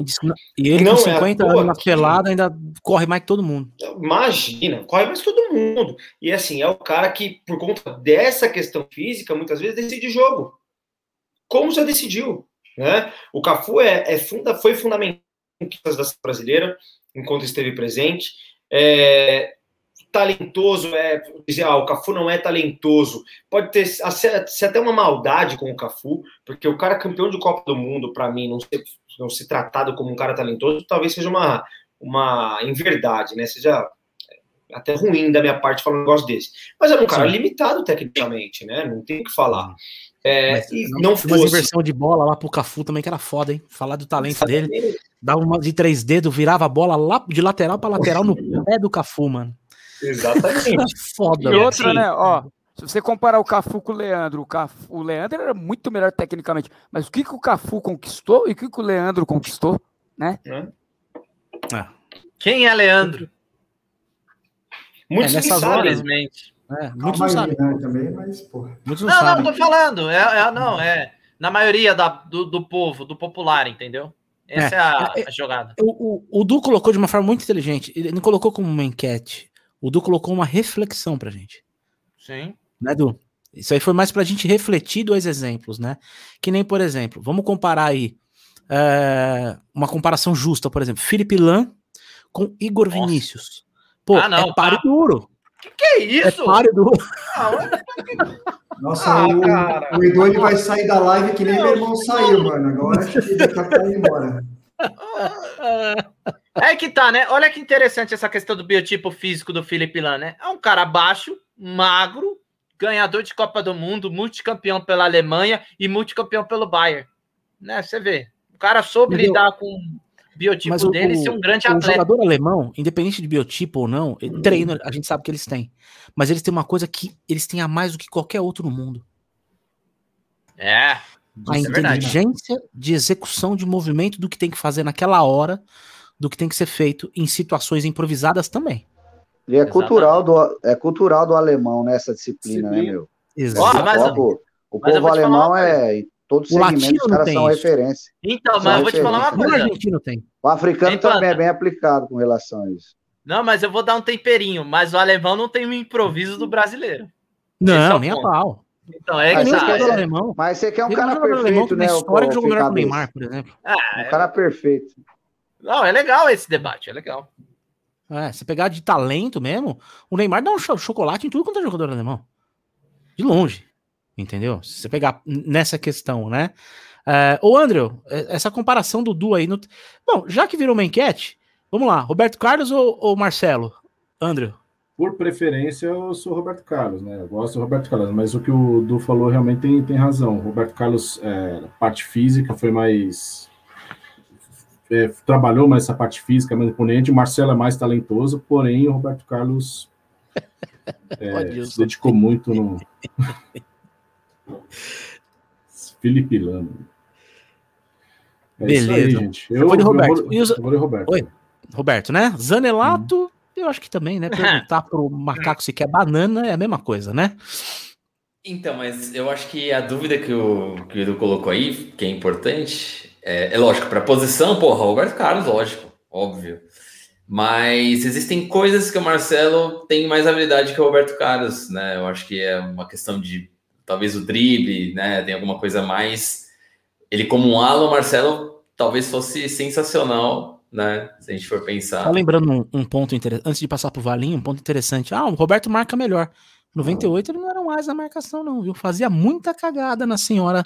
E ele não com 50 é anos na pelada ainda corre mais que todo mundo. Imagina, corre mais que todo mundo. E assim, é o cara que, por conta dessa questão física, muitas vezes decide jogo. Como já decidiu. Né? O Cafu é, é funda, foi fundamental da brasileira, enquanto esteve presente. É, talentoso, é dizer, ah, o Cafu não é talentoso. Pode ter ser, até uma maldade com o Cafu, porque o cara campeão de Copa do Mundo, para mim, não ser, não ser tratado como um cara talentoso, talvez seja uma, uma inverdade, né? Seja até ruim da minha parte falar um negócio desse. Mas é um cara Sim. limitado tecnicamente, né? Não tem o que falar. É, Mas, e não, não fosse... inversão de bola lá pro Cafu também que era foda, hein? Falar do talento dele. Dava uma de três dedos, virava a bola lá de lateral para lateral no pé do Cafu, mano. Exatamente. Foda. E outra, né? Ó, se você comparar o Cafu com o Leandro, o, Cafu, o Leandro era muito melhor tecnicamente. Mas o que, que o Cafu conquistou e o que, que o Leandro conquistou, né? É. É. Quem é Leandro? Muitos é, nessas horas, É, muitos não sabem. Né, também, mas, porra. Muitos não, não, não, tô falando. É, é, não, é na maioria da, do, do povo, do popular, entendeu? Essa é, é a, é, a, jogada. O, o, o Du colocou de uma forma muito inteligente. Ele não colocou como uma enquete. O Du colocou uma reflexão pra gente. Sim. Né, Du? Isso aí foi mais pra gente refletir dois exemplos, né? Que nem, por exemplo, vamos comparar aí é, uma comparação justa, por exemplo, Felipe Lan com Igor Nossa. Vinícius. Pô, ah, não, é páreo tá. duro. Que que é isso? É páreo duro. Nossa, ah, o, o Edu ele vai sair da live que nem meu irmão saiu, mano. Agora acho que ele tá indo embora. É que tá, né? Olha que interessante essa questão do biotipo físico do Felipe Lan, né? É um cara baixo, magro, ganhador de Copa do Mundo, multicampeão pela Alemanha e multicampeão pelo Bayern. Né? Você vê. O cara soube Entendeu? lidar com o biotipo Mas dele o, e ser um grande o atleta. O jogador alemão, independente de biotipo ou não, treino, a gente sabe que eles têm. Mas eles têm uma coisa que eles têm a mais do que qualquer outro no mundo. É. A é inteligência verdade. de execução de movimento do que tem que fazer naquela hora, do que tem que ser feito em situações improvisadas também. E é cultural, do, é cultural do alemão nessa disciplina, né, disciplina. né, meu? Exato. Oh, mas, o, o povo alemão é. Em todos os caras são isso. referência. Então, mas eu vou te falar uma coisa. O argentino tem. O africano tem também é bem aplicado com relação a isso. Não, mas eu vou dar um temperinho. Mas o alemão não tem o improviso do brasileiro. Não, é nem a pau. Então, é mas, que é, alemão. mas você quer um cara perfeito, né? História de jogar com o Neymar, por exemplo. Ah, um cara perfeito. Não, é legal esse debate, é legal. É, se pegar de talento mesmo, o Neymar dá um chocolate em tudo quanto é jogador alemão. De longe. Entendeu? Se você pegar nessa questão, né? É, ô, André, é, essa comparação do Du aí. No... Bom, já que virou uma enquete, vamos lá. Roberto Carlos ou, ou Marcelo? André? Por preferência, eu sou Roberto Carlos, né? Eu gosto do Roberto Carlos, mas o que o Du falou realmente tem, tem razão. O Roberto Carlos, é, parte física, foi mais é, trabalhou mais essa parte física, mais imponente. O Marcelo é mais talentoso, porém o Roberto Carlos é, se dedicou muito no. Felipe Lano. É Beleza. Aí, gente. Eu, eu vou de Roberto. Eu vou, eu vou de Roberto. Oi. Roberto, né? Zanelato, hum. Eu acho que também, né? Perguntar pro macaco se quer banana é a mesma coisa, né? Então, mas eu acho que a dúvida que o, que o Edu colocou aí, que é importante, é, é lógico, para posição, porra, Roberto Carlos, lógico, óbvio. Mas existem coisas que o Marcelo tem mais habilidade que o Roberto Carlos, né? Eu acho que é uma questão de talvez o drible, né? Tem alguma coisa mais. Ele, como um ala, o Marcelo talvez fosse sensacional, né? Se a gente for pensar. Tá lembrando um, um ponto interessante, antes de passar pro Valinho, um ponto interessante. Ah, o Roberto marca melhor. 98 ele não era mais na marcação, não, viu? Fazia muita cagada na senhora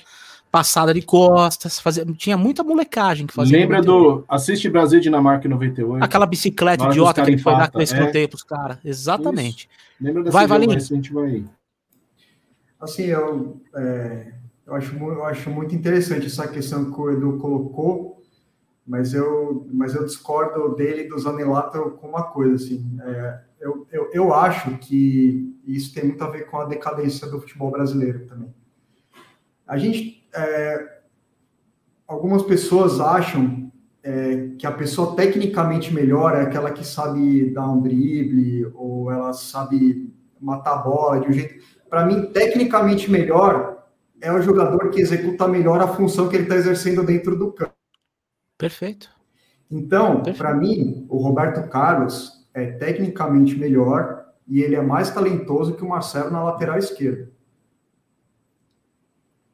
passada de costas, fazia, tinha muita molecagem que fazia. Lembra do Assiste Brasil Dinamarca 98? Aquela bicicleta idiota que ele foi dar três é. pros caras. Exatamente. Isso. Lembra dessa vai, Valinho. Vai... Assim, eu, é, eu, acho, eu acho muito interessante essa questão que o Edu colocou, mas eu, mas eu discordo dele do Zanelato com uma coisa, assim, é, eu, eu, eu acho que isso tem muito a ver com a decadência do futebol brasileiro também. A gente é, algumas pessoas acham é, que a pessoa tecnicamente melhor é aquela que sabe dar um drible ou ela sabe matar a bola de um jeito. Para mim, tecnicamente melhor é o jogador que executa melhor a função que ele está exercendo dentro do campo. Perfeito. Então, para mim, o Roberto Carlos é tecnicamente melhor e ele é mais talentoso que o Marcelo na lateral esquerda.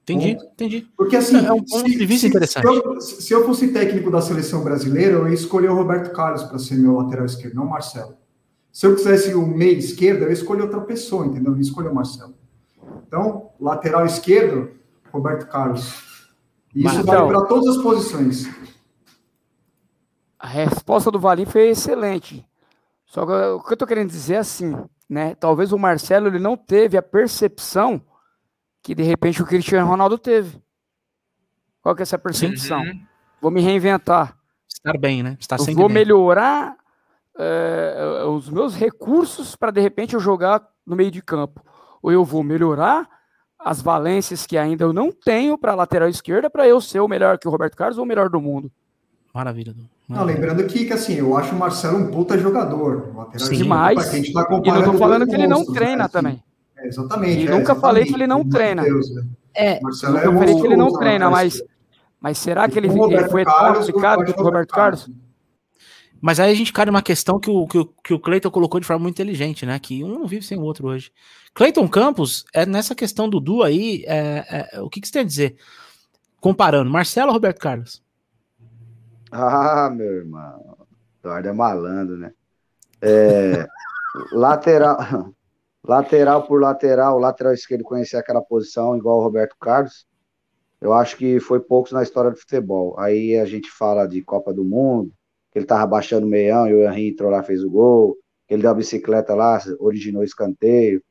Entendi, entendi. Porque assim, é um ponto de vista se, interessante. Se eu, se eu, fosse técnico da seleção brasileira, eu ia escolher o Roberto Carlos para ser meu lateral esquerdo, não o Marcelo. Se eu quisesse o meio esquerdo, eu ia escolher outra pessoa, entendeu? Eu ia escolher o Marcelo. Então, lateral esquerdo, Roberto Carlos. Isso Mas, vale para todas as posições. A resposta do Valim foi excelente. Só que o que eu estou querendo dizer é assim, né? Talvez o Marcelo ele não teve a percepção que de repente o Cristiano Ronaldo teve. Qual que é essa percepção? Uhum. Vou me reinventar. Estar bem, né? Estar eu vou bem. melhorar é, os meus recursos para de repente eu jogar no meio de campo. Ou eu vou melhorar as valências que ainda eu não tenho para a lateral esquerda para eu ser o melhor que o Roberto Carlos ou o melhor do mundo. Maravilha. Não, lembrando que, que, assim, eu acho o Marcelo um puta jogador. Lateral Sim, demais. Tá e não tô falando que ele não treina né? também. É, exatamente. E é, nunca falei que ele não treina. Deus, né? É, Marcelo é falei que ele não treina, mas, mas será que ele, ele foi tão aplicado que o Roberto Carlos? Mas aí a gente cai numa questão que o, que o, que o Cleiton colocou de forma muito inteligente, né? Que um não vive sem o outro hoje. Cleiton Campos, é nessa questão do Du aí, é, é, o que, que você tem a dizer? Comparando, Marcelo ou Roberto Carlos? Ah, meu irmão. Eduardo é malandro, né? É, lateral, lateral por lateral, lateral esquerdo conhecer aquela posição igual o Roberto Carlos. Eu acho que foi poucos na história do futebol. Aí a gente fala de Copa do Mundo, que ele tava baixando o meião e o Henry entrou lá fez o gol, que ele deu a bicicleta lá, originou escanteio,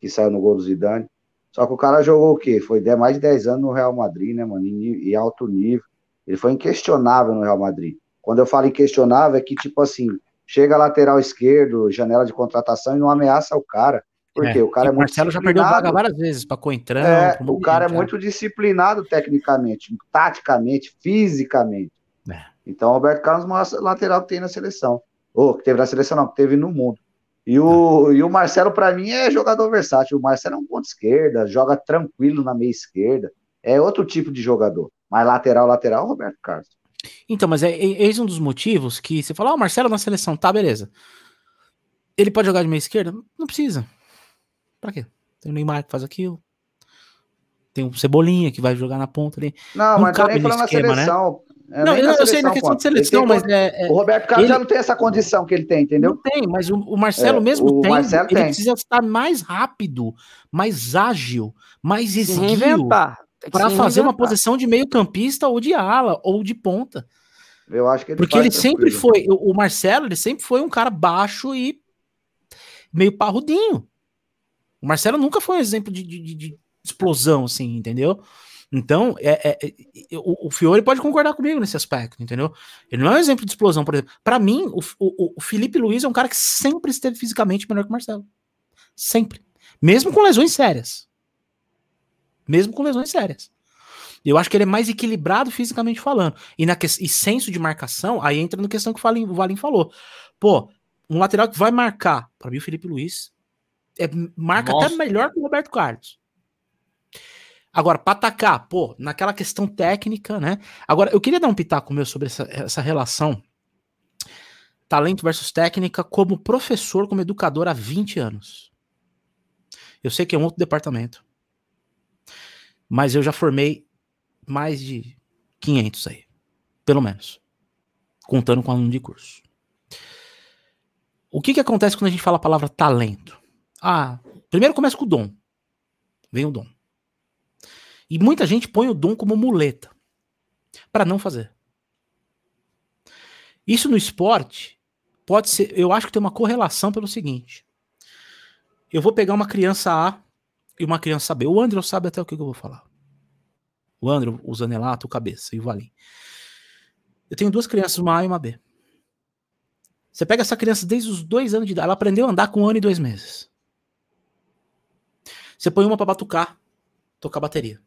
que saiu no gol do Zidane. Só que o cara jogou o quê? Foi mais de 10 anos no Real Madrid, né, mano? Em alto nível. Ele foi inquestionável no Real Madrid. Quando eu falo inquestionável, é que, tipo assim, chega lateral esquerdo, janela de contratação e não ameaça o cara. Porque é, o cara é muito. Marcelo já perdeu vaga várias vezes para Coentrão. É, o cara é muito disciplinado tecnicamente, taticamente, fisicamente. É. Então, o Roberto Carlos, o maior lateral que tem na seleção. Ou que teve na seleção, não, que teve no mundo. E o, e o Marcelo, para mim, é jogador versátil. O Marcelo é um ponto esquerda, joga tranquilo na meia esquerda. É outro tipo de jogador. Mas lateral, lateral, Roberto Carlos. Então, mas é, é, eis um dos motivos que você fala, ó, oh, Marcelo na seleção, tá, beleza. Ele pode jogar de meia esquerda? Não precisa. Pra quê? Tem o Neymar que faz aquilo. Tem o Cebolinha que vai jogar na ponta ali. Não, não mas cabe nem falando na esquema, né? seleção. Né? não, eu, eu sei na questão de seleção, mas é, é, O Roberto Carlos ele, já não tem essa condição que ele tem, entendeu? Não tem, mas o, o Marcelo é, mesmo o tem. Marcelo ele tem. precisa estar mais rápido, mais ágil, mais esguio para fazer uma posição de meio campista ou de ala ou de ponta. Eu acho que ele Porque ele sempre foi, o Marcelo, ele sempre foi um cara baixo e meio parrudinho. O Marcelo nunca foi um exemplo de, de, de explosão, assim, entendeu? Então, é, é, é, o, o Fiore pode concordar comigo nesse aspecto, entendeu? Ele não é um exemplo de explosão, por exemplo. Para mim, o, o, o, Felipe Luiz é um cara que sempre esteve fisicamente melhor que o Marcelo. Sempre. Mesmo com lesões sérias. Mesmo com lesões sérias. Eu acho que ele é mais equilibrado fisicamente falando. E, na que, e senso de marcação, aí entra na questão que o Valim falou. Pô, um lateral que vai marcar, para mim o Felipe Luiz é, marca Nossa. até melhor que o Roberto Carlos. Agora, para atacar, pô, naquela questão técnica, né? Agora, eu queria dar um pitaco meu sobre essa, essa relação talento versus técnica como professor, como educador há 20 anos. Eu sei que é um outro departamento, mas eu já formei mais de 500 aí, pelo menos, contando com aluno de curso. O que, que acontece quando a gente fala a palavra talento? Ah, primeiro começa com o dom. Vem o dom. E muita gente põe o dom como muleta para não fazer. Isso no esporte pode ser, eu acho que tem uma correlação pelo seguinte. Eu vou pegar uma criança A e uma criança B. O André sabe até o que eu vou falar. O André, o Zanelato, o Cabeça e o Valim. Eu tenho duas crianças, uma A e uma B. Você pega essa criança desde os dois anos de idade, ela aprendeu a andar com um ano e dois meses. Você põe uma para batucar, tocar bateria.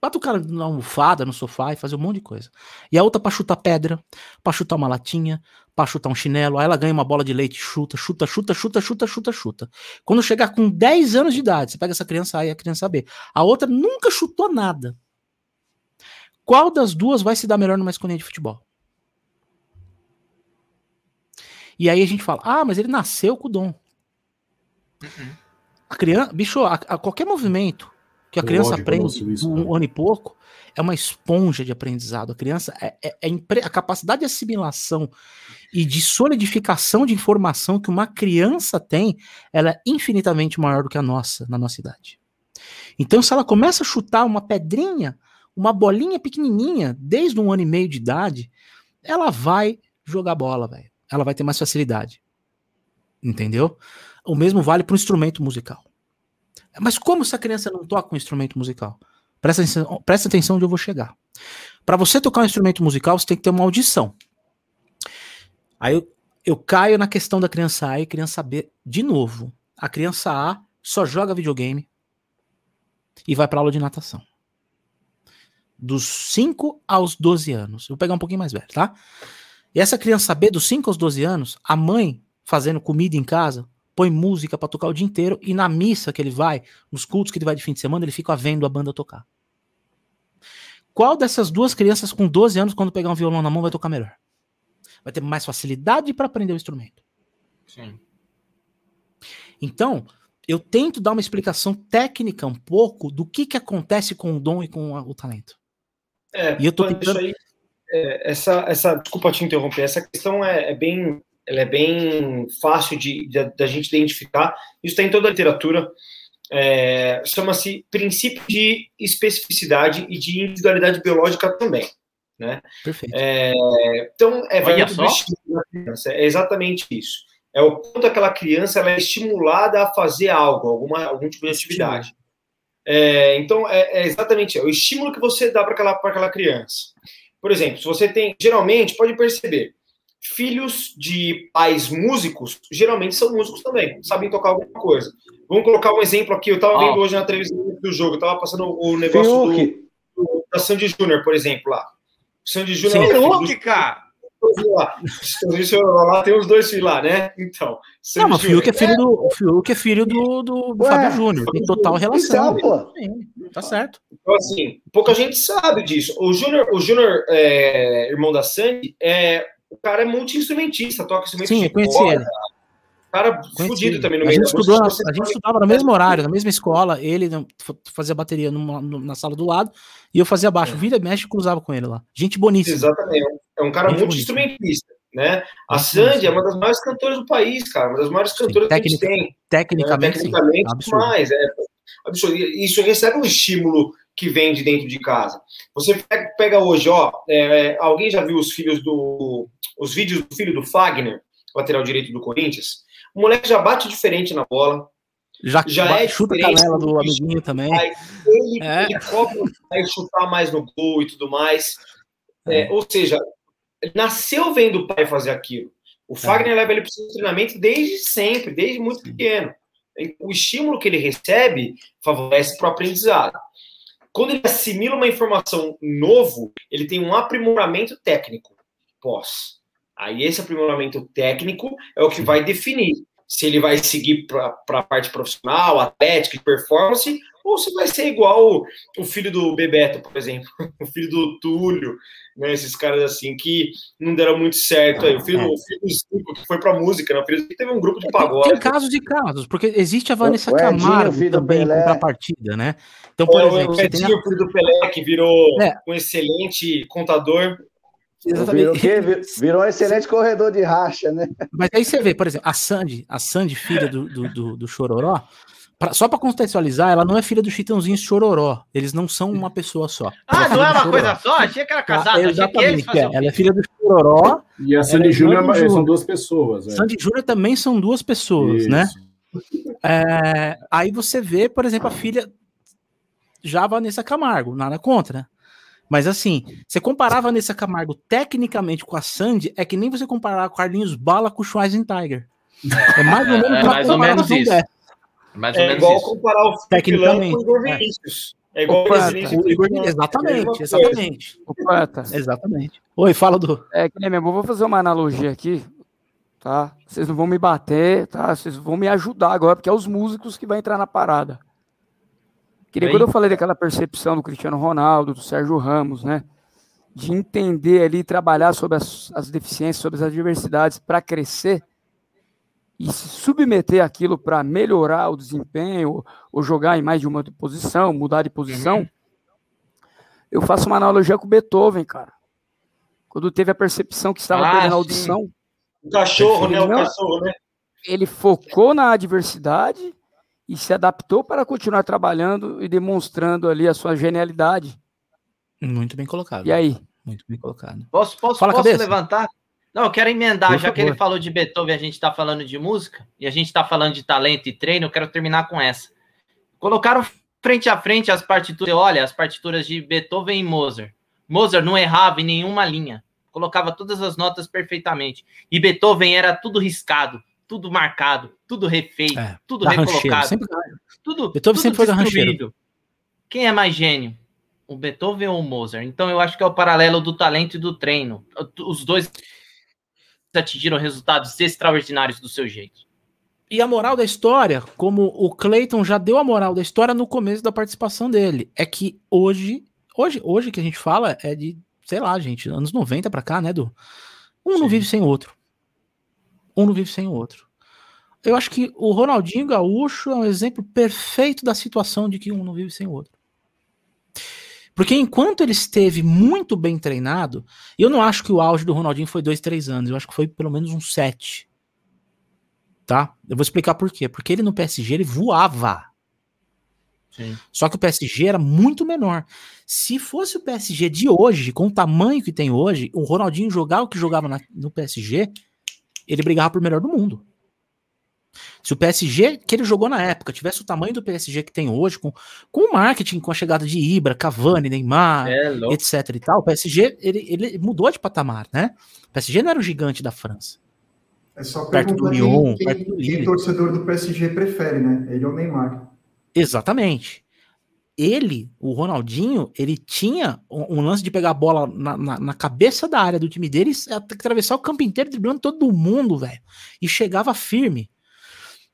Batucar na almofada, no sofá e fazer um monte de coisa. E a outra para chutar pedra, para chutar uma latinha, para chutar um chinelo. Aí ela ganha uma bola de leite, chuta, chuta, chuta, chuta, chuta, chuta, chuta. Quando chegar com 10 anos de idade, você pega essa criança A e a criança B. A outra nunca chutou nada. Qual das duas vai se dar melhor numa escolinha de futebol? E aí a gente fala, ah, mas ele nasceu com o dom. Uhum. A criança, bicho, a, a qualquer movimento que a criança aprende isso, um ano e pouco é uma esponja de aprendizado. A criança é, é, é impre... a capacidade de assimilação e de solidificação de informação que uma criança tem, ela é infinitamente maior do que a nossa na nossa idade. Então, se ela começa a chutar uma pedrinha, uma bolinha pequenininha, desde um ano e meio de idade, ela vai jogar bola, velho. Ela vai ter mais facilidade. Entendeu? O mesmo vale para o instrumento musical. Mas como essa criança não toca um instrumento musical? Presta atenção, presta atenção onde eu vou chegar. Para você tocar um instrumento musical, você tem que ter uma audição. Aí eu, eu caio na questão da criança A e criança B de novo. A criança A só joga videogame e vai para aula de natação. Dos 5 aos 12 anos. vou pegar um pouquinho mais velho, tá? E essa criança B, dos 5 aos 12 anos, a mãe fazendo comida em casa, põe música para tocar o dia inteiro e na missa que ele vai, nos cultos que ele vai de fim de semana, ele fica vendo a banda tocar. Qual dessas duas crianças com 12 anos, quando pegar um violão na mão, vai tocar melhor? Vai ter mais facilidade para aprender o instrumento. Sim. Então, eu tento dar uma explicação técnica um pouco do que, que acontece com o dom e com o talento. É, e eu tô tentando... isso aí é, essa, essa, desculpa te interromper, essa questão é, é bem, ela é bem fácil de, de, de a gente identificar. Isso está em toda a literatura. É, Chama-se princípio de especificidade e de individualidade biológica também. Né? Perfeito. É, então, é, vai muito da criança. É exatamente isso. É o quanto aquela criança ela é estimulada a fazer algo, alguma, algum tipo de atividade. É, então, é, é, exatamente é o estímulo que você dá para aquela, aquela criança. Por exemplo, se você tem, geralmente, pode perceber, filhos de pais músicos, geralmente são músicos também, sabem tocar alguma coisa. Vamos colocar um exemplo aqui, eu estava oh. vendo hoje na televisão do jogo, eu estava passando o negócio do, do, da Sandy Júnior, por exemplo, lá. Sandy Júnior. Fiuk, cara! lá tem os dois filhos lá, né? Então. Não, mas o Fiuk é filho do, o Fiuk é filho do, do, do Ué, Fábio Júnior, tem total relação. Então, tá certo. Então, assim, pouca gente sabe disso. O Júnior, o Júnior é, irmão da Sandy, é, o cara é multi-instrumentista, toca instrumento Sim, eu conheci ele cara fudido também no meio a gente, estudou na, a gente estudava no mesmo horário, na mesma escola. Ele fazia bateria numa, na sala do lado e eu fazia baixo. É. Vira mexe cruzava com ele lá. Gente boníssima. Exatamente. É um cara muito instrumentista. Né? A Sandy é uma das maiores cantoras do país, cara. Uma das maiores cantoras sim, que a gente tem. Tecnicamente, é, tecnicamente sim. mais. É, absurdo. Isso recebe um estímulo que vem de dentro de casa. Você pega hoje, ó, é, alguém já viu os filhos do. os vídeos do filho do Fagner, lateral direito do Corinthians? O moleque já bate diferente na bola. Já, já é chuta a canela do amiguinho também. Ele, é. ele cobra vai chutar mais no gol e tudo mais. É. É, ou seja, nasceu vendo o pai fazer aquilo. O é. Fagner leva ele para o treinamento desde sempre, desde muito pequeno. O estímulo que ele recebe favorece para o aprendizado. Quando ele assimila uma informação novo, ele tem um aprimoramento técnico pós. Aí esse aprimoramento técnico é o que vai definir se ele vai seguir para a parte profissional, atlética, performance, ou se vai ser igual o, o, filho do Bebeto, por exemplo, o filho do Túlio, né, esses caras assim que não deram muito certo aí. O filho, é. o filho do Zico, que foi para música, né? o filho do Zico teve um grupo de pagode. Tem, tem casos e casos, porque existe a Vanessa o Camargo Edinho, também para partida, né? Então, por exemplo, o Edinho, filho do Pelé, que virou é. um excelente contador. Exatamente. Virou, virou, um excelente corredor de racha, né? Mas aí você vê, por exemplo, a Sandy, a Sandy, filha do, do, do, do Chororó, pra, só para contextualizar, ela não é filha do Chitãozinho Chororó. Eles não são uma pessoa só. Ah, não é uma coisa só? Achei que era casada. Ah, exatamente. É. Ela é filha do Chororó. E a Sandy é Júnior é, são duas pessoas. É. Sandy Júnior também são duas pessoas, né? Isso. né? É, aí você vê, por exemplo, a filha já Vanessa Camargo, nada contra. Mas assim, você comparar a Vanessa Camargo tecnicamente com a Sandy, é que nem você comparar Carlinhos Bala com o Schweinsteiger. É mais ou menos, é, é mais ou menos isso. Dessa. Mais ou é menos igual isso. comparar o tecnicamente, com o Igor é. Vinícius. É igual o, o Igor Vinícius. Exatamente, exatamente. O poeta. Exatamente. Oi, fala do. É que nem mesmo, eu vou fazer uma analogia aqui, tá? Vocês não vão me bater, tá? Vocês vão me ajudar agora, porque é os músicos que vão entrar na parada. Que nem quando eu falei daquela percepção do Cristiano Ronaldo, do Sérgio Ramos, né? De entender ali, trabalhar sobre as, as deficiências, sobre as adversidades para crescer e se submeter aquilo para melhorar o desempenho ou, ou, jogar em mais de uma posição, mudar de posição. Uhum. Eu faço uma analogia com o Beethoven, cara. Quando teve a percepção que estava ah, perdendo a audição. O cachorro, né? O cachorro, né? Ele focou na adversidade e se adaptou para continuar trabalhando e demonstrando ali a sua genialidade. Muito bem colocado. E aí? Muito bem colocado. Posso, posso, Fala, posso levantar? Não, eu quero emendar, Por já favor. que ele falou de Beethoven, a gente está falando de música, e a gente está falando de talento e treino, eu quero terminar com essa. Colocaram frente a frente as partituras, olha, as partituras de Beethoven e Mozart. Mozart não errava em nenhuma linha, colocava todas as notas perfeitamente. E Beethoven era tudo riscado, tudo marcado, tudo refeito, é, tudo recolocado. Sempre, tudo, Beethoven tudo sempre foi rancheiro. Quem é mais gênio? O Beethoven ou o Mozart? Então eu acho que é o paralelo do talento e do treino. Os dois atingiram resultados extraordinários do seu jeito. E a moral da história, como o Clayton já deu a moral da história no começo da participação dele, é que hoje, hoje, hoje que a gente fala é de, sei lá, gente, anos 90 para cá, né, do um Sim. não vive sem o outro um não vive sem o outro. Eu acho que o Ronaldinho Gaúcho é um exemplo perfeito da situação de que um não vive sem o outro. Porque enquanto ele esteve muito bem treinado, eu não acho que o auge do Ronaldinho foi dois, três anos, eu acho que foi pelo menos uns sete. Tá? Eu vou explicar por quê. Porque ele no PSG ele voava. Sim. Só que o PSG era muito menor. Se fosse o PSG de hoje, com o tamanho que tem hoje, o Ronaldinho jogar o que jogava na, no PSG, ele brigava por melhor do mundo. Se o PSG que ele jogou na época tivesse o tamanho do PSG que tem hoje, com, com o marketing, com a chegada de Ibra, Cavani, Neymar, é, etc e tal, o PSG ele, ele mudou de patamar, né? O PSG não era o gigante da França. É só perto do Lyon, quem, perto do quem torcedor do PSG prefere, né? Ele ou o Neymar. Exatamente. Ele, o Ronaldinho, ele tinha um, um lance de pegar a bola na, na, na, cabeça da área do time dele, atravessar o campo inteiro, driblando todo mundo, velho. E chegava firme.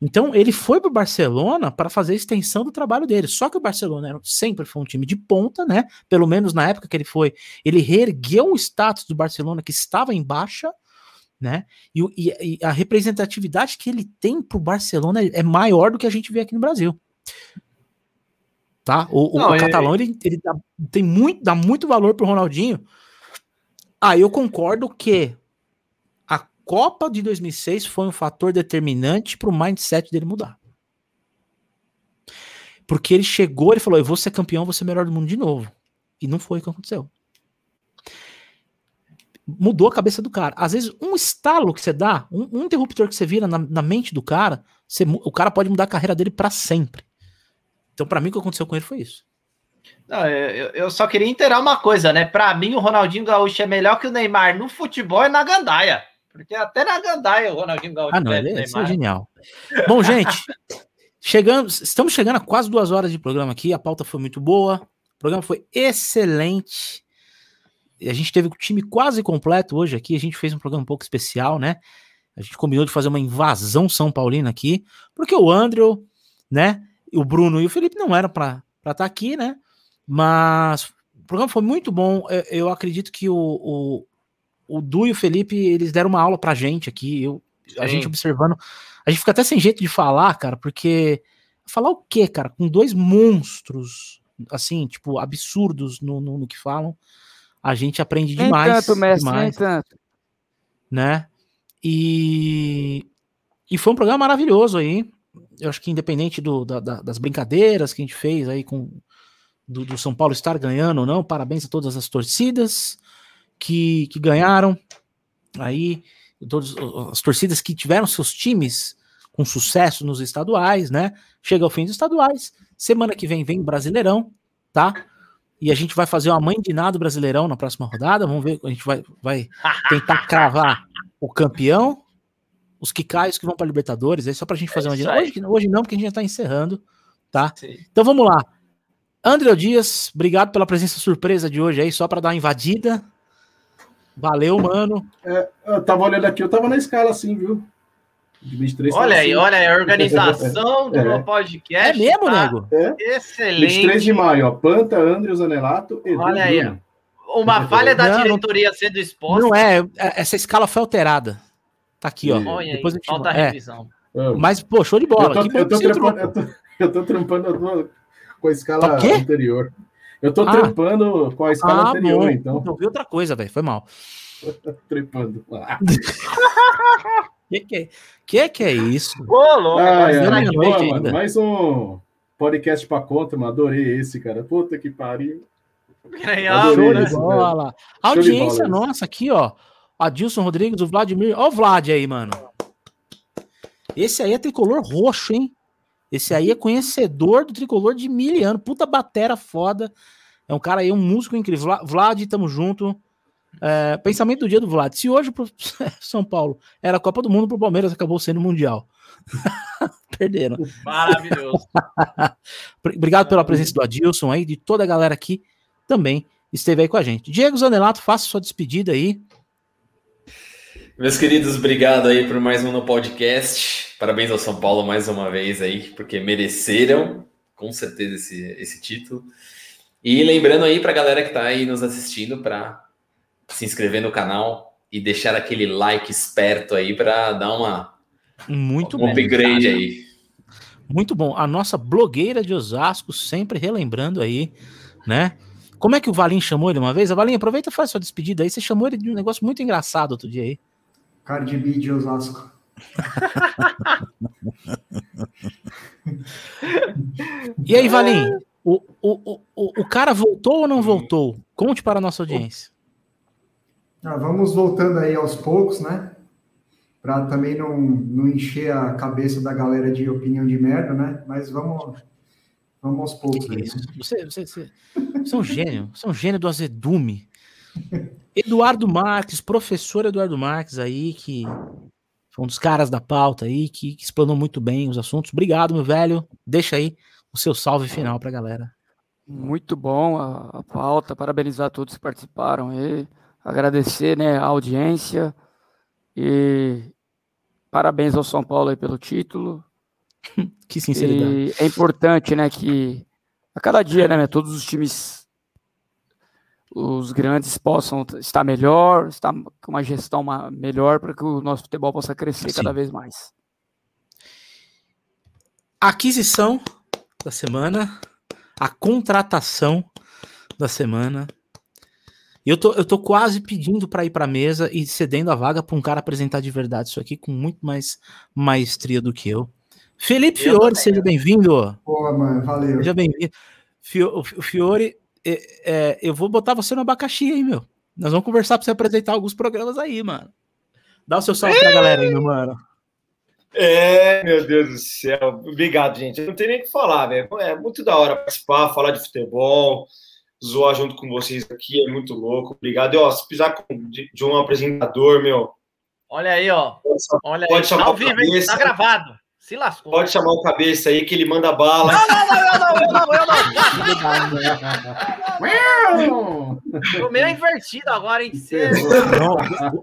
Então ele foi para o Barcelona para fazer a extensão do trabalho dele. Só que o Barcelona sempre foi um time de ponta, né? Pelo menos na época que ele foi, ele reergueu o status do Barcelona que estava em baixa, né? E, e, e a representatividade que ele tem para o Barcelona é, é maior do que a gente vê aqui no Brasil. Tá? O, Não, o, o catalão ele, ele dá, tem muito, dá muito valor pro Ronaldinho. Ah, eu concordo que Copa de 2006 foi um fator determinante para o mindset dele mudar. Porque ele chegou, ele falou: Eu vou ser campeão, vou ser melhor do mundo de novo. E não foi o que aconteceu. Mudou a cabeça do cara. Às vezes, um estalo que você dá, um, um interruptor que você vira na, na mente do cara, você, o cara pode mudar a carreira dele para sempre. Então, para mim, o que aconteceu com ele foi isso. Não, eu, eu só queria inteirar uma coisa, né? Para mim, o Ronaldinho Gaúcho é melhor que o Neymar no futebol e na gandaia. Porque até na Gandaia o Ronaldinho Gaúcho. Ah, não, ele, é, isso é genial. Bom, gente, chegamos, estamos chegando a quase duas horas de programa aqui. A pauta foi muito boa. O programa foi excelente. A gente teve o time quase completo hoje aqui. A gente fez um programa um pouco especial, né? A gente combinou de fazer uma invasão São Paulina aqui, porque o Andrew, né? O Bruno e o Felipe não eram para estar tá aqui, né? Mas o programa foi muito bom. Eu, eu acredito que o, o, o Du e o Felipe, eles deram uma aula pra gente aqui, eu, a gente observando. A gente fica até sem jeito de falar, cara, porque. Falar o quê, cara? Com dois monstros, assim, tipo, absurdos no, no, no que falam, a gente aprende demais. Nem tanto, mestre, demais, nem tanto. Né? E, e foi um programa maravilhoso aí. Eu acho que independente do, da, da, das brincadeiras que a gente fez aí com do, do São Paulo estar ganhando ou não, parabéns a todas as torcidas que, que ganharam aí, todas as torcidas que tiveram seus times com sucesso nos estaduais, né? Chega ao fim dos estaduais. Semana que vem vem Brasileirão, tá? E a gente vai fazer uma mãe de nada Brasileirão na próxima rodada. Vamos ver, a gente vai, vai tentar cravar o campeão, os que caem, os que vão para Libertadores. É só para a gente fazer é uma dinâmica. Hoje, hoje não, porque a gente já está encerrando, tá? Sim. Então vamos lá. André Dias, obrigado pela presença surpresa de hoje aí, só para dar uma invadida. Valeu, mano. É, eu tava olhando aqui, eu tava na escala assim, viu? De 23 olha aí, assim. olha aí, a organização do é. podcast. É mesmo, tá nego? É. Excelente. 23 de maio, ó. Panta, André, Zanelato, Edu, Olha aí, Bruno. Uma falha da não, diretoria não, sendo exposta. Não é, é, essa escala foi alterada. Tá aqui, ó. Olha Depois aí, falta a revisão. É. Mas, pô, show de bola. Eu tô, eu tô, trampando, eu tô, eu tô trampando com a escala anterior. Eu tô ah. trampando com a escala ah, anterior, bom. então. Não vi outra coisa, velho. Foi mal. Trepando. que, que, que que é isso? Ô, louco, ai, ai, boa, mano, mais um podcast pra conta, mano. Adorei esse, cara. Puta que pariu. Show de bola. Audiência bola, nossa aqui, ó. Adilson Rodrigues, o Vladimir. Ó o Vlad aí, mano. Esse aí é tricolor roxo, hein? Esse aí é conhecedor do tricolor de mil anos. Puta batera foda. É um cara aí, um músico incrível. Vlad, tamo junto. É, pensamento do dia do Vlad. Se hoje pro São Paulo era a Copa do Mundo, pro Palmeiras acabou sendo Mundial. Perderam. Maravilhoso. Obrigado pela presença do Adilson aí, de toda a galera aqui também esteve aí com a gente. Diego Zanelato, faça sua despedida aí. Meus queridos, obrigado aí por mais um no podcast. Parabéns ao São Paulo mais uma vez aí, porque mereceram com certeza esse, esse título. E lembrando aí para a galera que está aí nos assistindo para se inscrever no canal e deixar aquele like esperto aí para dar uma muito um upgrade aí. Muito bom. A nossa blogueira de Osasco sempre relembrando aí, né? Como é que o Valim chamou ele uma vez? A Valim, aproveita e faz sua despedida aí. Você chamou ele de um negócio muito engraçado outro dia aí. Cardi B de Osasco. e aí, Valim? O, o, o, o cara voltou ou não voltou? Conte para a nossa audiência. Ah, vamos voltando aí aos poucos, né? Para também não, não encher a cabeça da galera de opinião de merda, né? Mas vamos, vamos aos poucos. Aí, né? você, você, você, você é um gênio, você é um gênio do azedume. Eduardo Marques, professor Eduardo Marques aí, que foi um dos caras da pauta aí, que, que explanou muito bem os assuntos. Obrigado, meu velho. Deixa aí o seu salve final para a galera. Muito bom a, a, pauta, parabenizar todos que participaram aí, agradecer né, a audiência e parabéns ao São Paulo aí pelo título. que sinceridade. E é importante, né, que a cada dia, né, todos os times, os grandes possam estar melhor, estar com uma gestão melhor para que o nosso futebol possa crescer Sim. cada vez mais. Aquisição da semana, a contratação da semana. Eu tô, eu tô quase pedindo para ir para mesa e cedendo a vaga para um cara apresentar de verdade isso aqui com muito mais maestria do que eu. Felipe eu Fiore, seja bem-vindo. Boa, mano, valeu. Seja bem-vindo. O Fiore, é, é, eu vou botar você no abacaxi aí, meu. Nós vamos conversar para você apresentar alguns programas aí, mano. Dá o seu salve pra galera aí, meu mano. É, meu Deus do céu. Obrigado, gente. Eu não tenho nem o que falar, velho. É muito da hora participar, falar de futebol, zoar junto com vocês aqui, é muito louco. Obrigado. E, ó, se precisar de, de um apresentador, meu. Olha aí, ó. Olha Pode aí. Chamar tá ao vivo, hein? Tá gravado. Se lascou. Pode chamar o cabeça aí que ele manda bala. Não, não, não, eu não, eu não, eu não. o meu é invertido agora, hein? Não,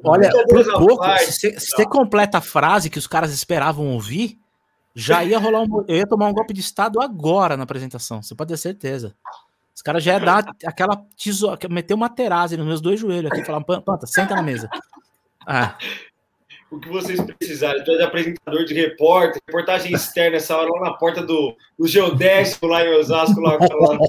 olha, por pouco, se você completa a frase que os caras esperavam ouvir, já ia rolar um. Eu ia tomar um golpe de Estado agora na apresentação, você pode ter certeza. Os caras já ia dar aquela tesoura, meter uma terase nos meus dois joelhos aqui e falar: Panta, senta na mesa. Ah o que vocês precisarem. Tu é de apresentador de repórter, reportagem externa essa hora lá na porta do, do Geodésico lá em Osasco. Lá, lá.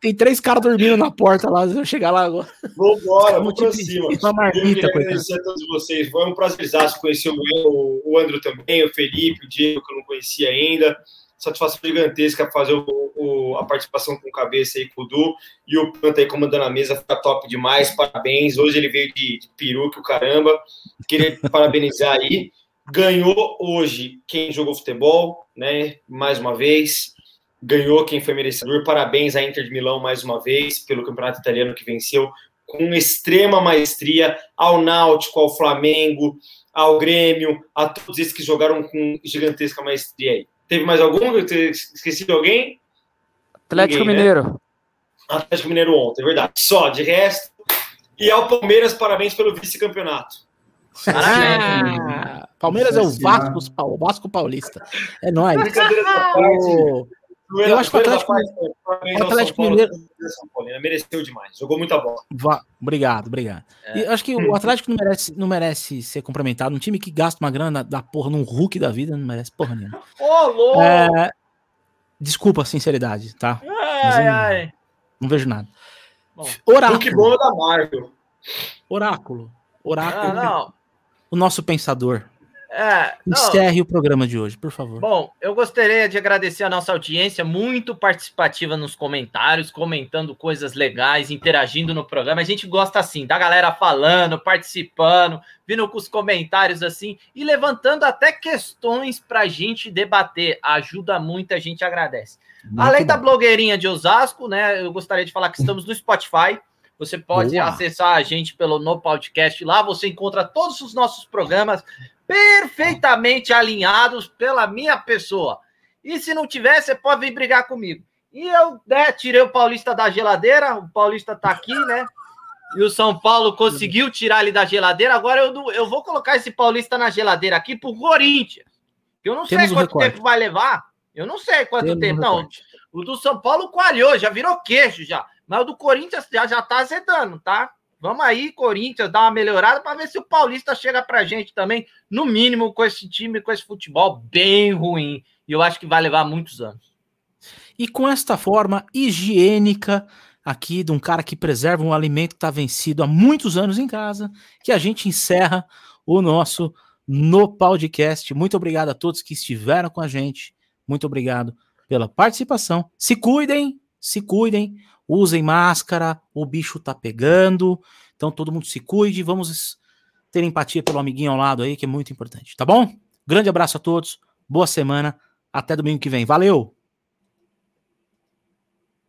Tem três caras dormindo na porta lá, eu chegar lá agora. Vambora, vamos pra cima. Uma marmita, eu queria agradecer a todos vocês. Foi um prazer conhecer o, o Andro também, o Felipe, o Diego, que eu não conhecia ainda satisfação gigantesca fazer o, o, a participação com cabeça aí com o Du e o Panta aí comandando a mesa, fica top demais, parabéns. Hoje ele veio de, de peruca, o caramba. Queria parabenizar aí. Ganhou hoje quem jogou futebol, né? Mais uma vez. Ganhou quem foi merecedor. Parabéns à Inter de Milão mais uma vez pelo campeonato italiano que venceu com extrema maestria ao Náutico, ao Flamengo, ao Grêmio, a todos esses que jogaram com gigantesca maestria aí. Teve mais algum? Esqueci de alguém? Atlético Ninguém, né? Mineiro. Né? Atlético Mineiro ontem, é verdade. Só, de resto. E ao Palmeiras, parabéns pelo vice-campeonato. Ah, Palmeiras é o Vasco, o Vasco Paulista. É nóis. Eu acho que o Atlético, o Atlético Mineiro mereceu demais, jogou muita bola. Obrigado, obrigado. É. E acho que o Atlético não merece, não merece ser complementado. Um time que gasta uma grana da porra num Hulk da vida não merece porra nenhuma. Ô, louco! É, desculpa a sinceridade, tá? Ai, não, ai. não vejo nada. Bom, Oráculo. Hulk bom é da Marvel. Oráculo. Oráculo. Ah, não. O nosso pensador. É, Encerre o programa de hoje, por favor. Bom, eu gostaria de agradecer a nossa audiência, muito participativa nos comentários, comentando coisas legais, interagindo no programa. A gente gosta assim, da galera falando, participando, vindo com os comentários assim e levantando até questões para a gente debater. Ajuda muito, a gente agradece. Muito Além bom. da blogueirinha de Osasco, né? Eu gostaria de falar que estamos no Spotify. Você pode Boa. acessar a gente pelo No Podcast lá. Você encontra todos os nossos programas perfeitamente alinhados pela minha pessoa. E se não tiver, você pode vir brigar comigo. E eu né, tirei o Paulista da geladeira, o Paulista tá aqui, né? E o São Paulo conseguiu tirar ele da geladeira. Agora eu, eu vou colocar esse Paulista na geladeira aqui pro Corinthians. Eu não Temos sei quanto tempo vai levar. Eu não sei quanto Temos tempo. Não, o do São Paulo coalhou, já virou queixo já. Mas o do Corinthians já, já tá azedando, tá? Vamos aí, Corinthians, dar uma melhorada para ver se o Paulista chega para gente também, no mínimo, com esse time, com esse futebol bem ruim. E eu acho que vai levar muitos anos. E com esta forma higiênica aqui de um cara que preserva um alimento que está vencido há muitos anos em casa, que a gente encerra o nosso no podcast. Muito obrigado a todos que estiveram com a gente. Muito obrigado pela participação. Se cuidem, se cuidem, usem máscara, o bicho tá pegando. Então todo mundo se cuide, vamos ter empatia pelo amiguinho ao lado aí, que é muito importante, tá bom? Grande abraço a todos, boa semana, até domingo que vem. Valeu!